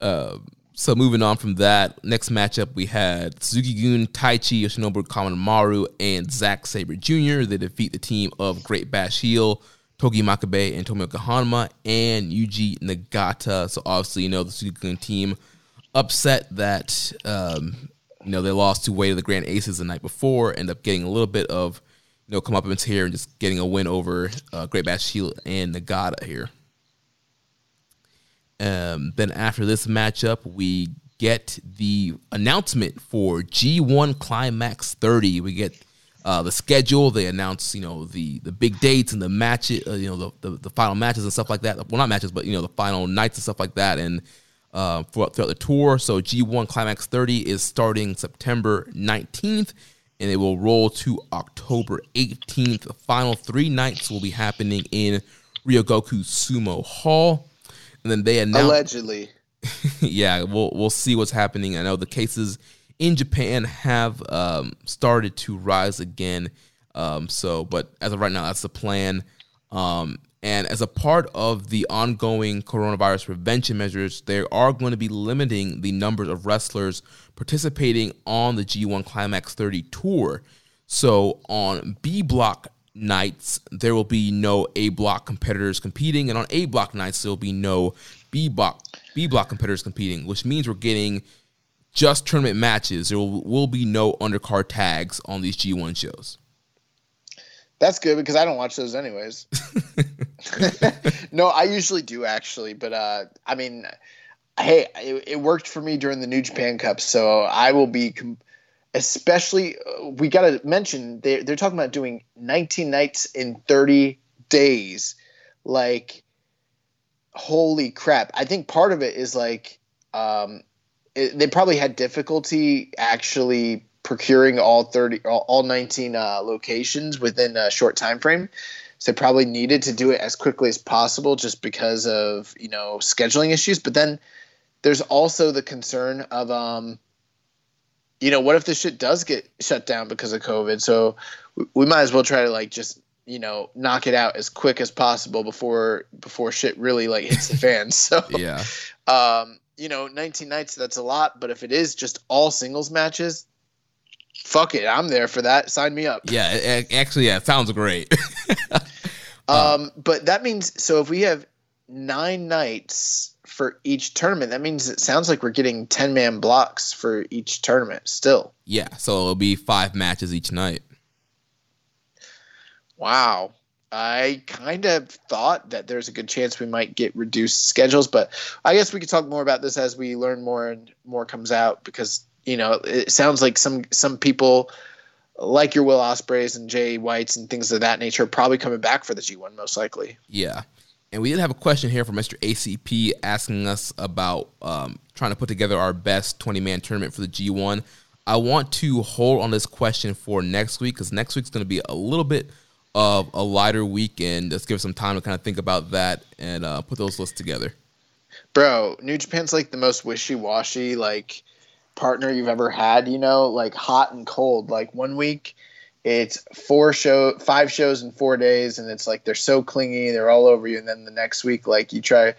um, so moving on from that, next matchup we had Suzuki Gun, Taichi, Yoshinobu Kanemaru, and Zack Sabre Jr. They defeat the team of Great Bash Heel, Togi Makabe, and Tomoaki Honma, and Yuji Nagata. So obviously, you know, the Suzuki team upset that, um, you know, they lost to Way of the Grand Aces the night before, end up getting a little bit of, you know, come up into here and just getting a win over uh, Great Bash Heel and Nagata here. Um, then after this matchup, we get the announcement for G1 Climax 30. We get uh, the schedule. They announce, you know, the the big dates and the matches, uh, you know, the, the, the final matches and stuff like that. Well, not matches, but you know, the final nights and stuff like that. And uh, for, throughout the tour, so G1 Climax 30 is starting September 19th, and it will roll to October 18th. The final three nights will be happening in Ryogoku Sumo Hall and then they announced allegedly. yeah, we'll we'll see what's happening. I know the cases in Japan have um, started to rise again. Um, so, but as of right now, that's the plan. Um, and as a part of the ongoing coronavirus prevention measures, they are going to be limiting the numbers of wrestlers participating on the G1 Climax 30 tour. So on B block nights, there will be no A block competitors competing, and on A block nights, there will be no B block B block competitors competing, which means we're getting just tournament matches. There will, will be no undercard tags on these G1 shows. That's good because I don't watch those anyways. no, I usually do actually, but uh, I mean, hey, it, it, worked for me during the New Japan Cup, so I will be. Com- especially uh, we got to mention they they're talking about doing 19 nights in 30 days like holy crap i think part of it is like um it, they probably had difficulty actually procuring all 30 all, all 19 uh, locations within a short time frame so they probably needed to do it as quickly as possible just because of you know scheduling issues. But then there's also the concern of um you know what if this shit does get shut down because of covid? So we, we might as well try to like just you know knock it out as quick as possible before before shit really like hits the fan. So Yeah. um, you know, 19 nights, that's a lot. But if it is just all singles matches, fuck it. I'm there for that. Sign me up. Yeah. it- actually, yeah, it sounds great. Um, but that means, so if we have nine nights for each tournament, that means it sounds like we're getting 10 man blocks for each tournament still. yeah. So it'll be five matches each night. Wow. I kind of thought that there's a good chance we might get reduced schedules, but I guess we could talk more about this as we learn more and more comes out because you know it sounds like some some people like your Will Ospreays and Jay Whites and things of that nature are probably coming back for the G1 most likely. Yeah. And we did have a question here from Mr. ACP asking us about um, trying to put together our best 20 man tournament for the G1. I want to hold on this question for next week because next week's going to be a little bit of a lighter weekend. Let's give some time to kind of think about that and uh, put those lists together. Bro, New Japan's like the most wishy-washy like partner you've ever had, you know, like hot and cold. Like one week it's four show five shows in 4 days and it's like they're so clingy, they're all over you and then the next week like you try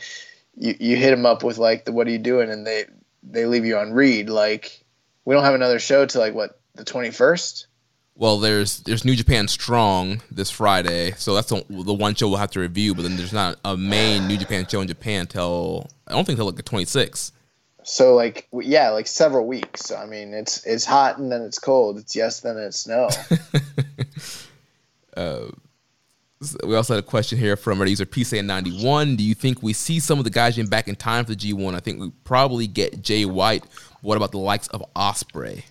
you you hit them up with like the what are you doing and they they leave you on read like we don't have another show till like what the 21st? Well, there's there's New Japan Strong this Friday, so that's the, the one show we'll have to review. But then there's not a main New Japan show in Japan till I don't think till like the 26th. So like yeah, like several weeks. So I mean, it's it's hot and then it's cold. It's yes then it's no. Uh, we also had a question here from our user PSA91. Do you think we see some of the guys in back in time for the G1? I think we probably get Jay White. What about the likes of Ospreay?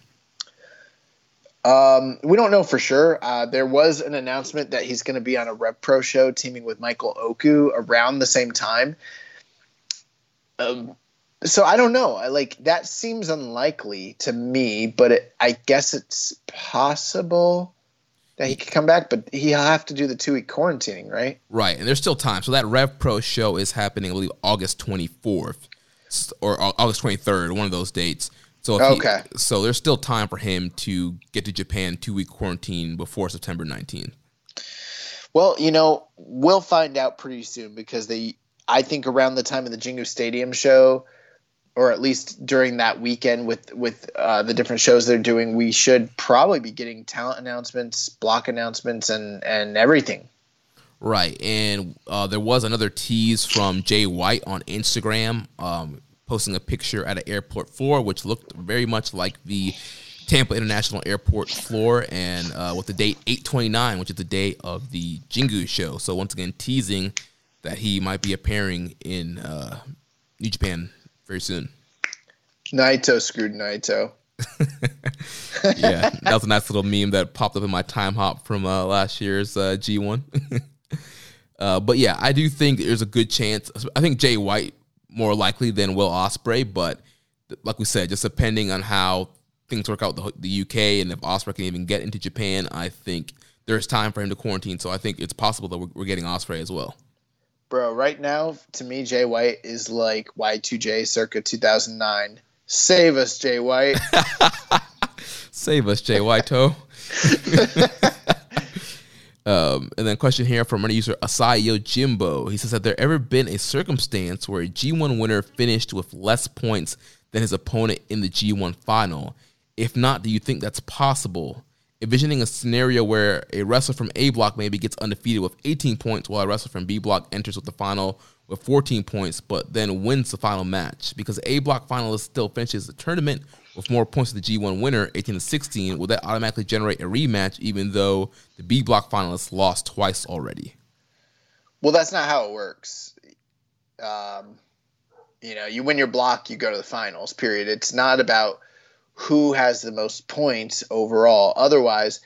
Um, we don't know for sure. Uh, there was an announcement that he's going to be on a Rev Pro show teaming with Michael Oku around the same time. Um, so I don't know. I like that seems unlikely to me, but it, I guess it's possible that he could come back. But he'll have to do the two week quarantining, right? Right, and there's still time. So that Rev Pro show is happening, I believe, August 24th or August 23rd, one of those dates. So if he- Okay. so there's still time for him to get to Japan two week quarantine before September 19th. Well, you know, we'll find out pretty soon because they, I think, around the time of the Jingu Stadium show, or at least during that weekend with with uh, the different shows they're doing, we should probably be getting talent announcements, block announcements, and and everything. Right, and uh, there was another tease from Jay White on Instagram, um, posting a picture at an airport floor, which looked very much like the Tampa International Airport floor, and uh, with the date eight twenty nine, which is the day of the Jingu show. So once again, teasing that he might be appearing in uh, New Japan very soon. Naito screwed Naito. yeah, that was a nice little meme that popped up in my time hop from uh, last year's uh, G1. uh, but yeah, I do think there's a good chance. I think Jay White more likely than Will Ospreay, but like we said, just depending on how things work out with the, the UK and if Ospreay can even get into Japan, I think there's time for him to quarantine. So I think it's possible that we're, we're getting Ospreay as well. Bro, right now, to me, Jay White is like Y2J circa 2009. Save us, Jay White. Save us, Jay Whiteo. um, and then question here from our user Asayo Jimbo. He says, Have there ever been a circumstance where a G1 winner finished with less points than his opponent in the G1 final? If not, do you think that's possible? Envisioning a scenario where a wrestler from A block maybe gets undefeated with 18 points, while a wrestler from B block enters with the final with 14 points, but then wins the final match. Because A block finalist still finishes the tournament with more points than the G1 winner, 18 to 16, will that automatically generate a rematch even though the B block finalists lost twice already? Well, that's not how it works. Um, you know, you win your block, you go to the finals. Period. It's not about who has the most points overall. Otherwise,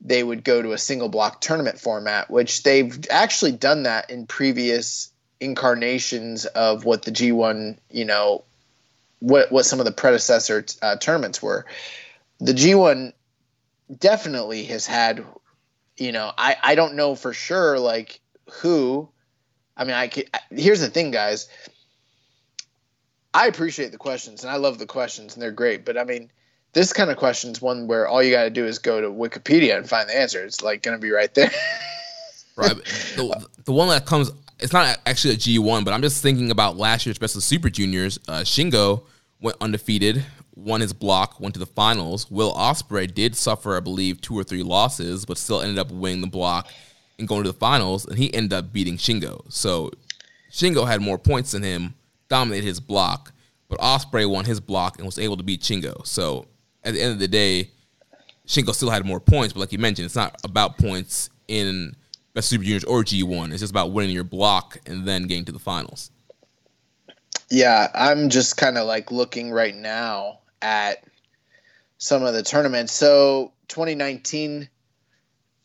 they would go to a single block tournament format, which they've actually done that in previous incarnations of what the G1, you know, what what some of the predecessor uh, tournaments were. the G1 definitely has had, you know, I, I don't know for sure, like, who. I mean, I could, here's the thing, guys. I appreciate the questions and I love the questions and they're great, but I mean, this kind of question is one where all you got to do is go to Wikipedia and find the answer. It's like going to be right there. right. The, the one that comes, it's not actually a G1, but I'm just thinking about last year's Best of Super Juniors. Uh, Shingo went undefeated, won his block, went to the finals. Will Ospreay did suffer, I believe, two or three losses, but still ended up winning the block and going to the finals, and he ended up beating Shingo. So Shingo had more points than him, dominated his block, but Ospreay won his block and was able to beat Shingo. So at the end of the day, Shingo still had more points, but like you mentioned, it's not about points in Best Super Juniors or G1. It's just about winning your block and then getting to the finals. Yeah, I'm just kind of like looking right now at some of the tournaments. So 2019,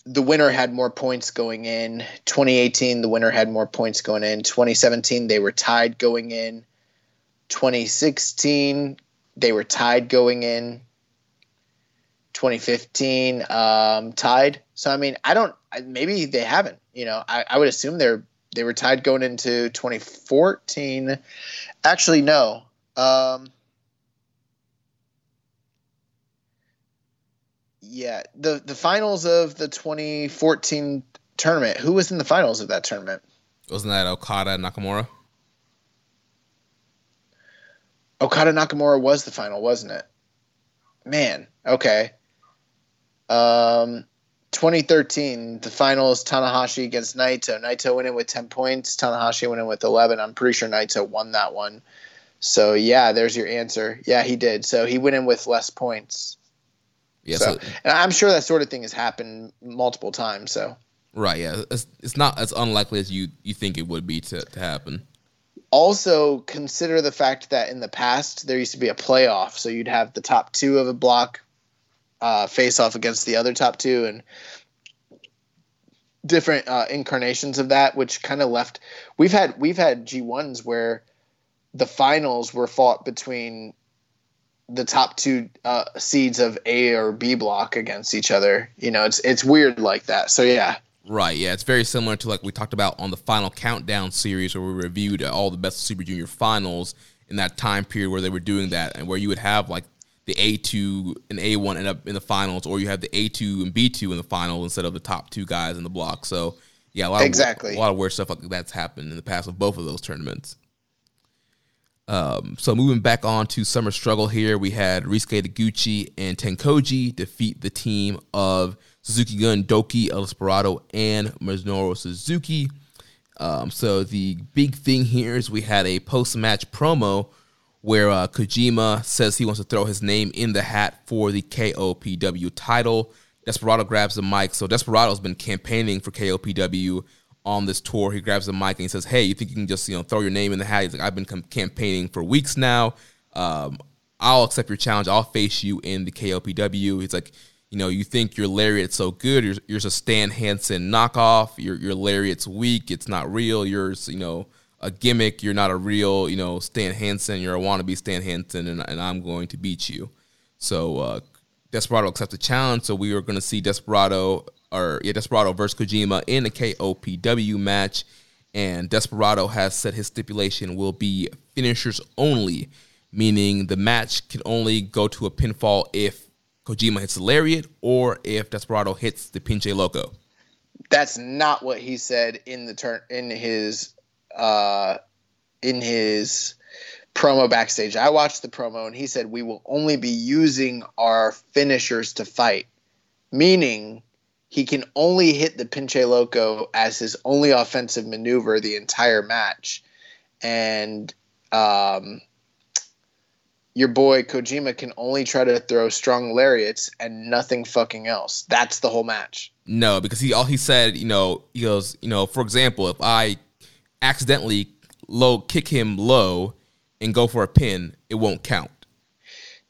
the winner had more points going in. 2018, the winner had more points going in. 2017, they were tied going in. 2016, they were tied going in. 2015 um, tied. So I mean, I don't. Maybe they haven't. You know, I, I would assume they're they were tied going into 2014. Actually, no. Um, yeah, the the finals of the 2014 tournament. Who was in the finals of that tournament? Wasn't that Okada Nakamura? Okada Nakamura was the final, wasn't it? Man, okay. Um, 2013, the finals Tanahashi against Naito. Naito went in with 10 points. Tanahashi went in with 11. I'm pretty sure Naito won that one. So yeah, there's your answer. Yeah, he did. So he went in with less points. Yeah, so, so and I'm sure that sort of thing has happened multiple times. So right, yeah, it's, it's not as unlikely as you you think it would be to, to happen. Also, consider the fact that in the past there used to be a playoff, so you'd have the top two of a block uh, face off against the other top two and different uh, incarnations of that, which kind of left. We've had we've had G ones where the finals were fought between the top two uh, seeds of A or B block against each other. You know, it's it's weird like that. So yeah. Right, yeah, it's very similar to like we talked about on the final countdown series where we reviewed all the best Super Junior finals in that time period where they were doing that and where you would have like the A2 and A1 end up in the finals, or you have the A2 and B2 in the finals instead of the top two guys in the block. So, yeah, a lot exactly. of a lot of weird stuff like that's happened in the past of both of those tournaments. Um, so moving back on to summer struggle here, we had Ryusuke Taguchi and Tenkoji defeat the team of Suzuki Gun, DOUKI, El Desperado, and Minoru Suzuki. Um, so the big thing here is we had a post-match promo where uh, Kojima says he wants to throw his name in the hat for the KOPW title. Desperado grabs the mic. So Desperado's been campaigning for KOPW on this tour. He grabs the mic and he says, "Hey, you think you can just you know throw your name in the hat?" He's like, "I've been campaigning for weeks now. Um, I'll accept your challenge. I'll face you in the KOPW." He's like, "You know, you think your lariat's so good? You're, you're a Stan Hansen knockoff. Your your lariat's weak. It's not real. Yours, you know." A gimmick. You're not a real, you know, Stan Hansen. You're a wannabe Stan Hansen, and, and I'm going to beat you. So uh, Desperado accepts the challenge. So we are going to see Desperado or yeah, Desperado versus Kojima in a KOPW match. And Desperado has said his stipulation will be finishers only, meaning the match can only go to a pinfall if Kojima hits the lariat or if Desperado hits the pinche loco. That's not what he said in the turn in his uh, in his promo backstage. I watched the promo and he said we will only be using our finishers to fight, meaning he can only hit the pinche loco as his only offensive maneuver the entire match, and um, your boy Kojima can only try to throw strong lariats and nothing fucking else. That's the whole match. No, because he all he said, you know, he goes, you know, for example, if I accidentally low kick him low and go for a pin, it won't count.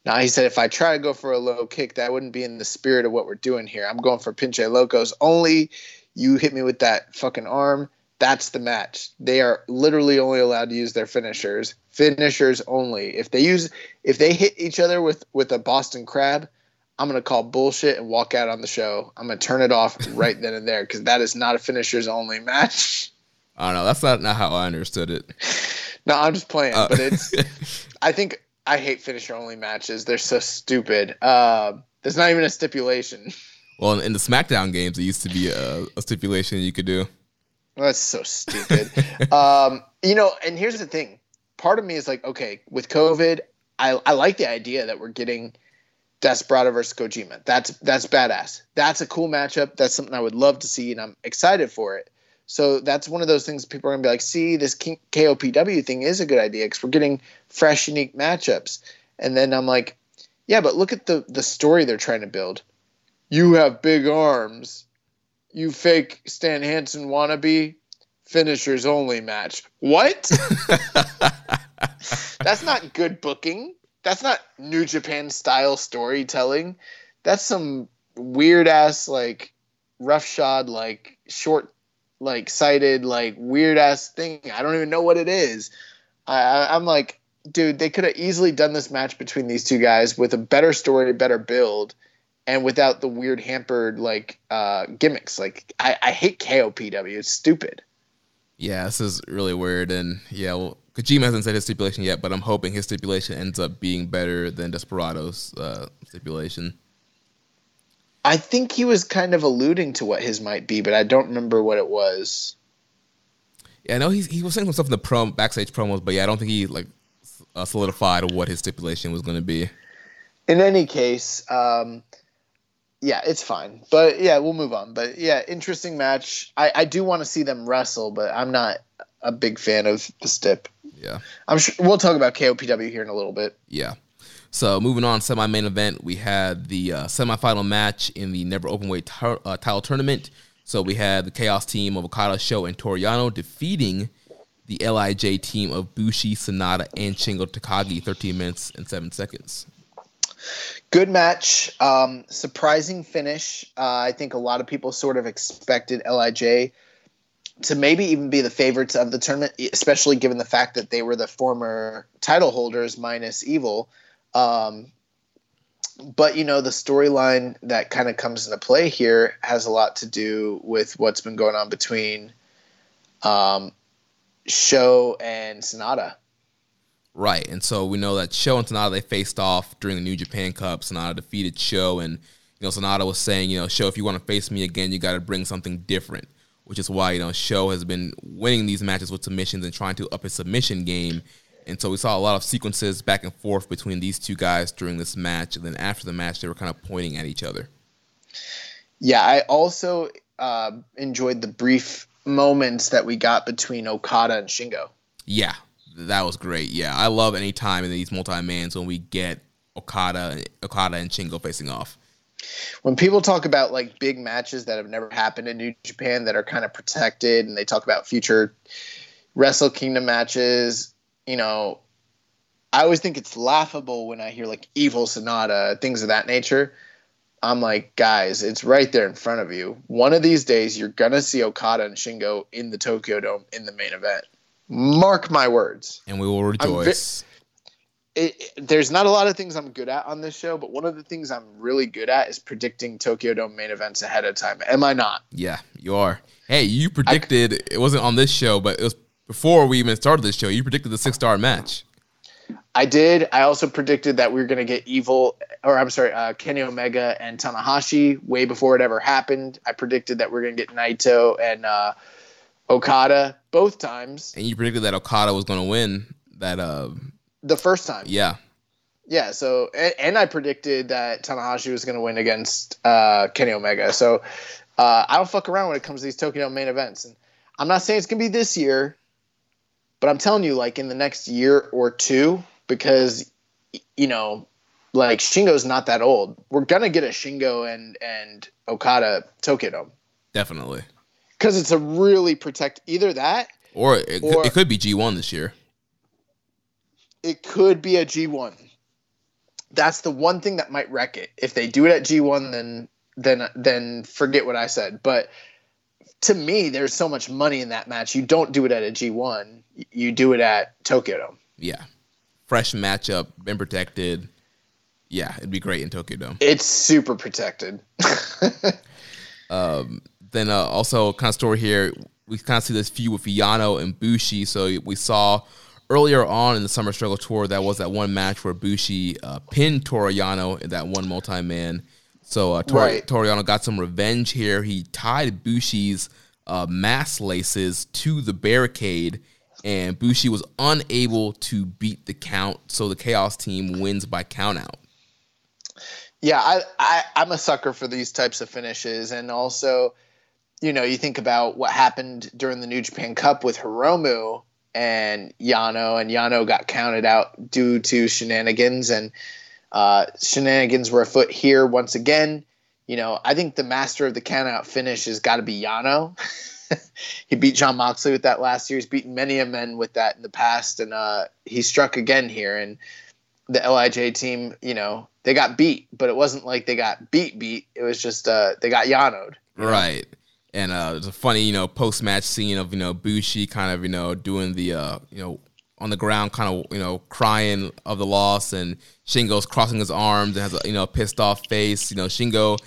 Now he said if I try to go for a low kick, that wouldn't be in the spirit of what we're doing here. I'm going for pinche locos only. You hit me with that fucking arm. That's the match. They are literally only allowed to use their finishers. Finishers only. If they use if they hit each other with with a Boston crab, I'm gonna call bullshit and walk out on the show. I'm gonna turn it off right then and there because that is not a finishers only match. I don't know. That's not, not how I understood it. No, I'm just playing, Uh, but it's. I think I hate finisher only matches. They're so stupid. Uh, there's not even a stipulation. well, in, in the SmackDown games, it used to be a, a stipulation you could do. That's so stupid. um, you know, and here's the thing. Part of me is like, okay, with COVID, I, I like the idea that we're getting Desperado versus Kojima. That's that's badass. That's a cool matchup. That's something I would love to see, and I'm excited for it. So that's one of those things people are gonna be like, see, this KOPW thing is a good idea because we're getting fresh, unique matchups. And then I'm like, yeah, but look at the the story they're trying to build. You have big arms. You fake Stan Hansen wannabe. Finishers only match. What? That's not good booking. That's not New Japan style storytelling. That's some weird ass like roughshod like short like sighted like weird ass thing. I don't even know what it is. I, I'm like, dude, they could have easily done this match between these two guys with a better story, a better build, and without the weird hampered like uh, gimmicks. Like I, I hate KOPW. It's stupid. Yeah, this is really weird. And yeah, well, Kojima hasn't said his stipulation yet, but I'm hoping his stipulation ends up being better than Desperado's uh, stipulation. I think he was kind of alluding to what his might be, but I don't remember what it was. Yeah, I know he's, he was saying some stuff in the prom, backstage promos, but yeah, I don't think he like uh, solidified what his stipulation was going to be. In any case, um, yeah, it's fine. But yeah, we'll move on. But yeah, interesting match. I, I do want to see them wrestle, but I'm not a big fan of the stip. Yeah. I'm sure we'll talk about KOPW here in a little bit. Yeah. So moving on, semi main event, we had the uh, semifinal match in the Never Openweight tar- uh, title tournament. So we had the Chaos team of Okada, Sho, and Toru Yano defeating the Lij team of Bushi, Sanada, and Shingo Takagi, 13 minutes and seven seconds. Good match. Um, surprising finish. Uh, I think a lot of people sort of expected Lij to maybe even be the favorites of the tournament, especially given the fact that they were the former title holders minus Evil. Um, but you know the storyline that kind of comes into play here has a lot to do with what's been going on between um, Sho and Sanada. Right, and so we know that Sho and Sanada they faced off during the New Japan Cup. Sanada defeated Sho, and you know Sanada was saying, you know, Sho, if you want to face me again, you got to bring something different. Which is why you know Sho has been winning these matches with submissions and trying to up his submission game. And so we saw a lot of sequences back and forth between these two guys during this match. And then after the match, they were kind of pointing at each other. Yeah, I also uh, enjoyed the brief moments that we got between Okada and Shingo. Yeah, that was great. Yeah, I love any time in these multi mans when we get Okada, Okada and Shingo facing off. When people talk about like big matches that have never happened in New Japan that are kind of protected, and they talk about future Wrestle Kingdom matches, you know, I always think it's laughable when I hear like Evil Sanada, things of that nature. I'm like, guys, it's right there in front of you. One of these days, you're gonna see Okada and Shingo in the Tokyo Dome in the main event. Mark my words. And we will rejoice. It, it- there's not a lot of things I'm good at on this show, but one of the things I'm really good at is predicting Tokyo Dome main events ahead of time. Am I not? yeah, you are. Hey, you predicted it wasn't on this show, but it was before we even started this show. You predicted the six star match. I did. I also predicted that we were going to get Evil, or I'm sorry, uh, Kenny Omega and Tanahashi way before it ever happened. I predicted that we are going to get Naito and uh, Okada both times. And you predicted that Okada was going to win that. Uh, The first time, yeah, yeah. So, and, and I predicted that Tanahashi was going to win against uh, Kenny Omega. So, uh, I don't fuck around when it comes to these Tokyo main events. And I'm not saying it's going to be this year, but I'm telling you, like in the next year or two, because you know, like Shingo's not that old. We're gonna get a Shingo and and Okada Tokyo Dome definitely. because it's a really protect either that. Or it, Or- it could be G one this year. It could be a G1. That's the one thing that might wreck it. If they do it at G1, then then then forget what I said. But to me, there's so much money in that match. You don't do it at a G1. You do it at Tokyo Dome. Yeah, fresh matchup, been protected. Yeah, it'd be great in Tokyo Dome. It's super protected. um, then uh, also kind of story here, we kind of see this feud with Yano and Bushi. So we saw earlier on in the Summer Struggle Tour that was that one match where Bushi uh, pinned Toru Yano in that one multi man. So uh, Tor- right. Toru Yano got some revenge here. He tied Bushi's uh, mass laces to the barricade, and Bushi was unable to beat the count. So the Chaos team wins by countout. Yeah, I, I I'm a sucker for these types of finishes, and also, you know, you think about what happened during the New Japan Cup with Hiromu and Yano, and Yano got counted out due to shenanigans, and uh, shenanigans were afoot here once again. You know, I think the master of the countout finish has got to be Yano. he beat Jon Moxley with that last year. He's beaten many of men with that in the past, and uh, he struck again here. And the Lij team, you know, they got beat, but it wasn't like they got beat beat. It was just uh, they got yanoed. Right. And uh, it's a funny, you know, post match scene of you know Bushi kind of you know doing the uh, you know on the ground, kind of you know crying of the loss, and Shingo's crossing his arms and has a you know pissed off face. You know Shingo,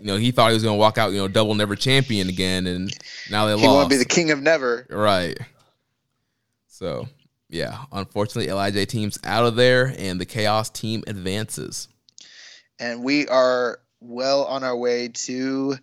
you know he thought he was going to walk out, you know, double never champion again, and now they he lost. He want to be the king of never. Right. So yeah, unfortunately, Lij team's out of there, and the Chaos team advances and we are well on our way to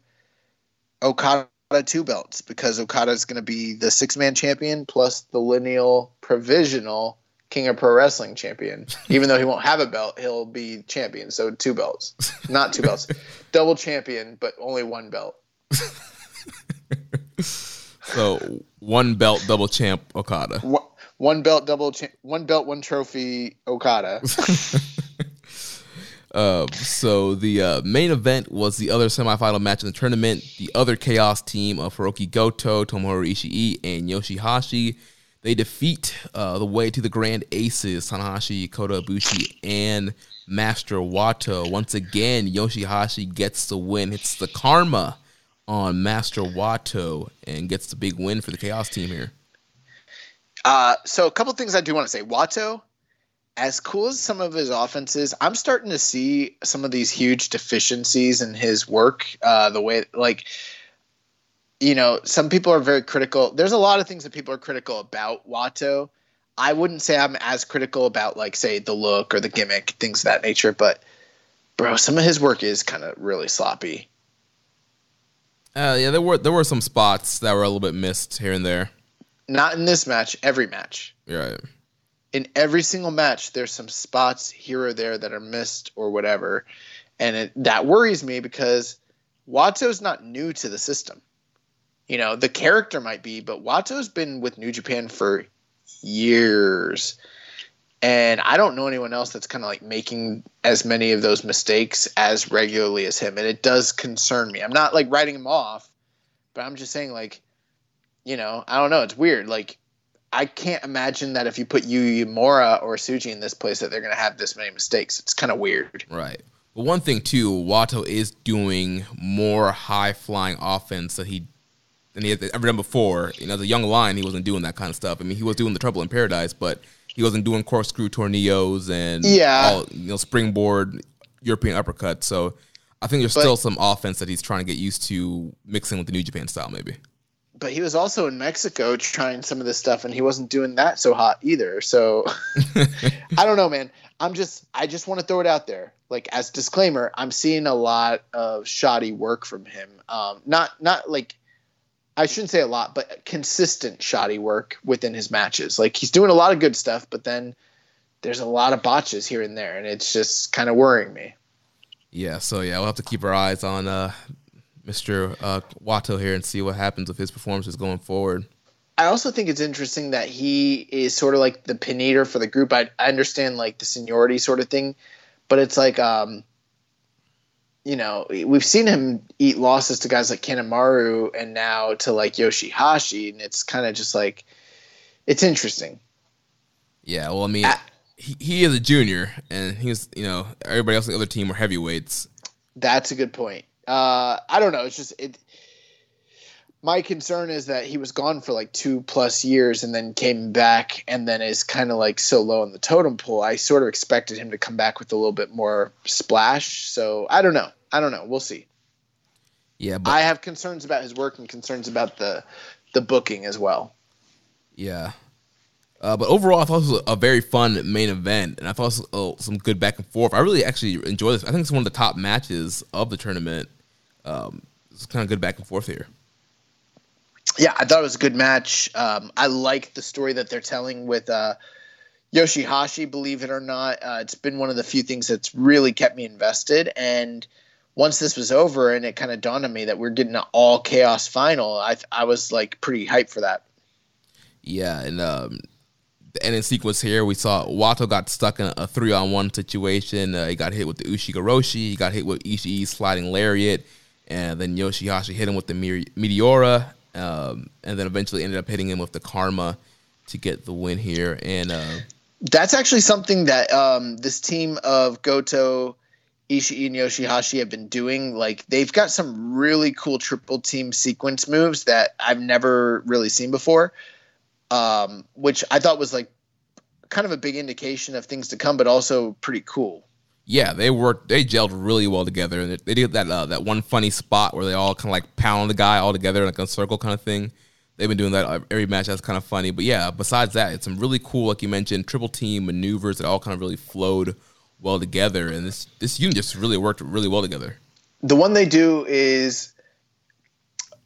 Okada two belts because Okada is going to be the six man champion plus the lineal provisional King of Pro Wrestling champion. Even though he won't have a belt, he'll be champion. So two belts, not two belts, double champion, but only one belt. so one belt, double champ Okada. One, one belt, double cha- one belt, one trophy Okada. Uh, so the uh, main event was the other semifinal match in the tournament. The other Chaos team of Hiroki Goto, Tomohiro Ishii, and Yoshihashi. They defeat uh, the way to the Grand Aces, Tanahashi, Kota Ibushi, and Master Wato. Once again, Yoshihashi gets the win. It's the karma on Master Wato and gets the big win for the Chaos team here. Uh, so a couple things I do want to say. Wato as cool as some of his offenses, I'm starting to see some of these huge deficiencies in his work. Uh, the way, like, you know, some people are very critical. There's a lot of things that people are critical about Wato. I wouldn't say I'm as critical about, like, say, the look or the gimmick, things of that nature. But, bro, some of his work is kind of really sloppy. Uh, yeah, there were there were some spots that were a little bit missed here and there. Not in this match. Every match. Right in every single match, there's some spots here or there that are missed or whatever, and it, that worries me because Wato's not new to the system. You know, the character might be, but Wato's been with New Japan for years. And I don't know anyone else that's kind of like making as many of those mistakes as regularly as him. And it does concern me. I'm not like writing him off, but I'm just saying, like, you know, I don't know. It's weird. Like, I can't imagine that if you put Yu or Tsuji in this place that they're going to have this many mistakes. It's kind of weird. Right. But one thing too, Wato is doing more high flying offense that he than he had ever done before. You know, as a young lion, he wasn't doing that kind of stuff. I mean, he was doing the Trouble in Paradise, but he wasn't doing corkscrew tornillos and yeah, all, you know, springboard European uppercuts. So I think there's but, still some offense that he's trying to get used to mixing with the New Japan style, maybe but he was also in Mexico trying some of this stuff, and he wasn't doing that so hot either. So I don't know, man. I'm just I just want to throw it out there, like as disclaimer. I'm seeing a lot of shoddy work from him. Um, not not like I shouldn't say a lot, but consistent shoddy work within his matches. Like he's doing a lot of good stuff, but then there's a lot of botches here and there, and it's just kind of worrying me. Yeah, so yeah, we'll have to keep our eyes on uh, Mr. Uh, Wato here and see what happens with his performances going forward. I also think it's interesting that he is sort of like the pin eater for the group. I, I understand like the seniority sort of thing, but it's like, um, you know, we've seen him eat losses to guys like Kanemaru and now to like Yoshihashi, and it's kind of just like, it's interesting. Yeah, well, I mean, I, he, he is a junior, and he's you know everybody else on the other team were heavyweights. That's a good point uh, I don't know. It's just it. my concern is that he was gone for like two plus years and then came back and then is kind of like so low in the totem pole. I sort of expected him to come back with a little bit more splash. So I don't know. I don't know. We'll see. Yeah, but I have concerns about his work and concerns about the the booking as well. yeah. Uh, but overall, I thought it was a very fun main event, and I thought it was uh, some good back and forth. I really actually enjoyed this. I think it's one of the top matches of the tournament. Um, it's kind of good back and forth here. Yeah, I thought it was a good match. Um, I like the story that they're telling with uh, Yoshihashi. Believe it or not, uh, it's been one of the few things that's really kept me invested. And once this was over, and it kind of dawned on me that we're getting an all chaos final, I I was like pretty hyped for that. Yeah, and um, the ending sequence here, we saw Wato got stuck in a three on one situation. Uh, he got hit with the Ushigoroshi. He got hit with Ishii's sliding lariat, and then Yoshihashi hit him with the Meteora, um, and then eventually ended up hitting him with the Karma to get the win here. And uh, That's actually something that um, this team of Goto, Ishii, and Yoshihashi have been doing. Like they've got some really cool triple team sequence moves that I've never really seen before, um, which I thought was like kind of a big indication of things to come, but also pretty cool. Yeah, they worked. They gelled really well together, and they did that uh, that one funny spot where they all kind of like pound the guy all together in like a circle kind of thing. They've been doing that uh, every match. That's kind of funny. But yeah, besides that, it's some really cool, like you mentioned, triple team maneuvers that all kind of really flowed well together, and this this unit just really worked really well together. The one they do is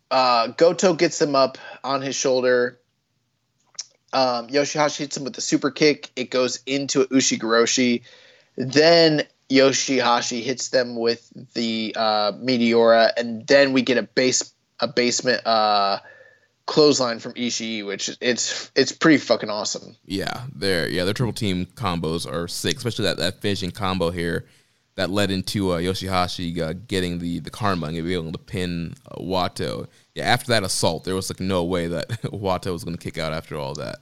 uh, Goto gets him up on his shoulder. Um, Yoshihashi hits him with the super kick. It goes into a Ushigoroshi. Then Yoshihashi hits them with the uh, Meteora, and then we get a base a basement uh, clothesline from Ishii, which it's it's pretty fucking awesome. Yeah, their yeah their triple team combos are sick, especially that, that finishing combo here that led into uh, Yoshihashi uh, getting the the karma and being able to pin uh, Wato. Yeah, after that assault, there was like no way that Wato was going to kick out after all that.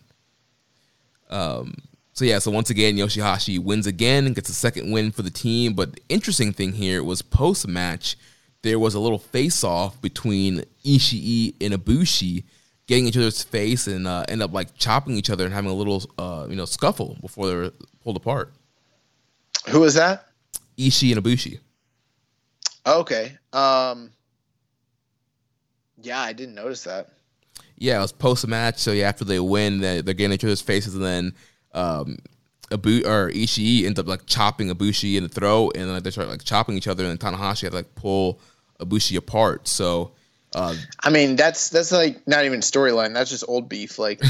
Um. So yeah, so once again, Yoshihashi wins again and gets a second win for the team. But the interesting thing here was post match, there was a little face off between Ishii and Ibushi, getting each other's face and uh, end up like chopping each other and having a little uh, you know scuffle before they were pulled apart. Who was that? Ishii and Ibushi. Okay. Um, yeah, I didn't notice that. Yeah, it was post match. So yeah, after they win, they, they're getting each other's faces, and then um, Abu or Ishii ends up like chopping Ibushi in the throat, and then they start like chopping each other, and Tanahashi had to like pull Abushi apart. So uh, I mean, that's that's like not even storyline. That's just old beef. Like,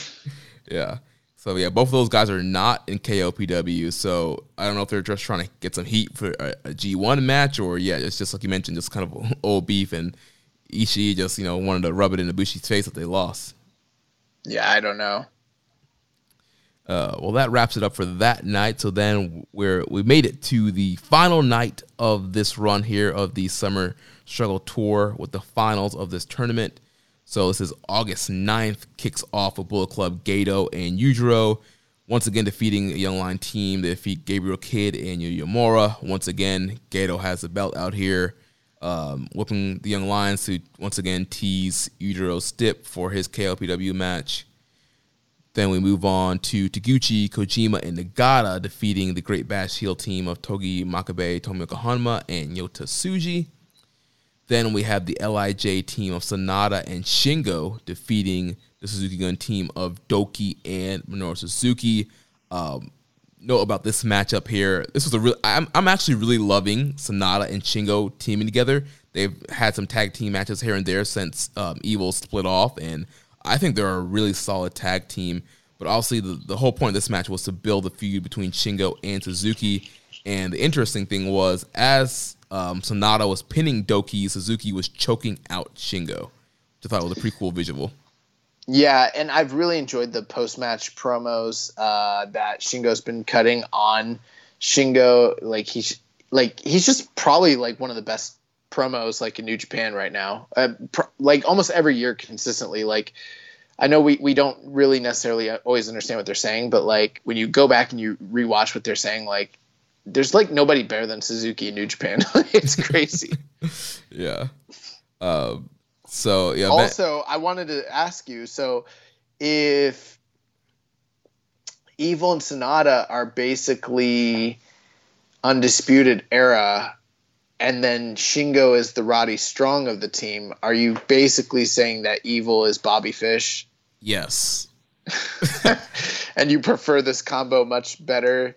yeah. So yeah, both of those guys are not in KOPW. So I don't know if they're just trying to get some heat for a a G1 match, or yeah, it's just like you mentioned, just kind of old beef, and Ishii just you know wanted to rub it in Ibushi's face that they lost. yeah, I don't know. Uh, well, that wraps it up for that night. So then we're we made it to the final night of this run here of the Summer Struggle Tour with the finals of this tournament. So this is August 9th, kicks off with Bullet Club Gedo and Yujiro. Once again, defeating a Young Line team. They defeat Gabriel Kidd and Yuya Uemura. Once again, Gedo has the belt out here, um, whipping the Young Lions to once again tease Yujiro Stip for his KLPW match. Then we move on to Taguchi, Kojima, and Nagata defeating the Great Bash Heel team of Togi Makabe, Tomoaki Honma, and Yota Tsuji. Then we have the LIJ team of Sanada and Shingo defeating the Suzuki Gun team of DOUKI and Minoru Suzuki. Um, note about this matchup here. This was a real. I'm I'm actually really loving Sanada and Shingo teaming together. They've had some tag team matches here and there since um, Evil split off, and I think they're a really solid tag team. But obviously, the, the whole point of this match was to build the feud between Shingo and Suzuki. And the interesting thing was, as um, Sanada was pinning DOUKI, Suzuki was choking out Shingo, which I thought was a pretty cool visual. Yeah, and I've really enjoyed the post match promos uh, that Shingo's been cutting on Shingo. Like he's like he's just probably like one of the best promos like in New Japan right now. Uh, like almost every year consistently. Like I know we we don't really necessarily always understand what they're saying, but like when you go back and you rewatch what they're saying, like there's like nobody better than Suzuki in New Japan. it's crazy. Yeah. Uh, So yeah. Also, I wanted to ask you. So, if Evil and Sanada are basically undisputed era, and then Shingo is the Roddy Strong of the team, are you basically saying that Evil is Bobby Fish? Yes. and you prefer this combo much better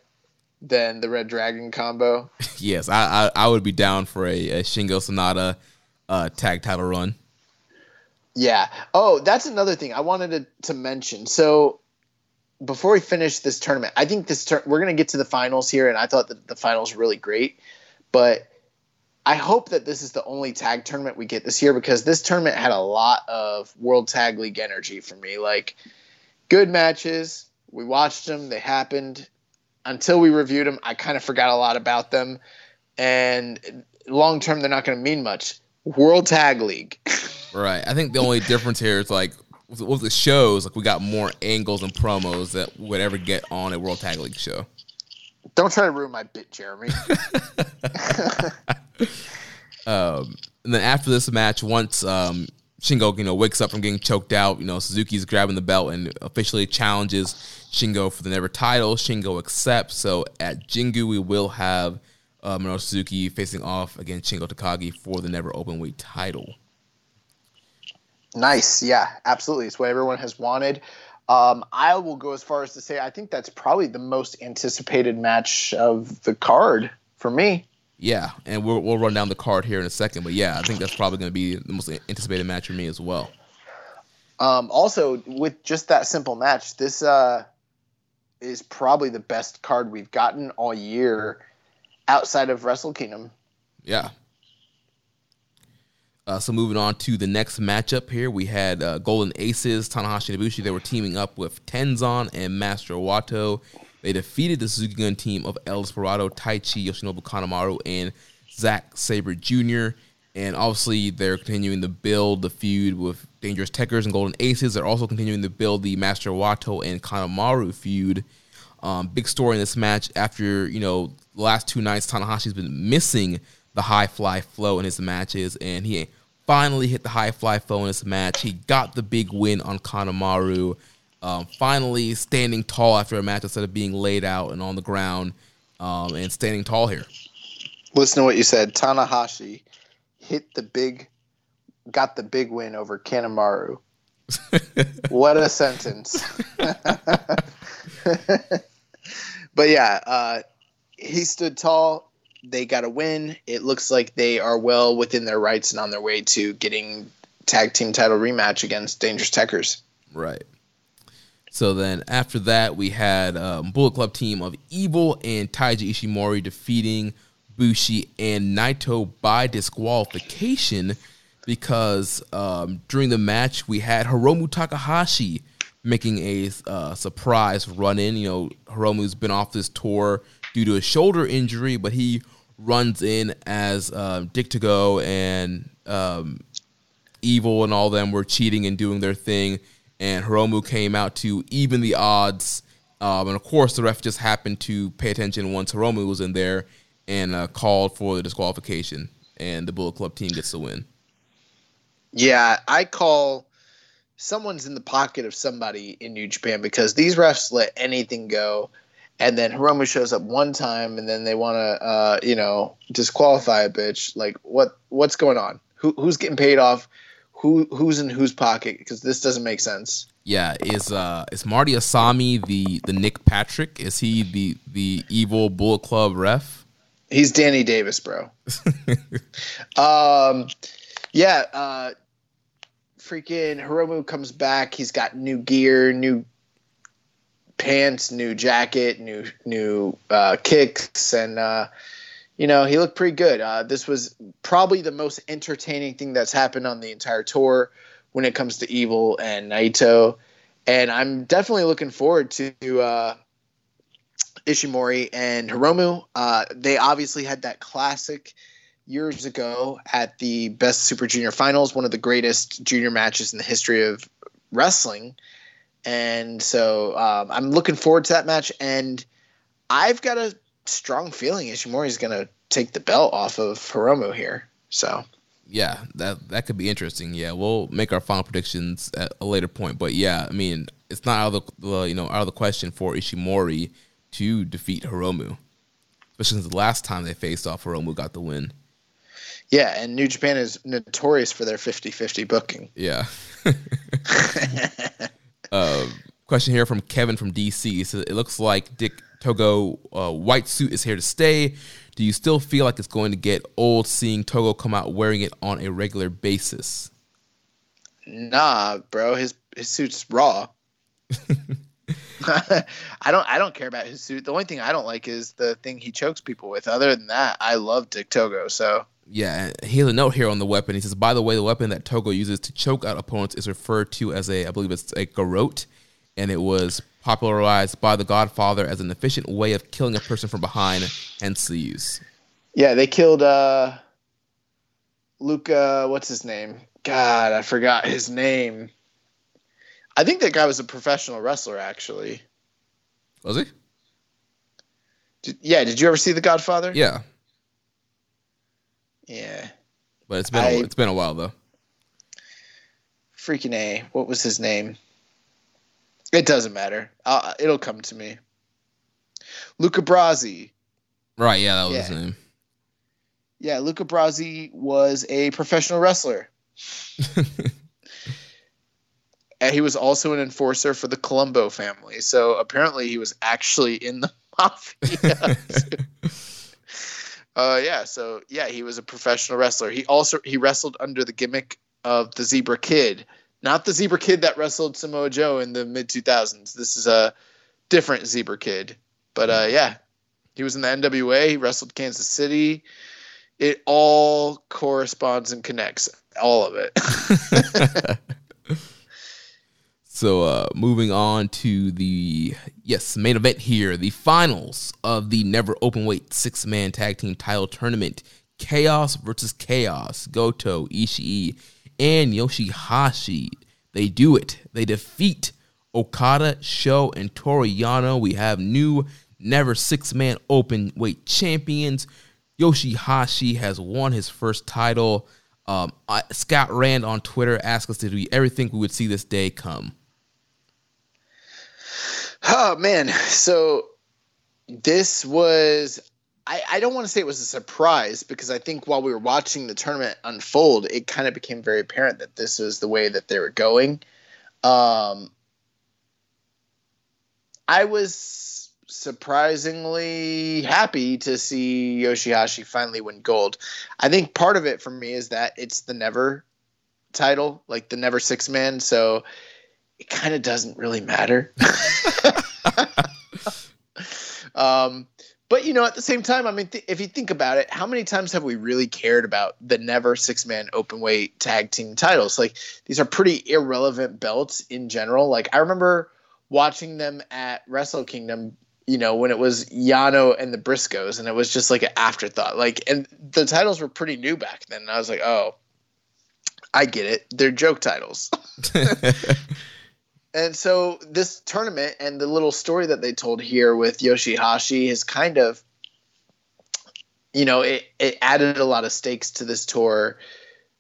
than the Red Dragon combo? yes, I, I, I would be down for a, a Shingo Sanada uh, tag title run. Yeah. Oh, that's another thing I wanted to, to mention. So before we finish this tournament, I think this tur- we're going to get to the finals here, and I thought that the finals were really great, but I hope that this is the only tag tournament we get this year because this tournament had a lot of World Tag League energy for me. Like good matches, we watched them, they happened. Until we reviewed them, I kind of forgot a lot about them, and long term, they're not going to mean much. World Tag League. right. I think the only difference here is like with the shows, like we got more angles and promos that would ever get on a World Tag League show. Don't try to ruin my bit, Jeremy. um, and then after this match, once um, Shingo, you know, wakes up from getting choked out, you know, Suzuki's grabbing the belt and officially challenges Shingo for the never title. Shingo accepts. So at Jingu, we will have uh, Minoru Suzuki facing off against Shingo Takagi for the never open weight title. Nice. Yeah, absolutely. It's what everyone has wanted. Um, I will go as far as to say I think that's probably the most anticipated match of the card for me. Yeah, and we'll, we'll run down the card here in a second, but yeah, I think that's probably going to be the most anticipated match for me as well. Um, also, with just that simple match, this uh, is probably the best card we've gotten all year outside of Wrestle Kingdom. Yeah, uh, so moving on to the next matchup here, we had uh, Golden Aces, Tanahashi and Ibushi. They were teaming up with Tenzan and Master Wato. They defeated the Suzuki Gun team of El Desperado, Taichi, Yoshinobu Kanemaru, and Zack Sabre Jr. And obviously, they're continuing to build the feud with Dangerous Tekkers and Golden Aces. They're also continuing to build the Master Wato and Kanemaru feud. Um, big story in this match after, you know, the last two nights, Tanahashi's been missing the high fly flow in his matches, and he finally hit the high fly flow in this match. He got the big win on Kanemaru. Um, finally standing tall after a match instead of being laid out and on the ground um, and standing tall here. Listen to what you said. Tanahashi hit the big, got the big win over Kanemaru. what a sentence. but yeah, uh, he stood tall they got a win. It looks like they are well within their rights and on their way to getting tag team title rematch against Dangerous Tekkers. Right. So then after that, we had um, Bullet Club team of Evil and Taiji Ishimori defeating Bushi and Naito by disqualification because um, during the match we had Hiromu Takahashi making a uh, surprise run in. You know, Hiromu's been off this tour due to a shoulder injury, but he runs in as um, Dick Togo and um, Evil and all them were cheating and doing their thing, and Hiromu came out to even the odds. Um, and of course, the ref just happened to pay attention once Hiromu was in there and uh, called for the disqualification, and the Bullet Club team gets the win. Yeah, I call someone's in the pocket of somebody in New Japan because these refs let anything go and then Hiromu shows up one time, and then they want to, uh, you know, disqualify a bitch. Like, what what's going on? Who who's getting paid off? Who who's in whose pocket? Because this doesn't make sense. Yeah, is uh is Marty Asami the the Nick Patrick? Is he the the evil Bullet Club ref? He's Danny Davis, bro. um, yeah. Uh, freaking Hiromu comes back. He's got new gear, new pants, new jacket, new new uh, kicks, and uh, you know he looked pretty good. Uh, this was probably the most entertaining thing that's happened on the entire tour when it comes to Evil and Naito, and I'm definitely looking forward to uh, Ishimori and Hiromu. Uh, they obviously had that classic years ago at the Best Super Junior Finals, one of the greatest junior matches in the history of wrestling and so um, I'm looking forward to that match. And I've got a strong feeling Ishimori is going to take the belt off of Hiromu here. So yeah, that that could be interesting. Yeah, we'll make our final predictions at a later point. But yeah, I mean, it's not out of the, the you know out of the question for Ishimori to defeat Hiromu, especially since the last time they faced off, Hiromu got the win. Yeah, and New Japan is notorious for their 50-50 booking. Yeah. uh, question here from Kevin from DC. So it looks like Dick Togo uh, white suit is here to stay. Do you still feel like it's going to get old seeing Togo come out wearing it on a regular basis? Nah, bro, his his suit's raw. I don't I don't care about his suit. The only thing I don't like is the thing he chokes people with. Other than that, I love Dick Togo. So yeah, he has a note here on the weapon. He says, by the way, the weapon that Togo uses to choke out opponents is referred to as a, I believe it's a garrote, and it was popularized by the Godfather as an efficient way of killing a person from behind, hence the use. Yeah, they killed uh Luca, what's his name? God, I forgot his name. I think that guy was a professional wrestler, actually. Was he? Did, yeah, did you ever see The Godfather? Yeah. Yeah. But it's been I, a, it's been a while though. Freaking a! What was his name? It doesn't matter. I'll, it'll come to me. Luca Brasi. Right. Yeah, that was yeah. his name. Yeah, Luca Brasi was a professional wrestler. and he was also an enforcer for the Colombo family. So apparently he was actually in the mafia. uh, yeah, so yeah, he was a professional wrestler. He also he wrestled under the gimmick of the Zebra Kid, not the Zebra Kid that wrestled Samoa Joe in the mid 2000s. This is a different Zebra Kid. But uh, yeah, he was in the NWA. He wrestled Kansas City. It all corresponds and connects, all of it. So uh, moving on to the yes main event here, the finals of the Never open weight six man tag team title tournament. Chaos versus Chaos. Goto, Ishii, and Yoshihashi. They do it. They defeat Okada, Sho, and Toru Yano. We have new Never six man open weight champions. Yoshihashi has won his first title. Um, Scott Rand on Twitter asked us to do everything we would see this day come. Oh man, so this was I, I don't want to say it was a surprise because I think while we were watching the tournament unfold, it kind of became very apparent that this was the way that they were going. Um, I was surprisingly happy to see Yoshihashi finally win gold. I think part of it for me is that it's the never title, like the never six man. So it kind of doesn't really matter. um, but you know, at the same time, I mean, th- if you think about it, how many times have we really cared about the never six man open weight tag team titles? Like these are pretty irrelevant belts in general. Like I remember watching them at Wrestle Kingdom, you know, when it was Yano and the Briscoes, and it was just like an afterthought. Like, and the titles were pretty new back then. And I was like, oh, I get it. They're joke titles. And so this tournament and the little story that they told here with Yoshihashi is kind of, you know, it, it added a lot of stakes to this tour,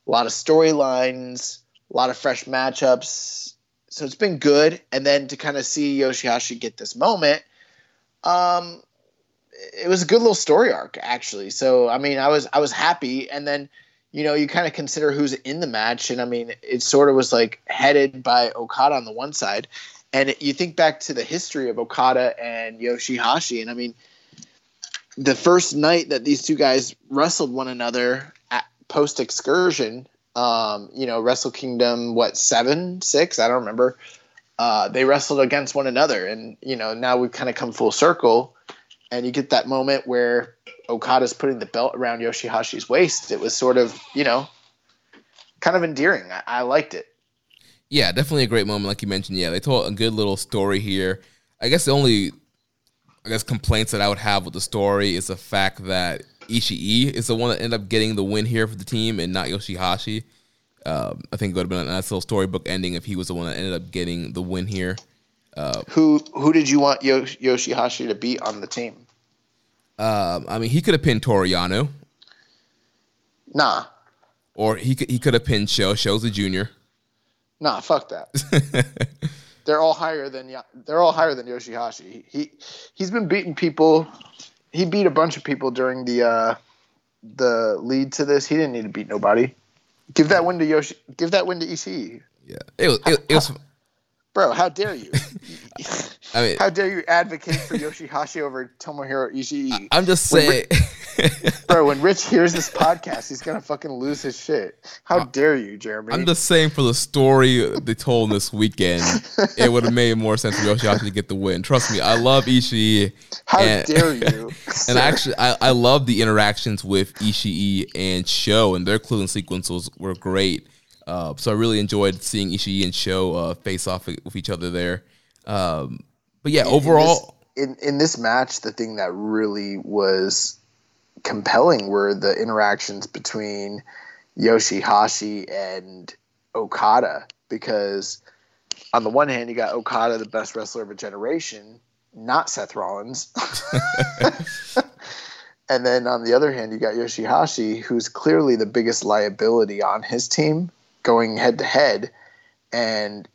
a lot of storylines, a lot of fresh matchups. So it's been good. And then to kind of see Yoshihashi get this moment, um, it was a good little story arc actually. So I mean, I was I was happy, and then you know, you kind of consider who's in the match, and I mean, it sort of was like headed by Okada on the one side, and you think back to the history of Okada and Yoshihashi, and I mean, the first night that these two guys wrestled one another at post excursion, um, you know, Wrestle Kingdom, what seven, six, I don't remember. Uh, they wrestled against one another, and you know, now we've kind of come full circle, and you get that moment where Okada's putting the belt around Yoshihashi's waist, it was sort of, you know, kind of endearing. I, I liked it. Yeah, definitely a great moment, like you mentioned. Yeah, they told a good little story here. I guess the only, I guess, complaints that I would have with the story is the fact that Ishii is the one that ended up getting the win here for the team and not Yoshihashi. Um, I think it would have been a nice little storybook ending if he was the one that ended up getting the win here. Uh, who who did you want Yoshihashi to beat on the team? Um, I mean, he could have pinned Toru Yano. Nah. Or he could he could have pinned Sho. Sho's a junior. Nah, fuck that. they're all higher than they're all higher than Yoshihashi. He he's been beating people. He beat a bunch of people during the uh, the lead to this. He didn't need to beat nobody. Give that win to Yoshi. Give that win to EC. Yeah, it was it, it was. Bro, how dare you? I mean, how dare you advocate for Yoshihashi over Tomohiro Ishii? I'm just When saying. Bro, when Rich hears this podcast, he's gonna fucking lose his shit. How dare you, Jeremy? I'm just saying for the story they told this weekend, it would have made more sense for Yoshihashi to get the win. Trust me, I love Ishii. how and- dare you? And actually, I, I love the interactions with Ishii and Sho, and their closing sequences were great. Uh, so I really enjoyed seeing Ishii and Sho uh, face off with each other there. Um, but yeah, overall, in this, in in this match, the thing that really was compelling were the interactions between Yoshihashi and Okada because on the one hand you got Okada, the best wrestler of a generation, not Seth Rollins. and then on the other hand you got Yoshihashi, who's clearly the biggest liability on his team going head to head and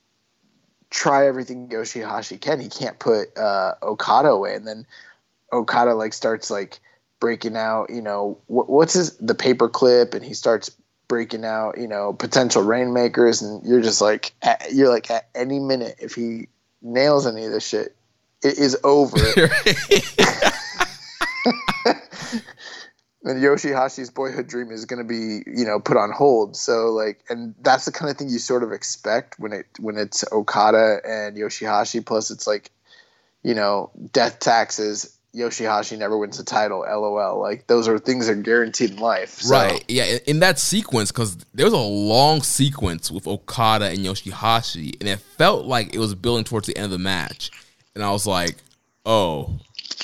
try everything Yoshihashi can. He can't put uh, Okada away, and then Okada like starts like breaking out. You know what, what's his the paper clip, and he starts breaking out. You know potential rainmakers, and you're just like at, you're like at any minute if he nails any of this shit, it is over. and Yoshihashi's boyhood dream is going to be, you know, put on hold. So like, and that's the kind of thing you sort of expect when it when it's Okada and Yoshihashi. Plus, it's like, you know, death taxes. Yoshihashi never wins the title. LOL. Like those are things that are guaranteed in life. So, right? Yeah, in, in that sequence, because there was a long sequence with Okada and Yoshihashi, and it felt like it was building towards the end of the match, and I was like, oh.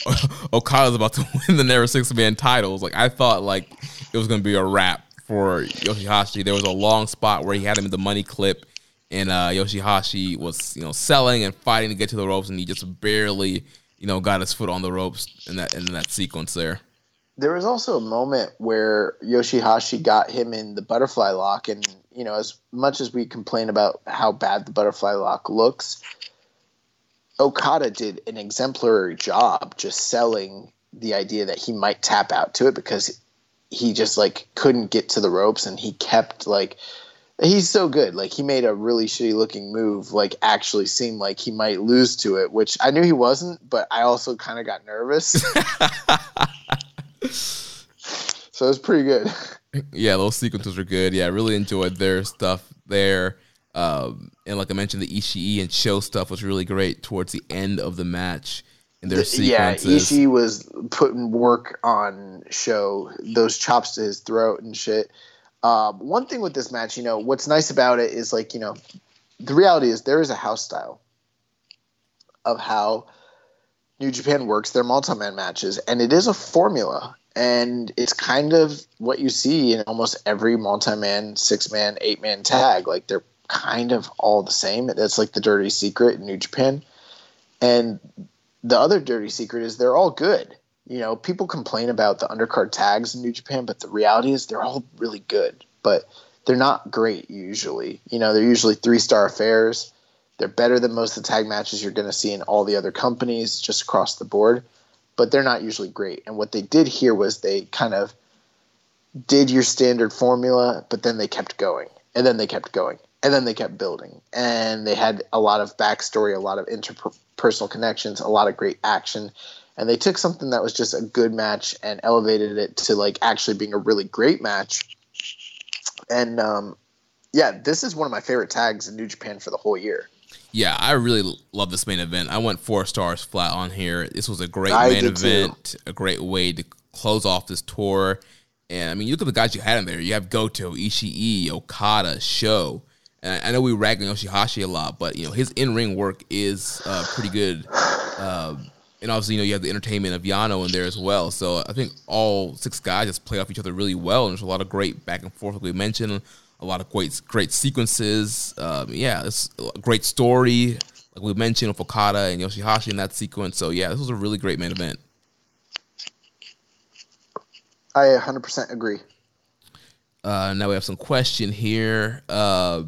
Okada's about to win the Never Six Man titles. Like I thought, like it was gonna be a wrap for Yoshihashi. There was a long spot where he had him in the money clip, and uh, Yoshihashi was you know selling and fighting to get to the ropes, and he just barely you know got his foot on the ropes in that in that sequence there. There was also a moment where Yoshihashi got him in the butterfly lock, and you know, as much as we complain about how bad the butterfly lock looks, Okada did an exemplary job just selling the idea that he might tap out to it because he just like couldn't get to the ropes and he kept like he's so good like he made a really shitty looking move like actually seem like he might lose to it which i knew he wasn't but i also kind of got nervous so it was pretty good yeah, those sequences were good. Yeah, I really enjoyed their stuff there. Um, and like I mentioned, the Ishii and Sho stuff was really great towards the end of the match. And their yeah sequences. Ishii was putting work on Sho those chops to his throat and shit um, one thing with this match you know what's nice about it is like you know the reality is there is a house style of how New Japan works their multi-man matches, and it is a formula, and it's kind of what you see in almost every multi-man, six-man, eight-man tag. Like they're kind of all the same. That's like the dirty secret in New Japan, and the other dirty secret is they're all good. You know, people complain about the undercard tags in New Japan, but the reality is they're all really good, but they're not great usually. You know, they're usually three-star affairs. They're better than most of the tag matches you're going to see in all the other companies just across the board, but they're not usually great. And what they did here was they kind of did your standard formula, but then they kept going, and then they kept going, and then they kept building. And they had a lot of backstory, a lot of interpersonal connections, a lot of great action. And they took something that was just a good match and elevated it to like actually being a really great match. And um, yeah, this is one of my favorite tags in New Japan for the whole year. Yeah, I really love this main event. I went four stars flat on here. This was a great I main did too. event, a great way to close off this tour. And I mean, you look at the guys you had in there. You have Goto, Ishii, Okada, Sho. And I know we rag on Yoshihashi a lot, but you know his in ring work is uh, pretty good. Um, and obviously, you know you have the entertainment of Yano in there as well. So I think all six guys just play off each other really well. And there's a lot of great back and forth, like we mentioned. A lot of great, great sequences. Um, yeah, it's a great story, like we mentioned with Okada and Yoshihashi in that sequence. So yeah, this was a really great main event. I 100% agree. Uh, now we have some question here. Uh,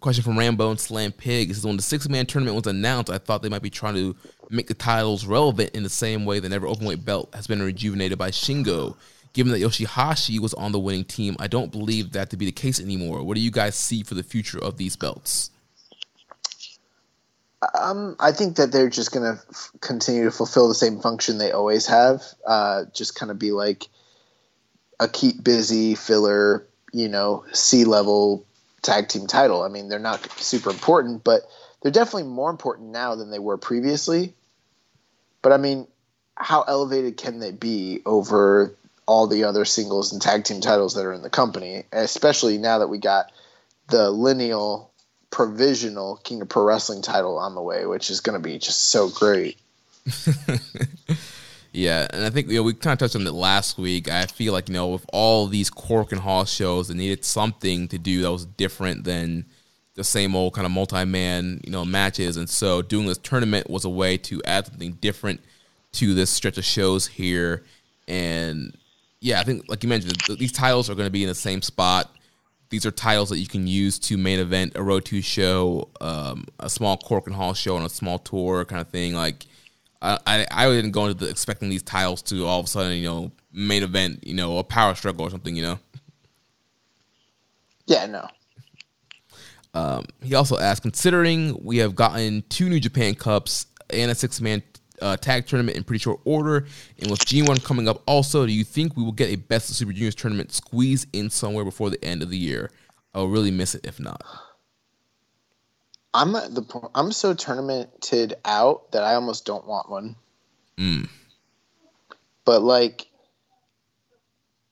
question from Rambo and Slam Pig. It says, when the six man tournament was announced, I thought they might be trying to make the titles relevant in the same way the never openweight belt has been rejuvenated by Shingo. Given that Yoshihashi was on the winning team, I don't believe that to be the case anymore. What do you guys see for the future of these belts? Um, I think that they're just going to f- continue to fulfill the same function they always have. Uh, just kind of be like a keep busy filler, you know, C level tag team title. I mean, they're not super important, but they're definitely more important now than they were previously. But I mean, how elevated can they be over all the other singles and tag team titles that are in the company, especially now that we got the lineal provisional King of Pro Wrestling title on the way, which is going to be just so great. yeah, and I think you know we kind of touched on it last week. I feel like you know with all these Korakuen Hall shows, they needed something to do that was different than the same old kind of multi-man you know matches, and so doing this tournament was a way to add something different to this stretch of shows here. And yeah, I think like you mentioned, these titles are going to be in the same spot these are titles that you can use to main event a Road to show, um, a small Korakuen Hall show, on a small tour kind of thing. Like, I, I, I didn't go into the, expecting these titles to all of a sudden, you know, main event, you know, a power struggle or something, you know. Yeah, no. Um, he also asked, considering we have gotten two New Japan Cups and a six man uh, tag tournament in pretty short order. And with G1 coming up also, do you think we will get a Best of Super Juniors tournament squeezed in somewhere before the end of the year? I'll really miss it if not. I'm the I'm so tournamented out that I almost don't want one. Mm. But like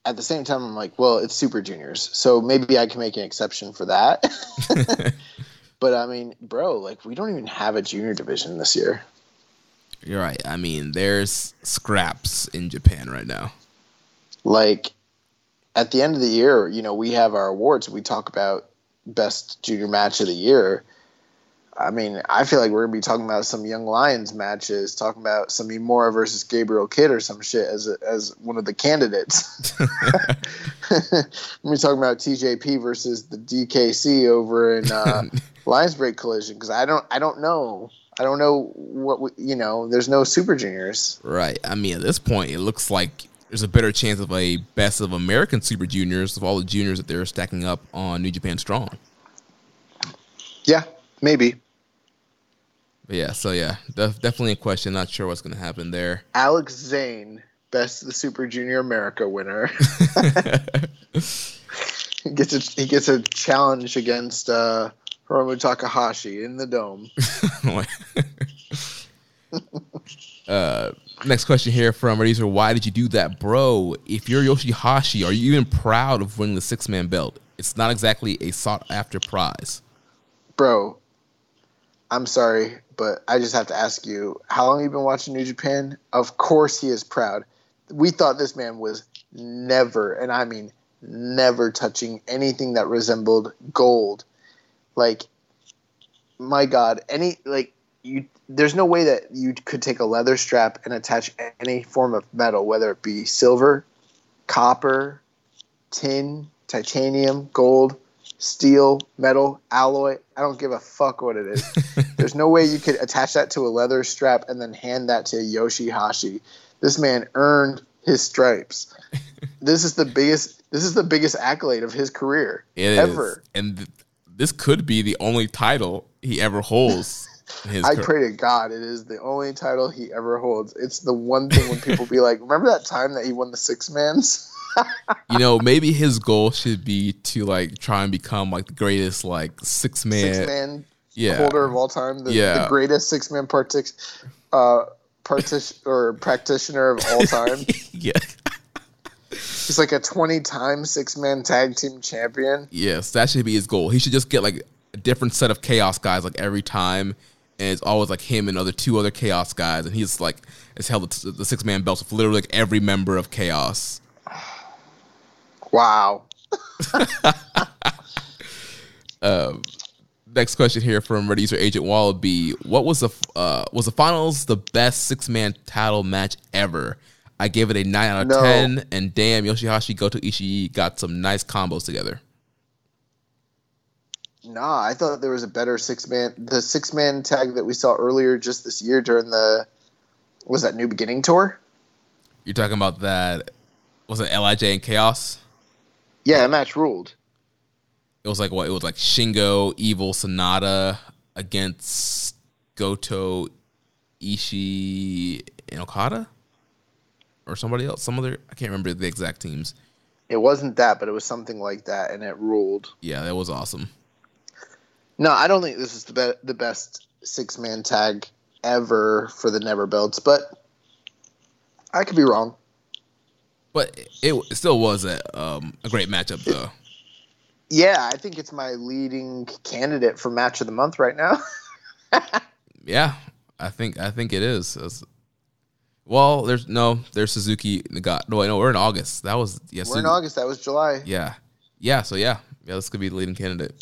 at the same time, I'm like, well, it's Super Juniors, so maybe I can make an exception for that. but I mean, bro, like we don't even have a junior division this year. You're right. I mean, there's scraps in Japan right now. Like at the end of the year, you know, we have our awards. We talk about best junior match of the year. I mean, I feel like we're gonna be talking about some Young Lions matches, talking about some Uemura versus Gabriel Kidd or some shit as a, as one of the candidates. we're talking about TJP versus the DKC over in uh, Lions Break Collision because I don't I don't know I don't know what we, you know. There's no Super Juniors. Right. I mean, at this point, it looks like there's a better chance of a best of American Super Juniors of all the juniors that they're stacking up on New Japan Strong. Yeah, maybe. But yeah. So yeah, def- definitely a question. Not sure what's going to happen there. Alex Zane, best of the Super Junior America winner. he gets a he gets a challenge against. uh Hiromu Takahashi in the dome. uh, next question here from Razor. Why did you do that, bro? If you're Yoshihashi, are you even proud of winning the six man belt? It's not exactly a sought after prize. Bro, I'm sorry, but I just have to ask you how long you been watching New Japan? Of course he is proud. We thought this man was never, and I mean never touching anything that resembled gold like my god any like you there's no way that you could take a leather strap and attach any form of metal whether it be silver copper tin titanium gold steel metal alloy i don't give a fuck what it is there's no way you could attach that to a leather strap and then hand that to yoshihashi this man earned his stripes this is the biggest this is the biggest accolade of his career it ever is. and this could be the only title he ever holds. I career. pray to God it is the only title he ever holds. It's the one thing when people be like, "Remember that time that he won the six mans?" you know, maybe his goal should be to like try and become like the greatest like six man six man yeah. holder of all time. The, yeah. the greatest six man partic uh partition or practitioner of all time. yeah. He's like a 20 time six man tag team champion. Yes, that should be his goal. He should just get like a different set of chaos guys like every time. And it's always like him and other two other chaos guys. And he's like, has held the, the six man belts with literally like every member of chaos. Wow. um, next question here from Red User Agent Wallaby. What was the uh, was the finals the best six man title match ever? I gave it a nine out of No. ten, and damn, Yoshihashi Goto Ishii got some nice combos together. Nah, I thought there was a better six man. The six man tag that we saw earlier just this year during the was that New Beginning tour. You're talking about that? Was it Lij and Chaos? Yeah, that match ruled. It was like what? It was like Shingo, Evil, Sanada against Goto, Ishii, and Okada, or somebody else. Some other I can't remember the exact teams. It wasn't that, but it was something like that, and it ruled. Yeah, that was awesome. No, I don't think this is the be- the best six man tag ever for the Never Belts, but I could be wrong. But it, it still was a um, a great matchup though. Yeah, I think it's my leading candidate for match of the month right now. Yeah, I think I think it is. It's- well, there's no there's Suzuki Nagata. No, wait, no, we're in August. That was yeah. We're in August. That was July. Yeah, yeah. So yeah, yeah. This could be the leading candidate.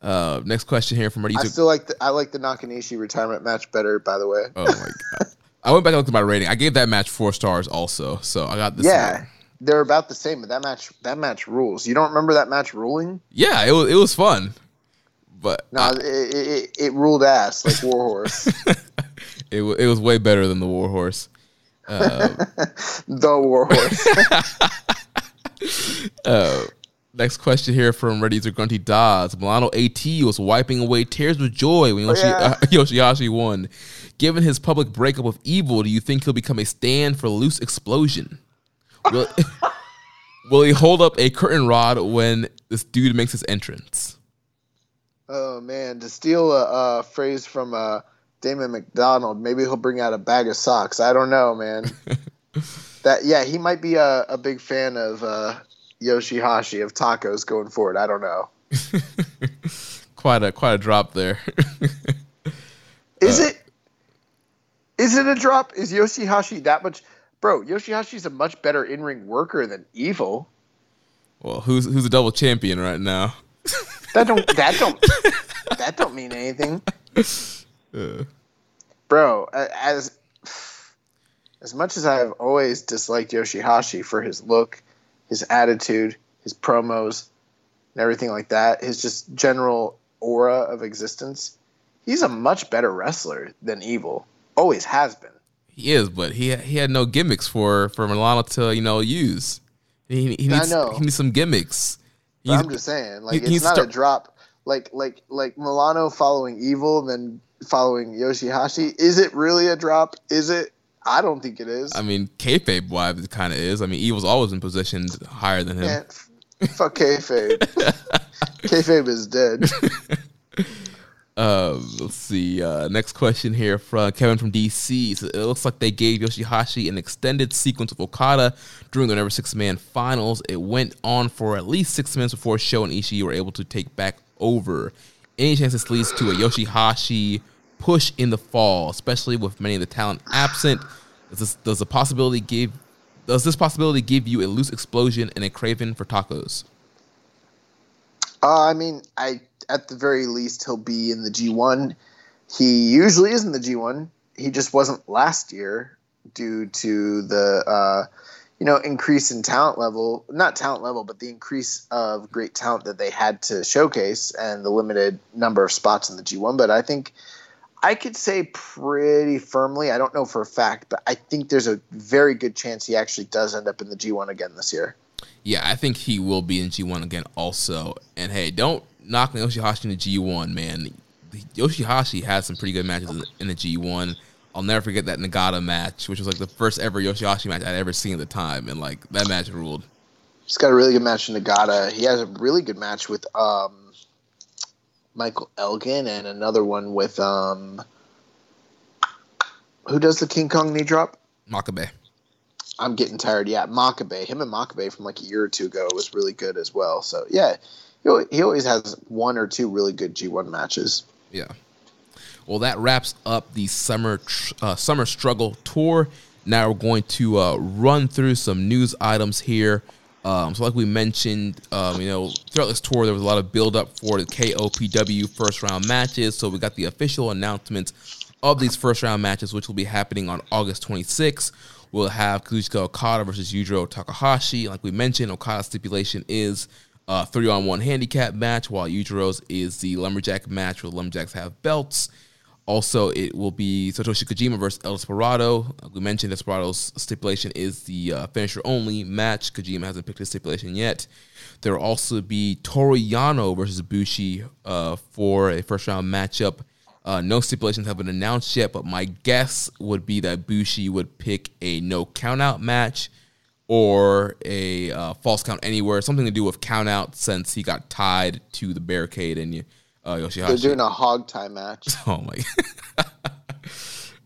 Uh, next question here from I Ready still like the I like the Nakanishi retirement match better. By the way. Oh my god! I went back and looked at my rating. I gave that match four stars also. So I got this. yeah, one. they're about the same, but that match that match rules. You don't remember that match ruling? yeah. It was it was fun, but No, I- it, it, it, ruled ass like Warhorse. it it was way better than the Warhorse. the Warhorse. Uh, next question here from Ready to Grunty Dodds. Milano AT was wiping away tears with joy when Yoshi, Oh, yeah. uh, Yoshihashi won. Given his public breakup with Evil, do you think he'll become a stand for Loose Explosion? Will, will he hold up a curtain rod when this dude makes his entrance? oh man, to steal a, a phrase from uh, Damon McDonald, maybe he'll bring out a bag of socks. I don't know, man. that yeah, he might be a, a big fan of uh, Yoshihashi of tacos going forward. I don't know. quite a quite a drop there. Is Uh, it? Is it a drop? Is Yoshihashi that much? Bro, Yoshihashi's a much better in ring worker than Evil. well, who's who's a double champion right now? That don't that don't that don't mean anything, Uh, bro. As as much as I've always disliked Yoshihashi for his look, his attitude, his promos, and everything like that, his just general aura of existence, he's a much better wrestler than Evil. Always has been. he is, but he he had no gimmicks for for Milano to you know use. He, he I needs know. he needs some gimmicks. He's- I'm just saying, like he- it's not a drop. Like like like Milano following Evil, then following Yoshihashi. Is it really a drop? Is it? I don't think it is. I mean, kayfabe wise, it kind of is. I mean, Evil's always been positioned higher than him. Man, f- fuck kayfabe. kayfabe is dead. Uh, let's see. Uh, next question here from Kevin from DC. So it looks like they gave Yoshihashi an extended sequence of Okada during the Never Six Man Finals. It went on for at least six minutes before Sho and Ishii were able to take back over. Any chance this leads to a Yoshihashi push in the fall, especially with many of the talent absent? Does this does the possibility give does this possibility give you a loose explosion and a craving for tacos? Uh, I mean, I at the very least he'll be in the G1. He usually is in the G1. He just wasn't last year due to the uh, you know increase in talent level, not talent level, but the increase of great talent that they had to showcase and the limited number of spots in the G1. But I think I could say pretty firmly, I don't know for a fact, but I think there's a very good chance he actually does end up in the G1 again this year. Yeah, I think he will be in G1 again also. And hey, don't knock Yoshihashi in the G1, man. Yoshihashi had some pretty good matches in the- in the G1. I'll never forget that Nagata match, which was like the first ever Yoshihashi match I'd ever seen at the time. And like that match ruled. He's got a really good match in Nagata. He has a really good match with um, Michael Elgin and another one with um, who does the King Kong knee drop? Makabe. I'm getting tired. Yeah, Makabe. Him and Makabe from like a year or two ago was really good as well. So yeah, he he always has one or two really good G1 matches. Yeah. Well, that wraps up the summer uh, summer struggle tour. Now we're going to uh, run through some news items here. Um, so, like we mentioned, um, you know, throughout this tour, there was a lot of build up for the KOPW first round matches. So we got the official announcements of these first round matches, which will be happening on August 26th. We'll have Kazuchika Okada versus Yujiro Takahashi. Like we mentioned, Okada's stipulation is a three on one handicap match, while Yujiro's is the lumberjack match where lumberjacks have belts. Also, it will be Satoshi Kojima versus El Desperado. We mentioned Desperado's stipulation is the uh, finisher only match. Kojima hasn't picked his stipulation yet. There will also be Toru Yano versus Bushi uh, for a first round matchup. Uh, no stipulations have been announced yet, but my guess would be that Bushi would pick a no countout match or a uh, false count anywhere, something to do with count out since he got tied to the barricade and uh, Yoshihashi. They're doing a hog tie match. Oh my!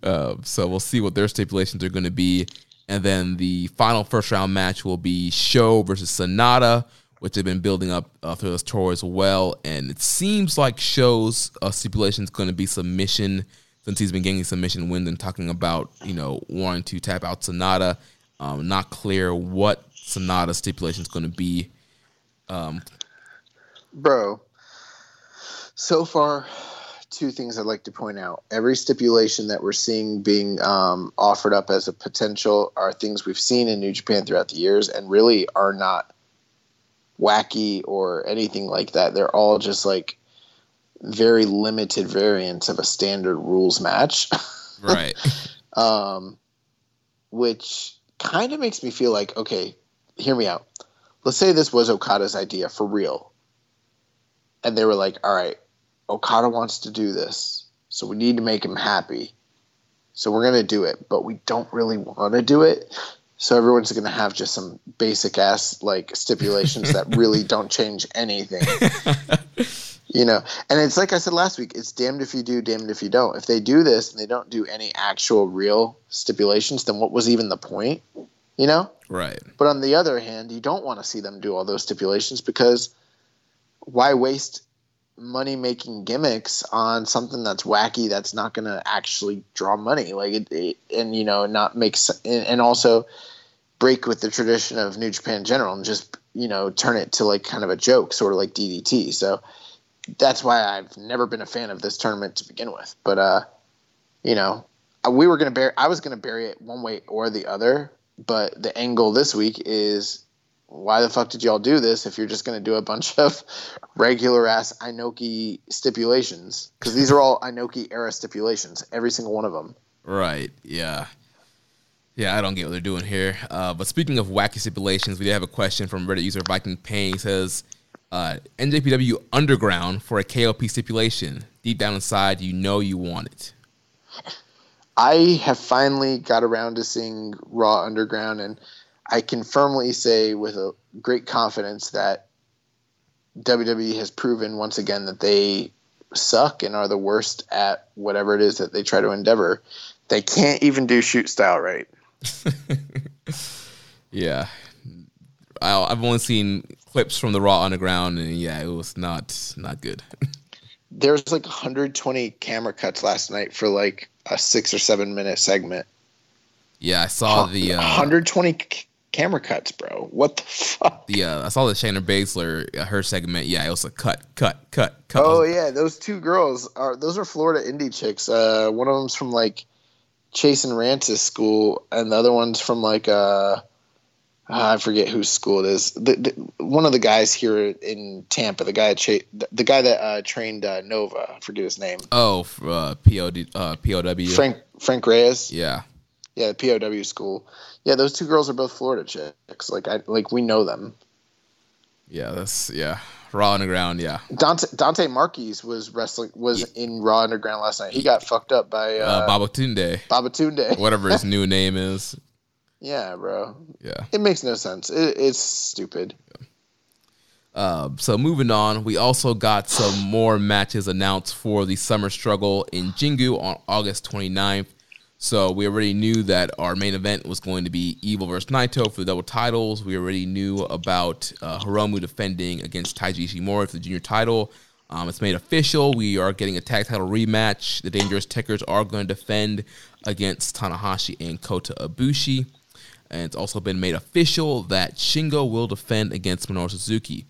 uh, so we'll see what their stipulations are going to be, and then the final first round match will be Sho versus Sanada, which they've been building up uh, through this tour as well. And it seems like Sho's uh, stipulation is going to be submission, since he's been getting submission wins and talking about you know wanting to tap out Sanada. Um, not clear what Sanada's stipulation is going to be. Um, Bro, so far, two things I'd like to point out. Every stipulation that we're seeing being um, offered up as a potential are things we've seen in New Japan throughout the years and really are not wacky or anything like that. They're all just like very limited variants of a standard rules match. right. um, which kind of makes me feel like, okay, hear me out. Let's say this was Okada's idea for real. And they were like, all right, Okada wants to do this. So we need to make him happy. So we're going to do it, but we don't really want to do it. So everyone's going to have just some basic ass like stipulations that really don't change anything. you know, and it's like I said last week, it's damned if you do, damned if you don't. If they do this and they don't do any actual real stipulations, then what was even the point? You know? Right. But on the other hand, you don't want to see them do all those stipulations because why waste money making gimmicks on something that's wacky that's not going to actually draw money. Like it, it, and you know not make and, also break with the tradition of New Japan General and just you know turn it to like kind of a joke sort of like DDT so that's why I've never been a fan of this tournament to begin with. But uh you know we were going to bury I was going to bury it one way or the other but the angle this week is why the fuck did y'all do this if you're just going to do a bunch of regular ass Inoki stipulations? Because these are all Inoki era stipulations, every single one of them. Right. Yeah. Yeah, I don't get what they're doing here. Uh, but speaking of wacky stipulations, we did have a question from Reddit user Viking Pain. He says, uh, NJPW Underground for a KOP stipulation. Deep down inside, you know you want it. I have finally got around to seeing Raw Underground, and I can firmly say with a great confidence that WWE has proven once again that they suck and are the worst at whatever it is that they try to endeavor. They can't even do shoot style right. yeah, I, have only seen clips from the Raw Underground, and yeah, it was not not good. there was like 120 camera cuts last night for like a six or seven minute segment. Yeah, I saw the uh, 120 camera cuts, bro. What the fuck? The uh, I saw the Shayna Baszler uh, her segment. Yeah, it was a cut, cut, cut, cut. Oh yeah, those two girls are those are Florida indie chicks. Uh, one of them's from like Chase and Rance's school, and the other one's from like uh, I forget whose school it is. The, the, one of the guys here in Tampa, the guy Chase, the, the guy that uh, trained uh, Nova. I forget his name. Oh, uh, POD, uh, POW. Frank Frank Reyes. Yeah. Yeah, the POW school. Yeah, those two girls are both Florida chicks. Like I like we know them. Yeah, that's yeah. Raw Underground, yeah. Dante Dante Marquis was wrestling was yeah. in Raw Underground last night. He got fucked up by uh, uh Babatunde. Babatunde. Whatever his new name is. Yeah, bro. Yeah. It makes no sense. It, it's stupid. Yeah. Uh, so moving on, we also got some more matches announced for the Summer Struggle in Jingu on August 29th. So we already knew that our main event was going to be Evil versus Naito for the double titles. We already knew about uh, Hiromu defending against Taiji Ishimori for the junior title. Um, it's made official. We are getting a tag title rematch. The Dangerous Tekkers are going to defend against Tanahashi and Kota Ibushi. And it's also been made official that Shingo will defend against Minoru Suzuki.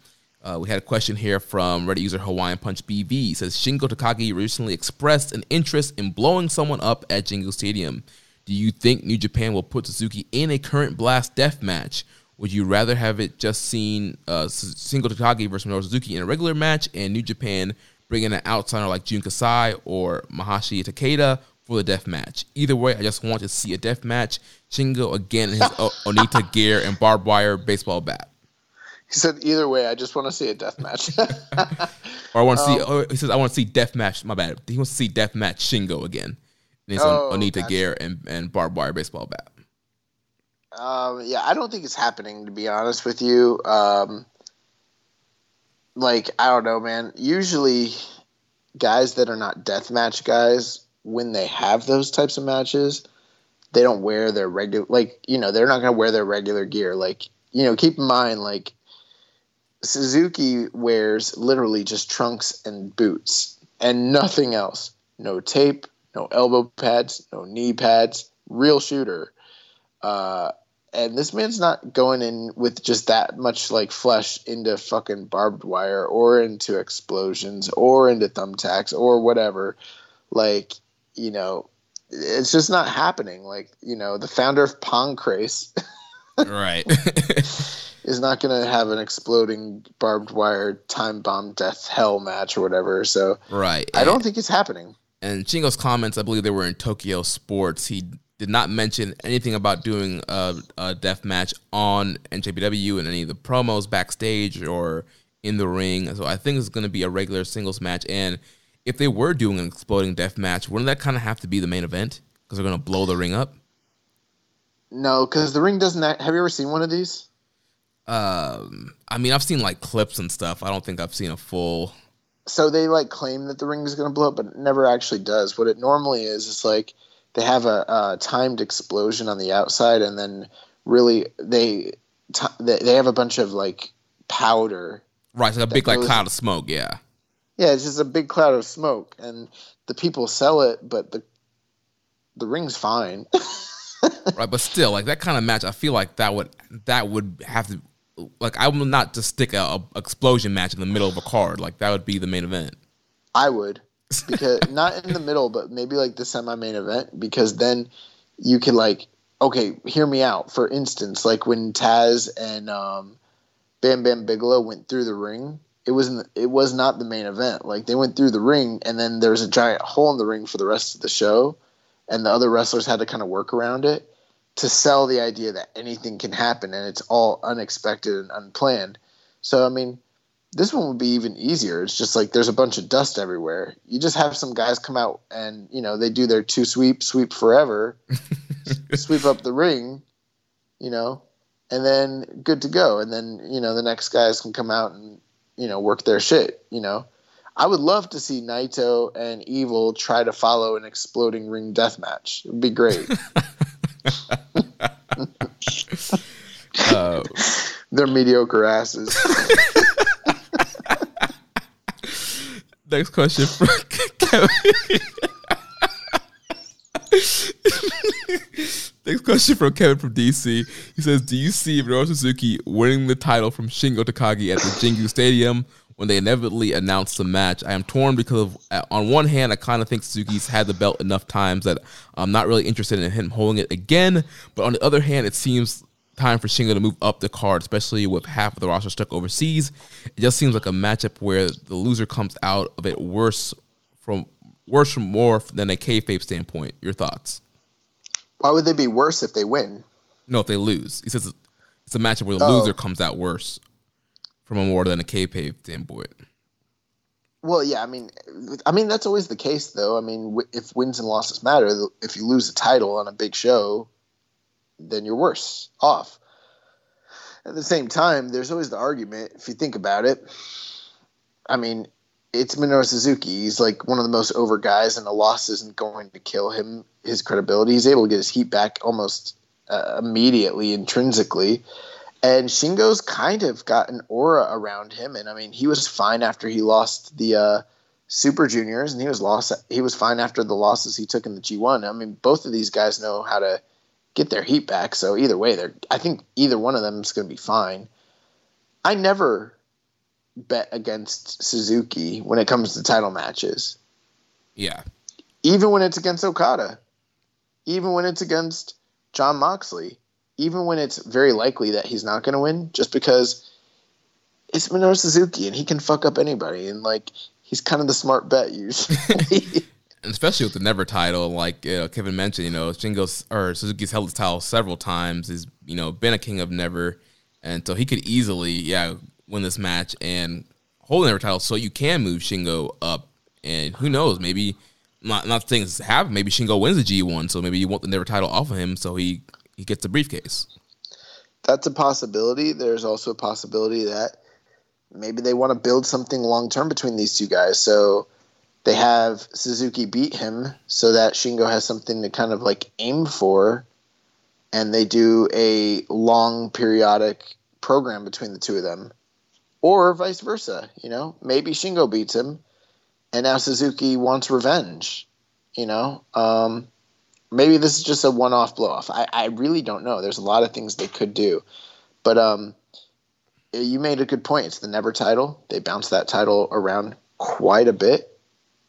Uh, we had a question here from Reddit user Hawaiian Punch BV. He says Shingo Takagi recently expressed an interest in blowing someone up at Jingu Stadium. Do you think New Japan will put Suzuki in a current blast death match? Would you rather have it just seen uh, Shingo Takagi versus Minoru Suzuki in a regular match and New Japan bring in an outsider like Jun Kasai or Masashi Takeda for the death match? Either way, I just want to see a death match. Shingo again in his o- Onita gear and barbed wire baseball bat. He said, "Either way, I just want to see a death match." or I want to see. Oh, he says, "I want to see death match." My bad. He wants to see death match Shingo again. And it's Oh, Onita gotcha. gear and, and barbed wire baseball bat. Um, yeah, I don't think it's happening to be honest with you. Um, like I don't know, man. Usually, guys that are not death match guys, when they have those types of matches, they don't wear their regular. Like you know, they're not going to wear their regular gear. Like you know, keep in mind, like Suzuki wears literally just trunks and boots and nothing else. No tape, no elbow pads, no knee pads. Real shooter. Uh, and this man's not going in with just that much like flesh into fucking barbed wire or into explosions or into thumbtacks or whatever. Like, you know, it's just not happening. Like, you know, the founder of Pancrase right. is not going to have an exploding barbed wire time bomb death hell match or whatever. So right. I don't think it's happening. And Shingo's comments, I believe they were in Tokyo Sports. He did not mention anything about doing a, a death match on NJPW in any of the promos backstage or in the ring. So I think it's going to be a regular singles match. And if they were doing an exploding death match, wouldn't that kind of have to be the main event? Because they're going to blow the ring up. No, because the ring doesn't. Act, have you ever seen one of these? Um, I mean, I've seen like clips and stuff. I don't think I've seen a full. so they like claim that the ring is going to blow up, but it never actually does. What it normally is is like they have a, a timed explosion on the outside, and then really they ti they they have a bunch of like powder. Right, like a big like cloud of smoke. Yeah. Yeah, it's just a big cloud of smoke, and the people sell it, but the the ring's fine. right but still like that kind of match i feel like that would that would have to like i will not just stick a, a explosion match in the middle of a card. Like that would be the main event. I would. Because not in the middle, but maybe like the semi-main event. Because then you could like okay, hear me out. For instance, like when Taz and um, Bam Bam Bigelow went through the ring, it wasn't it was not the main event. Like they went through the ring and then there was a giant hole in the ring for the rest of the show, and the other wrestlers had to kind of work around it to sell the idea that anything can happen and it's all unexpected and unplanned. So I mean, this one would be even easier. It's just like there's a bunch of dust everywhere. You just have some guys come out and you know they do their two sweep, sweep forever, sweep up the ring, you know, and then good to go. And then you know the next guys can come out and you know work their shit. You know, I would love to see Naito and Evil try to follow an exploding ring death match. It would be great. uh, They're mediocre asses. next question for kevin Next question from Kevin from DC. He says, "Do you see Minoru Suzuki winning the title from Shingo Takagi at the Jingu Stadium when they inevitably announce the match? I am torn because of, uh, on one hand, I kind of think Suzuki's had the belt enough times that I'm not really interested in him holding it again. But on the other hand, it seems time for Shingo to move up the card, especially with half of the roster stuck overseas. It just seems like a matchup where the loser comes out of it worse from worse from more than a kayfabe standpoint. Your thoughts?" Why would they be worse if they win? No, if they lose, he says it's a matchup where the Oh. loser comes out worse from a more than a kayfabe standpoint. Well, yeah, I mean, I mean that's always the case, though. I mean, if wins and losses matter, if you lose a title on a big show, then you're worse off. At the same time, there's always the argument. If you think about it, I mean, it's Minoru Suzuki. He's like one of the most over guys, and a loss isn't going to kill him. His credibility. He's able to get his heat back almost uh, immediately, intrinsically. And Shingo's kind of got an aura around him, and I mean, he was fine after he lost the uh, Super Juniors, and he was lost. He was fine after the losses he took in the G1. I mean, both of these guys know how to get their heat back. So either way, they're. I think either one of them is going to be fine. I never bet against Suzuki when it comes to title matches, Yeah, even when it's against Okada. even when it's against Jon Moxley, even when it's very likely that he's not going to win, just because it's Minoru Suzuki and he can fuck up anybody, and like he's kind of the smart bet usually. Especially with the never title, like you know, Kevin mentioned, you know, Shingo's or Suzuki's held the title several times. He's you know been a king of never, and so he could easily yeah win this match and hold the never title. So you can move Shingo up, and who knows, maybe not not things happen. Maybe Shingo wins the G one, so maybe you want the never title off of him, so he he gets the briefcase. That's a possibility. There's also a possibility that maybe they want to build something long term between these two guys. So they have Suzuki beat him so that Shingo has something to kind of like aim for, and they do a long periodic program between the two of them, or vice versa. You know, maybe Shingo beats him, and now Suzuki wants revenge. You know, um, maybe this is just a one-off blow-off. I, I really don't know. There's a lot of things they could do, but um, you made a good point. It's the never title. They bounce that title around quite a bit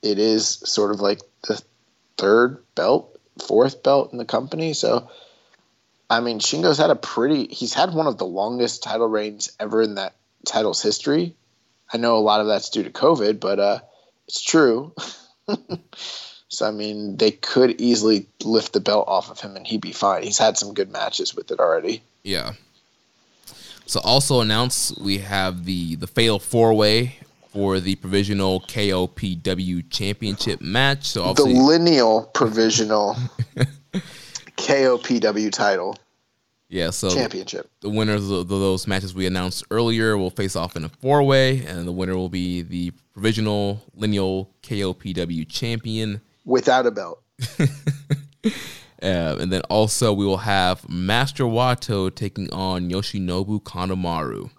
it is sort of like the third belt, fourth belt in the company. So, I mean, Shingo's had a pretty, he's had one of the longest title reigns ever in that title's history. I know a lot of that's due to COVID, but uh, it's true. so, I mean, they could easily lift the belt off of him and he'd be fine. He's had some good matches with it already. Yeah. So also announced we have the the fatal four way for the provisional KOPW championship match. So the lineal provisional KOPW title. Yeah, so championship. The winners of those matches we announced earlier will face off in a four way, and the winner will be the provisional lineal KOPW champion without a belt. uh, and then also we will have Master Wato taking on Yoshinobu Kanemaru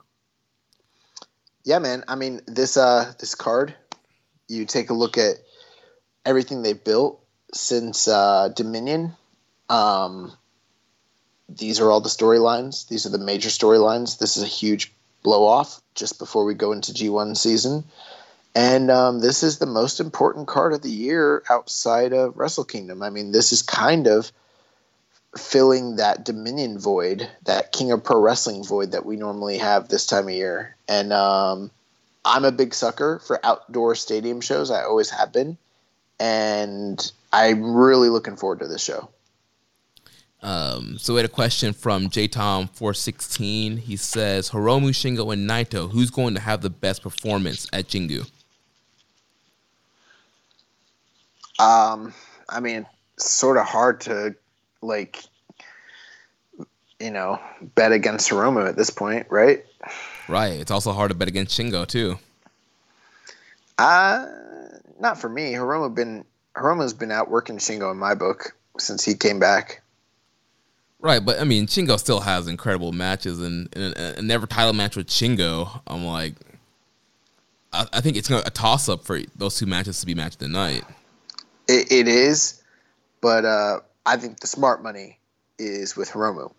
yeah, man. I mean, this uh this card, you take a look at everything they built since uh, Dominion. Um, these are all the storylines. These are the major storylines. This is a huge blow off just before we go into G1 season. And um, this is the most important card of the year outside of Wrestle Kingdom. I mean, this is kind of filling that Dominion void, that King of Pro Wrestling void that we normally have this time of year. And um, I'm a big sucker for outdoor stadium shows. I always have been, and I'm really looking forward to this show. Um, so we had a question from JTom four sixteen. He says Hiromu, Shingo, and Naito. Who's going to have the best performance at Jingu? Um, I mean, sort of hard to like you know bet against Hiromu at this point, right? Right. It's also hard to bet against Shingo too. Uh not for me. Hiromu been Hiromu's been out working Shingo in my book since he came back. Right, but I mean, Shingo still has incredible matches, and, and a, a never title match with Shingo. I'm like, I, I think it's going a toss up for those two matches to be matched of the night. It, it is, but uh, I think the smart money is with Hiromu.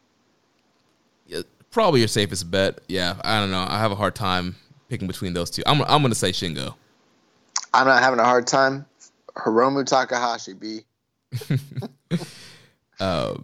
Yeah, probably your safest bet. Yeah, I don't know. I have a hard time picking between those two. I'm I'm going to say Shingo. I'm not having a hard time. Hiromu Takahashi, B. uh,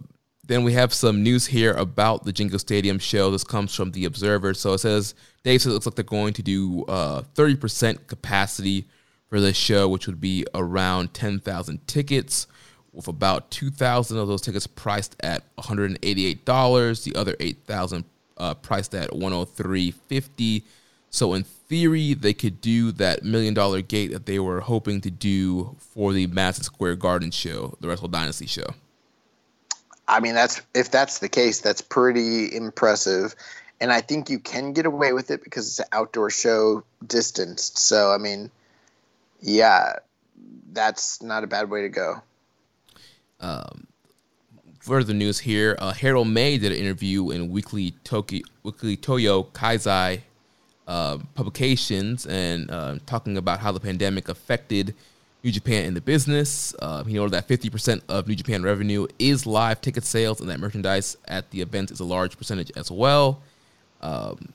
then we have some news here about the Jingu Stadium show. This comes from the Observer. So it says Dave says it looks like they're going to do uh, 30% capacity for this show, which would be around 10,000 tickets with about 2,000 of those tickets priced at $188. The other 8,000 uh, priced at 103.50. So in theory, they could do that million dollar gate that they were hoping to do for the Madison Square Garden show, the Wrestle Dynasty show. I mean, that's if that's the case, that's pretty impressive. And I think you can get away with it because it's an outdoor show distanced. So I mean, yeah, that's not a bad way to go. Um, further news here: uh, Harold Meij did an interview in Weekly Tokyo Weekly Toyo Keizai uh, publications and uh, talking about how the pandemic affected New Japan in the business. Uh, he noted that 50% of New Japan revenue is live ticket sales, and that merchandise at the event is a large percentage as well. Um,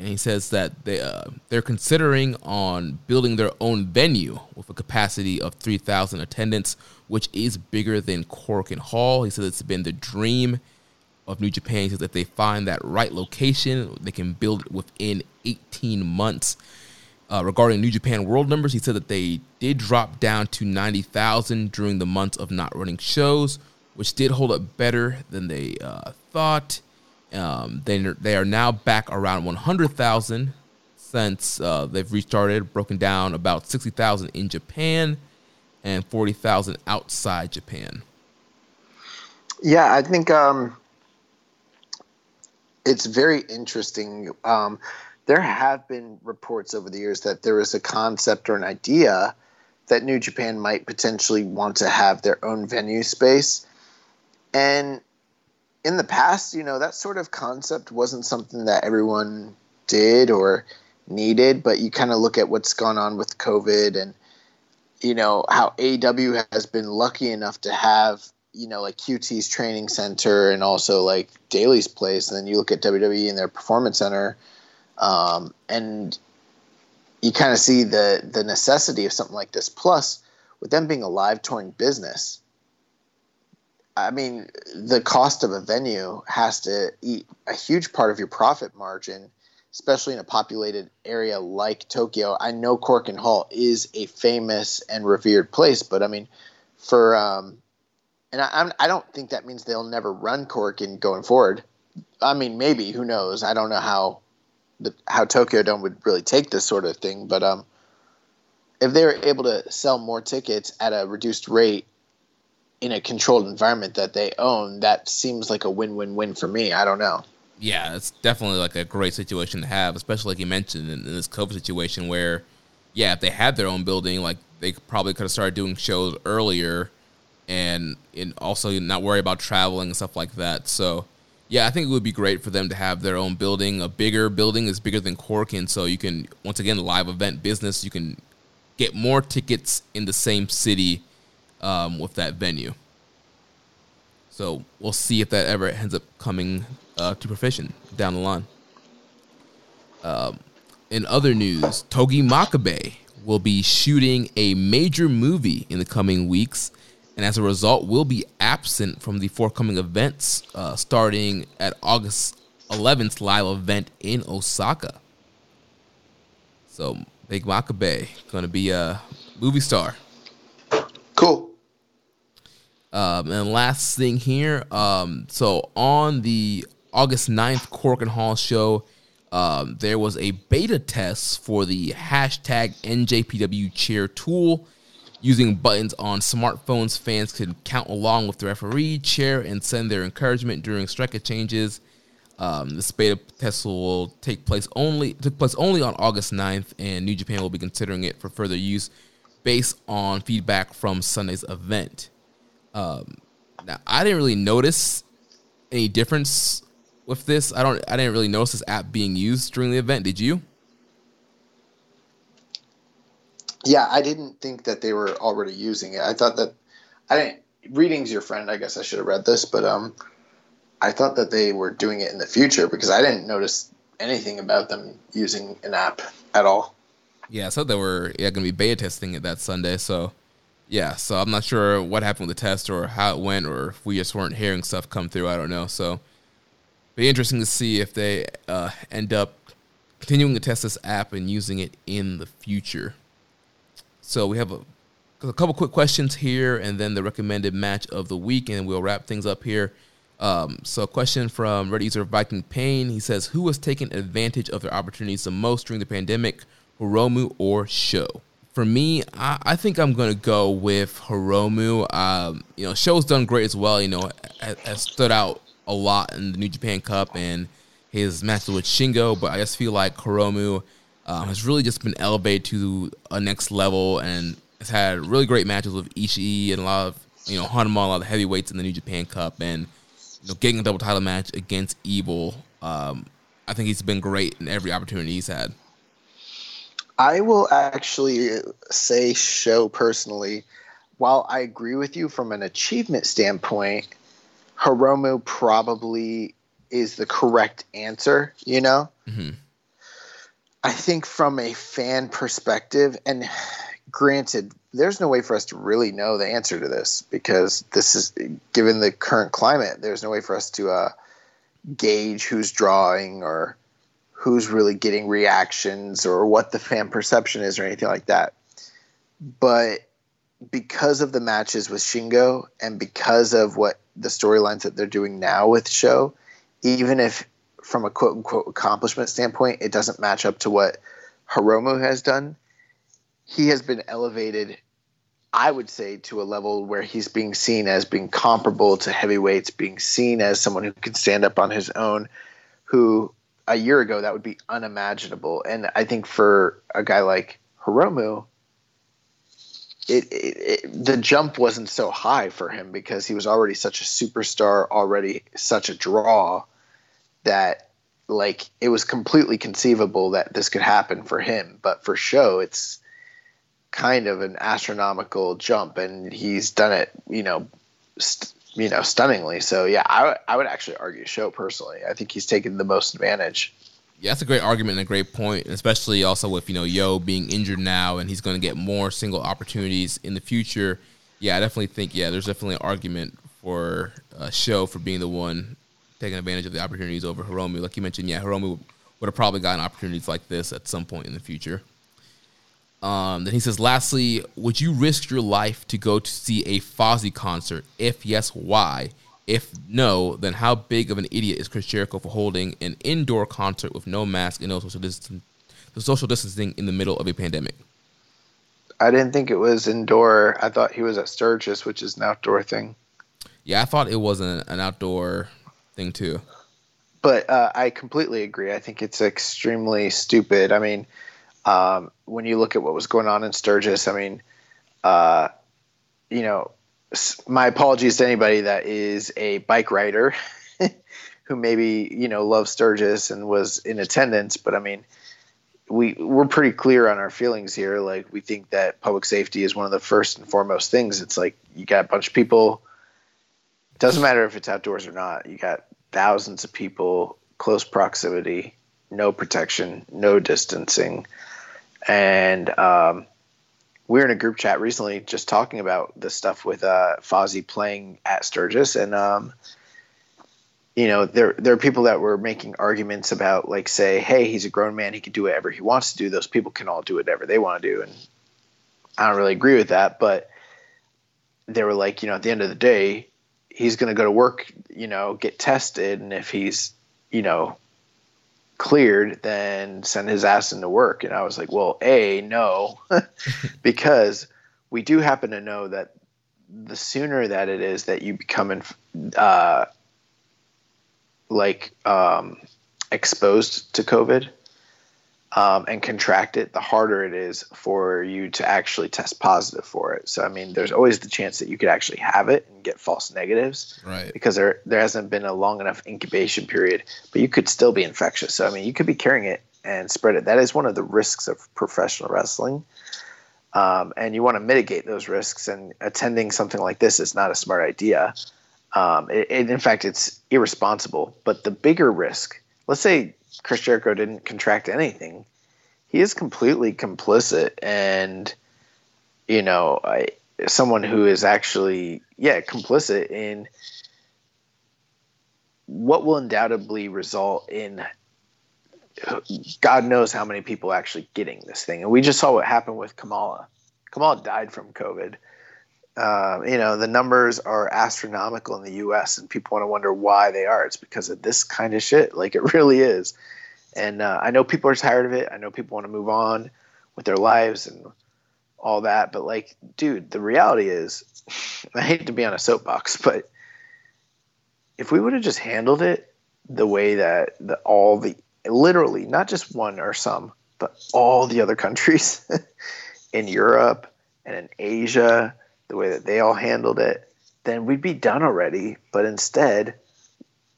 and he says that they uh, they're considering on building their own venue with a capacity of three thousand attendants, which is bigger than Korakuen Hall. He says it's been the dream of New Japan. He says if they find that right location, they can build it within eighteen months. Uh, regarding New Japan World numbers, he said that they did drop down to 90,000 during the months of not running shows, which did hold up better than they uh, thought. Um, they, they are now back around 100,000 since uh, they've restarted, broken down about 60,000 in Japan and 40,000 outside Japan. Yeah, I think um, it's very interesting. Um, there have been reports over the years that there is a concept or an idea that New Japan might potentially want to have their own venue space. And in the past, you know, that sort of concept wasn't something that everyone did or needed, but you kind of look at what's gone on with COVID and, you know, how AEW has been lucky enough to have, you know, like QT's training center and also like Daily's Place. And then you look at WWE and their performance center um, and you kind of see the the necessity of something like this. Plus, with them being a live touring business, I mean, the cost of a venue has to eat a huge part of your profit margin, especially in a populated area like Tokyo. I know Korakuen Hall is a famous and revered place, but I mean, for um, and I, I don't think that means they'll never run Korakuen going forward. I mean, maybe who knows? I don't know how the, how Tokyo Dome would really take this sort of thing. But um, if they were able to sell more tickets at a reduced rate in a controlled environment that they own, that seems like a win-win-win for me. I don't know. Yeah, it's definitely like a great situation to have, especially like you mentioned in, in this COVID situation where, yeah, if they had their own building, like they probably could have started doing shows earlier, and and also not worry about traveling and stuff like that. So yeah, I think it would be great for them to have their own building. A bigger building is bigger than Korakuen, so you can once again live event business. You can get more tickets in the same city um, with that venue. So we'll see if that ever ends up coming uh, to fruition down the line. Um, in other news, Togi Makabe will be shooting a major movie in the coming weeks and as a result will be absent from the forthcoming events uh, starting at August 11th live event in Osaka. So Big Makabe to be a movie star. Um, and last thing here, um, so on the August 9th Korakuen Hall show, um, there was a beta test for the hashtag NJPW chair tool Using buttons on smartphones, fans could count along with the referee, chair, and send their encouragement during strike changes. Um, this beta test will take place only took place only on August 9th, and New Japan will be considering it for further use based on feedback from Sunday's event. Um, now, I didn't really notice any difference with this. I don't. I didn't really notice this app being used during the event. Did you? Yeah, I didn't think that they were already using it. I thought that I didn't. Reading's your friend. I guess I should have read this, but um, I thought that they were doing it in the future because I didn't notice anything about them using an app at all. Yeah, I thought they were yeah going to be beta testing it that Sunday. So yeah, so I'm not sure what happened with the test or how it went, or if we just weren't hearing stuff come through. I don't know. So be interesting to see if they uh, end up continuing to test this app and using it in the future. So we have a, a couple quick questions here, and then the recommended match of the week, and we'll wrap things up here. Um, so, a question from Red user Viking Pain. He says, "Who has taken advantage of their opportunities the most during the pandemic, Hiromu or Sho?" For me, I, I think I'm to go with Hiromu. Um, you know, Sho's done great as well. You know, has, has stood out a lot in the New Japan Cup and his match with Shingo, but I just feel like Hiromu um, has really just been elevated to a next level and has had really great matches with Ishii and a lot of you know Honma, a lot of heavyweights in the New Japan Cup, and you know getting a double title match against Evil. Um, I think he's been great in every opportunity he's had. I will actually say Sho personally. While I agree with you from an achievement standpoint, Hiromu probably is the correct answer. You know. Mm-hmm I think from a fan perspective, and granted, there's no way for us to really know the answer to this because this is given the current climate. There's no way for us to uh, gauge who's drawing or who's really getting reactions or what the fan perception is or anything like that. But because of the matches with Shingo and because of what the storylines that they're doing now with Sho, even if from a quote unquote accomplishment standpoint it doesn't match up to what Hiromu has done, he has been elevated I would say to a level where he's being seen as being comparable to heavyweights, being seen as someone who can stand up on his own, who a year ago that would be unimaginable. And I think for a guy like Hiromu, it, it, it, the jump wasn't so high for him because he was already such a superstar, already such a draw that like it was completely conceivable that this could happen for him. But for Sho it's kind of an astronomical jump, and he's done it, you know, st- you know, stunningly. So yeah, I, w- I would actually argue Sho personally. I think he's taken the most advantage. Yeah, that's a great argument and a great point, especially also with you know Yo being injured now, and he's going to get more single opportunities in the future. Yeah, I definitely think yeah, there's definitely an argument for uh, a Sho for being the one taking advantage of the opportunities over Hiromu. Like you mentioned, yeah, Hiromu would have probably gotten opportunities like this at some point in the future. Um, then he says, lastly, would you risk your life to go to see a Fozzy concert? If yes, why? If no, then how big of an idiot is Chris Jericho for holding an indoor concert with no mask and no social distancing, social distancing in the middle of a pandemic? I didn't think it was indoor. I thought he was at Sturgis, which is an outdoor thing. Yeah, I thought it was an, an outdoor thing too. But uh, I completely agree. I think it's extremely stupid. I mean, um, when you look at what was going on in Sturgis, I mean, uh, you know, my apologies to anybody that is a bike rider who maybe you know loves Sturgis and was in attendance, but I mean, we we're pretty clear on our feelings here. Like we think that public safety is one of the first and foremost things. It's like you got a bunch of people. It Doesn't matter if it's outdoors or not. You got thousands of people, close proximity, no protection, no distancing and um, we were in a group chat recently just talking about this stuff with uh, Fozzy playing at Sturgis, and um, you know there there are people that were making arguments about like say, hey, he's a grown man, he can do whatever he wants to do. Those people can all do whatever they want to do, and I don't really agree with that, but they were like, you know, at the end of the day, he's going to go to work, you know, get tested, and if he's you know cleared, then send his ass into work. And I was like, well, A, no, because we do happen to know that the sooner that it is that you become uh, like um, exposed to COVID, um, and contract it, the harder it is for you to actually test positive for it. So, I mean, there's always the chance that you could actually have it and get false negatives, right? Because there there hasn't been a long enough incubation period, but you could still be infectious. So, I mean, you could be carrying it and spread it. That is one of the risks of professional wrestling, um, and you want to mitigate those risks. And attending something like this is not a smart idea. Um, it, it, in fact, it's irresponsible. But the bigger risk, let's say Chris Jericho didn't contract anything, he is completely complicit and you know I, someone who is actually yeah complicit in what will undoubtedly result in God knows how many people actually getting this thing. And we just saw what happened with Kamala. Kamala died from COVID. Uh, you know, the numbers are astronomical in the U.S., and people want to wonder why they are. It's because of this kind of shit. Like it really is. And uh, I know people are tired of it. I know people want to move on with their lives and all that. But like, dude, the reality is, I hate to be on a soapbox, but if we would have just handled it the way that the, all the literally not just one or some, but all the other countries in Europe and in Asia, the way that they all handled it, then we'd be done already. But instead,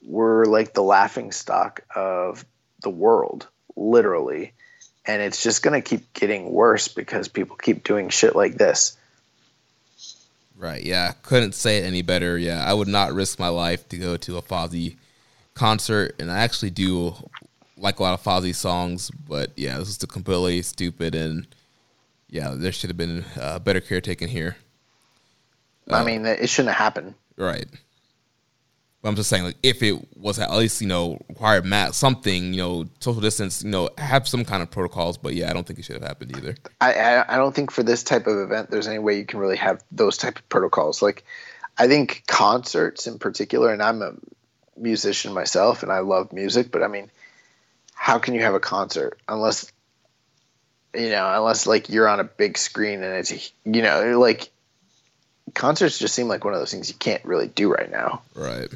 we're like the laughing stock of the world, literally. And it's just going to keep getting worse because people keep doing shit like this. Right. Yeah. Couldn't say it any better. Yeah. I would not risk my life to go to a Fozzy concert. And I actually do like a lot of Fozzy songs, but yeah, this is completely stupid, and yeah, there should have been uh, better care taken here. I oh. mean, it shouldn't have happened. Right. But I'm just saying, like, if it was at least, you know, required mat something, you know, social distance, you know, have some kind of protocols. But yeah, I don't think it should have happened either. I, I I don't think for this type of event, there's any way you can really have those type of protocols. Like, I think concerts in particular, and I'm a musician myself, and I love music, but I mean, how can you have a concert unless, you know, unless like you're on a big screen and it's, you know, like concerts just seem like one of those things you can't really do right now. Right.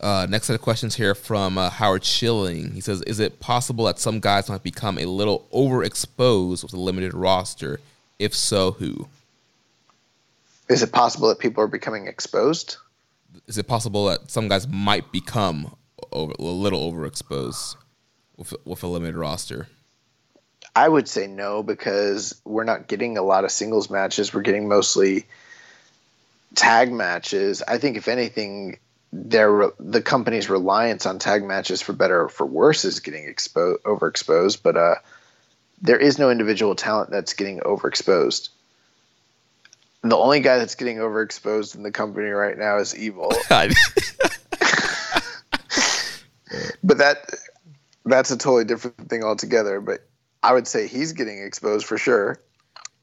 Uh, next set of questions here from uh, Howard Schilling. He says, "Is it possible that some guys might become a little overexposed with a limited roster? If so, who? Is it possible that people are becoming exposed? Is it possible that some guys might become over, a little overexposed with with a limited roster? I would say no because we're not getting a lot of singles matches. We're getting mostly tag matches. I think if anything, their the company's reliance on tag matches for better or for worse is getting exposed overexposed. But uh, there is no individual talent that's getting overexposed. The only guy that's getting overexposed in the company right now is Evil. but that that's a totally different thing altogether. But I would say he's getting exposed for sure.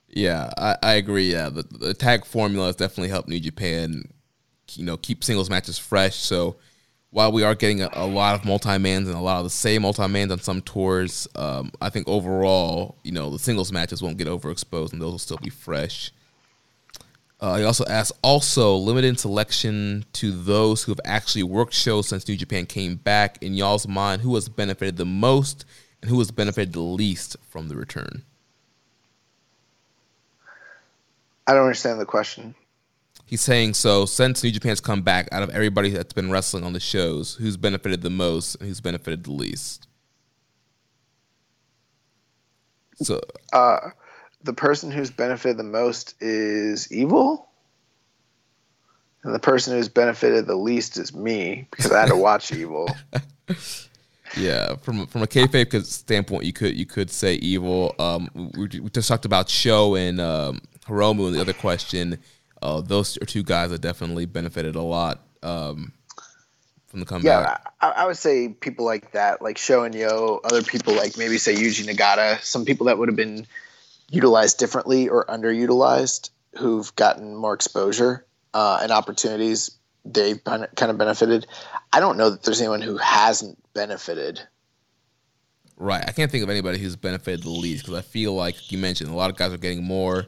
Yeah, I, I agree. Yeah, the, the tag formula has definitely helped New Japan, you know, keep singles matches fresh. So while we are getting a, a lot of multi mans and a lot of the same multi mans on some tours, um, I think overall, you know, the singles matches won't get overexposed and those will still be fresh. Uh, he also asked, also limited selection to those who have actually worked shows since New Japan came back. In y'all's mind, who has benefited the most and who has benefited the least from the return? I don't understand the question. He's saying so since New Japan's come back, out of everybody that's been wrestling on the shows, who's benefited the most and who's benefited the least? So, uh, the person who's benefited the most is Evil, and the person who's benefited the least is me because I had to watch Evil. Yeah, from from a kayfabe standpoint, you could you could say evil. Um, we, we just talked about Sho and um, Hiromu, and the other question. Uh, those are two guys that definitely benefited a lot um, from the comeback. Yeah, I, I, would say people like that, like Sho and Yo. Other people like maybe say Yuji Nagata. Some people that would have been utilized differently or underutilized, who've gotten more exposure uh, and opportunities. They've kind of benefited. I don't know that there's anyone who hasn't benefited. Right. I can't think of anybody who's benefited the least because I feel like you mentioned a lot of guys are getting more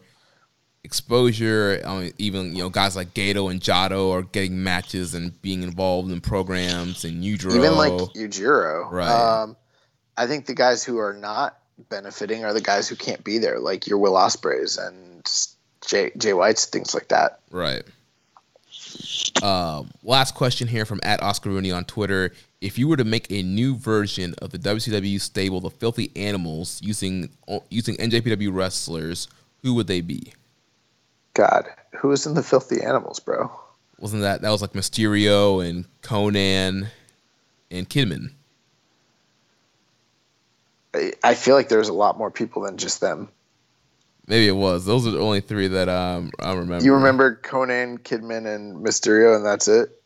exposure. I mean, even you know guys like Gedo and Jado are getting matches and being involved in programs and Yujiro. Even like Yujiro. Right. Um, I think the guys who are not benefiting are the guys who can't be there, like your Will Ospreays and Jay, Jay Whites, things like that. Right. Um, last question here from at Oscar Rooney on Twitter. If you were to make a new version of the WCW stable, the Filthy Animals, using using NJPW wrestlers, who would they be? God, who is in the Filthy Animals, bro? Wasn't that that was like Mysterio and Konnan and Kidman? I feel like there's a lot more people than just them. Maybe it was. Those are the only three that um, I remember. You remember Konnan, Kidman, and Mysterio, and that's it.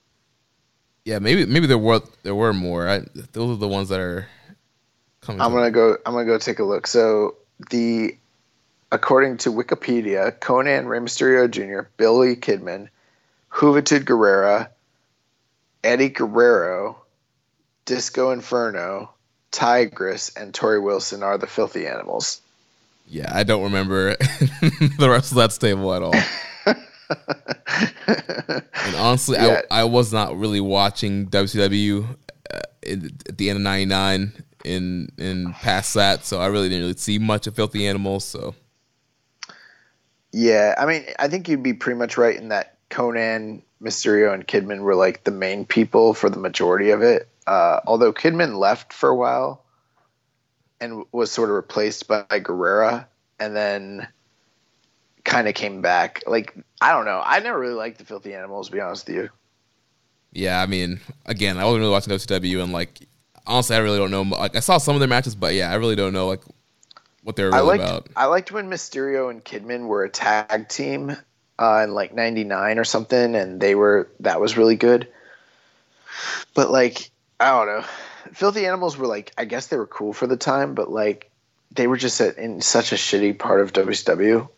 Yeah, maybe maybe there were there were more. I, those are the ones that are coming. I'm gonna go. I'm gonna go take a look. So the according to Wikipedia, Konnan, Rey Mysterio Jr., Billy Kidman, Juventud Guerrera, Eddie Guerrero, Disco Inferno, Tygress, and Torrie Wilson are the filthy animals. Yeah, I don't remember the rest of that stable at all. and honestly, yeah. I, I was not really watching WCW uh, at the end of '99 in in past that, so I really didn't really see much of Filthy Animals. So, yeah, I mean, I think you'd be pretty much right in that Konnan, Mysterio, and Kidman were like the main people for the majority of it. Uh, although Kidman left for a while, and was sort of replaced by Guerrera, and then kind of came back. Like I don't know. I never really liked the Filthy Animals. To be honest with you. Yeah, I mean, again, I wasn't really watching WCW, and like honestly, I really don't know. Like I saw some of their matches, but yeah, I really don't know like what they're I really liked about. I liked when Mysterio and Kidman were a tag team uh, in like '99 or something, and they were that was really good. But like I don't know, Filthy Animals were like I guess they were cool for the time, but like they were just in such a shitty part of WCW.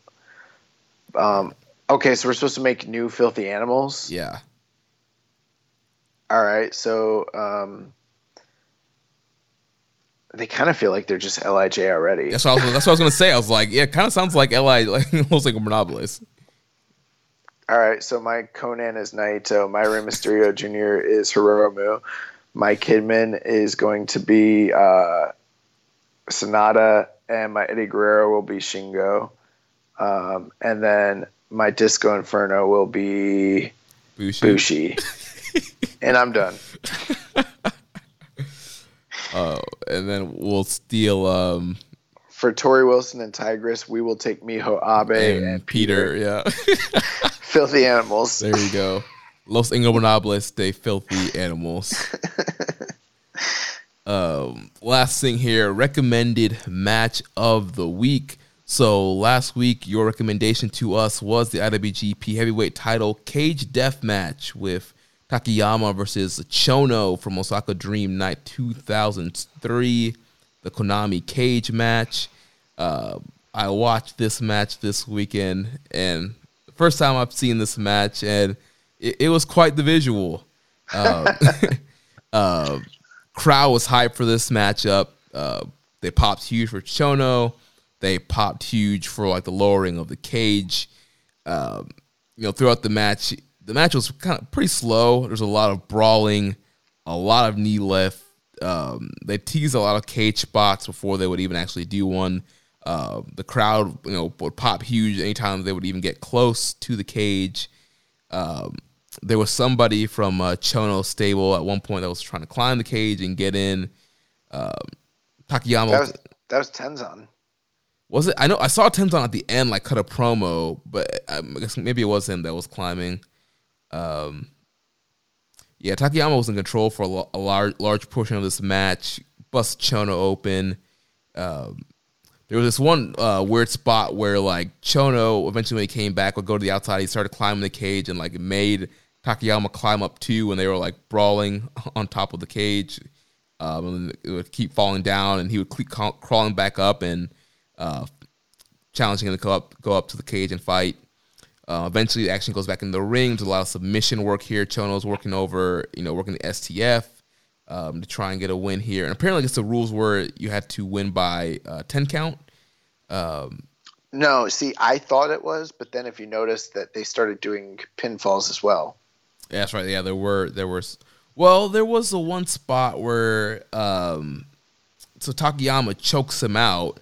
Um, okay, so we're supposed to make new Filthy Animals. Yeah, All right, so um, they kind of feel like they're just Lij already. that's what I was. That's what I was gonna say. I was like, yeah, it kind of sounds like Li, like almost like a Monopolist. All right, so my Konnan is Naito, my Rey Mysterio Jr. is Hiromu, my Kidman is going to be uh, Sanada, and my Eddie Guerrero will be Shingo, um, and then my Disco Inferno will be Bushi. Bushi, and I'm done. Uh, and then we'll steal um For Torrie Wilson and Tygress, we will take Miho Abe and, and, Peter. Yeah, Filthy Animals. there you go. Los Ingobernables de filthy animals. um, last thing here, recommended match of the week. So last week, your recommendation to us was the IWGP Heavyweight Title Cage Death match with Takayama versus Chono from Osaka Dream Night 2003, the Konami Cage match. Uh, I watched this match this weekend, and first time I've seen this match, and it, it was quite the visual. Um, uh, crowd was hyped for this matchup. Uh, they popped huge for Chono. They popped huge for like the lowering of the cage. Um, you know, throughout the match, the match was kind of pretty slow. There's a lot of brawling, a lot of knee lift. Um, they teased a lot of cage spots before they would even actually do one. Uh, the crowd, you know, would pop huge anytime they would even get close to the cage. Um, there was somebody from uh, Chono stable at one point that was trying to climb the cage and get in. Um, Takayama That was that was. Was it? I know I saw Tenzan at the end, like cut a promo, but um, I guess maybe it was him that was climbing. Um, yeah, Takayama was in control for a, a large large portion of this match. Bust Chono open. Um, there was this one uh, weird spot where like Chono eventually when he came back would go to the outside. He started climbing the cage and like made Takayama climb up too when they were like brawling on top of the cage. Um, and it would keep falling down, and he would keep crawling back up and uh, challenging him to go up, go up to the cage and fight. Uh, eventually, the action goes back in the ring. There's a lot of submission work here. Chono's working over, you know, working the STF um, to try and get a win here. And apparently, I guess the rules were you had to win by uh, 10 count. Um, No, see, I thought it was, but then if you notice that they started doing pinfalls as well. Yeah, that's right. Yeah, there were there was well, there was the one spot where um so Takayama chokes him out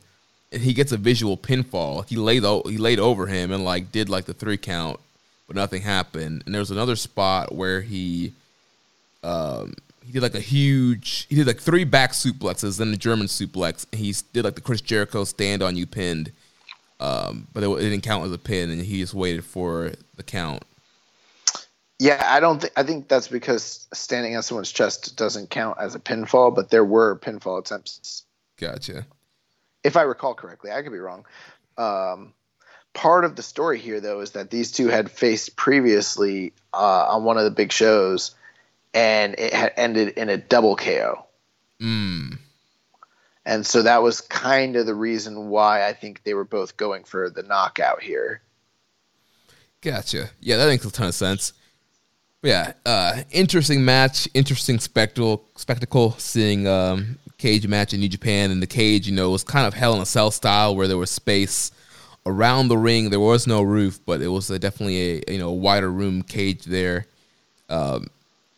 he gets a visual pinfall. He laid o- he laid over him and like did like the three count, but nothing happened. And there was another spot where he um he did like a huge he did like three back suplexes, then the German suplex, and he did like the Chris Jericho stand on you pinned. Um, but it, it didn't count as a pin, and he just waited for the count. Yeah, I don't think I think that's because standing on someone's chest doesn't count as a pinfall, but there were pinfall attempts, Gotcha. If I recall correctly. I could be wrong. Um, part of the story here, though, is that these two had faced previously uh, on one of the big shows, and it had ended in a double KO. Mm. And so that was kind of the reason why I think they were both going for the knockout here. Gotcha. Yeah, that makes a ton of sense. Yeah, uh, interesting match, interesting spectacle. Spectacle seeing um, cage match in New Japan, and the cage, you know, was kind of Hell in a Cell style, where there was space around the ring. There was no roof, but it was a, definitely a you know wider room cage there. Um,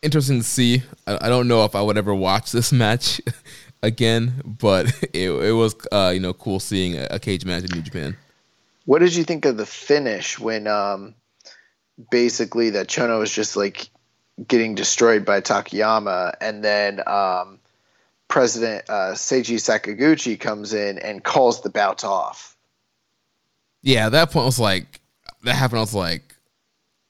interesting to see. I, I don't know if I would ever watch this match again, but it, it was uh, you know cool seeing a, a cage match in New Japan. What did you think of the finish when um, basically that Chono was just like getting destroyed by Takayama, and then um, President uh, Seiji Sakaguchi comes in and calls the bout off? yeah, at that point I was like, that happened. I was like,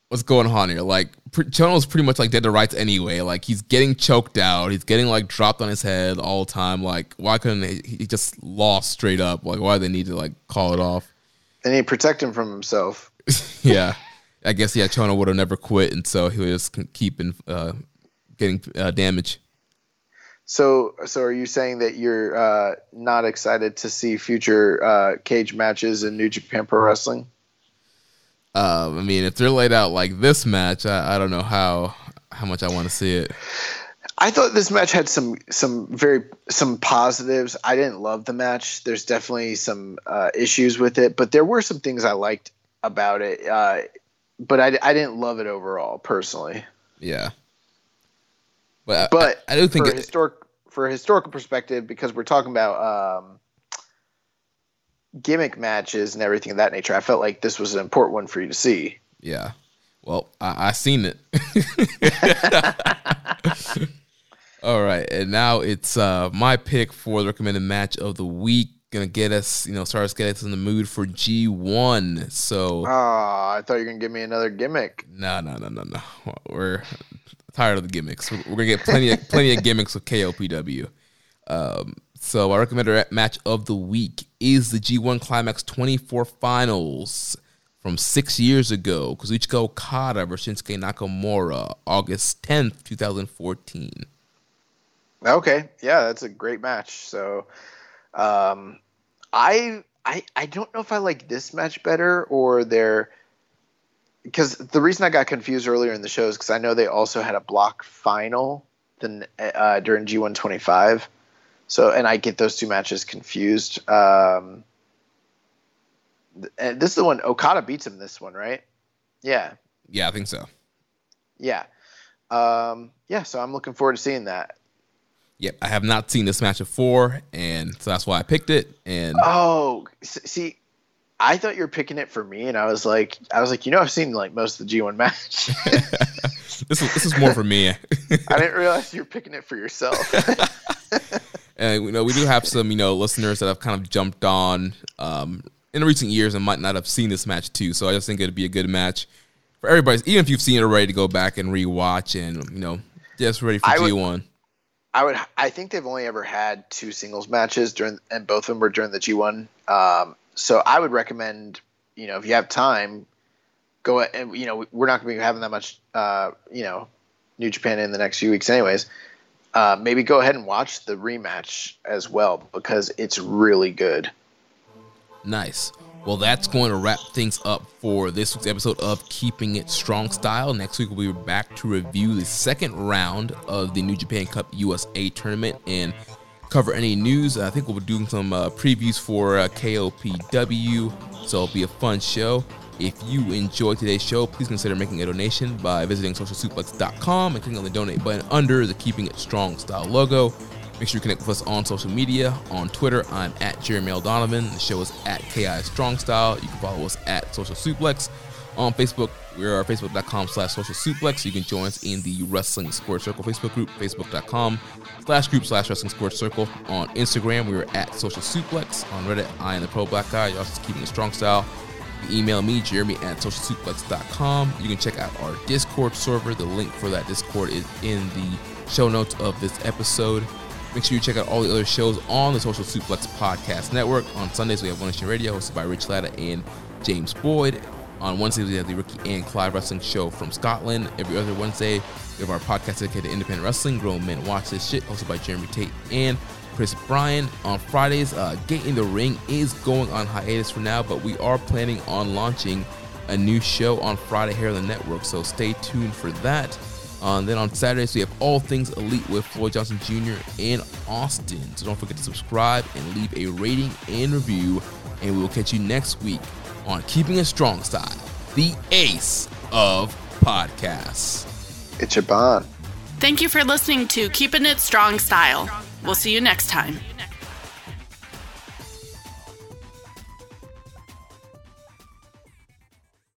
what's going on here? Like Chono's pretty much like dead to rights anyway. Like he's getting choked out. He's getting like dropped on his head all the time. Like why couldn't they, he just lost straight up? Like why do they need to like call it off? They need to protect him from himself. yeah, I guess yeah. Chono would have never quit, and so he was just keeping uh, getting uh, damage. So, so are you saying that you're uh, not excited to see future uh, cage matches in New Japan Pro Wrestling? Um, I mean, if they're laid out like this match, I, I don't know how how much I want to see it. I thought this match had some some very some positives. I didn't love the match. There's definitely some uh, issues with it, but there were some things I liked about it. Uh, but I, I didn't love it overall, personally. Yeah. But but I, I do think for it, historic for a historical perspective, because we're talking about um, gimmick matches and everything of that nature, I felt like this was an important one for you to see. Yeah. Well, I, I seen it. All right, and now it's uh, my pick for the recommended match of the week. Gonna get us, you know, start us get us in the mood for G one. So, oh, I thought you were gonna give me another gimmick. No, no, no, no, no. We're tired of the gimmicks. We're, gonna get plenty of plenty of gimmicks with KOPW. Um, so, my recommended match of the week is the G1 Climax 24 Finals from six years ago. Kazuchika Okada versus Shinsuke Nakamura, August 10th, 2014. Okay, yeah, that's a great match. So, um, I I I don't know if I like this match better or their because the reason I got confused earlier in the show is because I know they also had a block final than uh, during G1 25. So, and I get those two matches confused. Um, and this is the one Okada beats him. This one, right? Yeah. Yeah, I think so. Yeah. Um, yeah. So I'm looking forward to seeing that. Yep, I have not seen this match before, and so that's why I picked it. And oh, see, I thought you were picking it for me, and I was like, I was like, you know, I've seen like most of the G1 match. this is this is more for me. I didn't realize you were picking it for yourself. and you know, we do have some you know listeners that have kind of jumped on um, in recent years and might not have seen this match too. So I just think it'd be a good match for everybody, even if you've seen it already, to go back and rewatch and you know just ready for G one. I would. I think they've only ever had two singles matches during, and both of them were during the G1. Um, so I would recommend, you know, if you have time, go and you know we're not going to be having that much, uh, you know, New Japan in the next few weeks, anyways. Uh, maybe go ahead and watch the rematch as well because it's really good. Nice. Well, that's going to wrap things up for this week's episode of Keeping It Strong Style. Next week, we'll be back to review the second round of the New Japan Cup USA tournament and cover any news. I think we'll be doing some uh, previews for uh, KOPW, so it'll be a fun show. If you enjoyed today's show, please consider making a donation by visiting socialsuplex.com and clicking on the donate button under the Keeping It Strong Style logo. Make sure you connect with us on social media. On Twitter, I'm at Jeremy L. Donovan. The show is at KI Strong Style. You can follow us at Social Suplex. On Facebook, we are facebook.com slash social suplex. You can join us in the Wrestling Sports Circle Facebook group, facebook.com slash group slash wrestling sports circle. On Instagram, we are at social suplex. On Reddit, I am the pro black guy. You're also keeping a strong style. You email me, Jeremy at socialsuplex.com. You can check out our Discord server. The link for that Discord is in the show notes of this episode. Make sure you check out all the other shows on the Social Suplex Podcast Network. On Sundays, we have One Nation Radio, hosted by Rich Latta and James Boyd. On Wednesdays, we have the Ricky and Clive Wrestling Show from Scotland. Every other Wednesday, we have our podcast dedicated to independent wrestling, Grown Men Watch This Shit, hosted by Jeremy Tate and Chris Bryan. On Fridays, uh, Gate in the Ring is going on hiatus for now, but we are planning on launching a new show on Friday here on the network, so stay tuned for that. Uh, then on Saturdays, we have All Things Elite with Floyd Johnson Jr. in Austin. So don't forget to subscribe and leave a rating and review. And we will catch you next week on Keeping a Strong Style, the ace of podcasts. It's your bond. Thank you for listening to Keeping It Strong Style. We'll see you next time.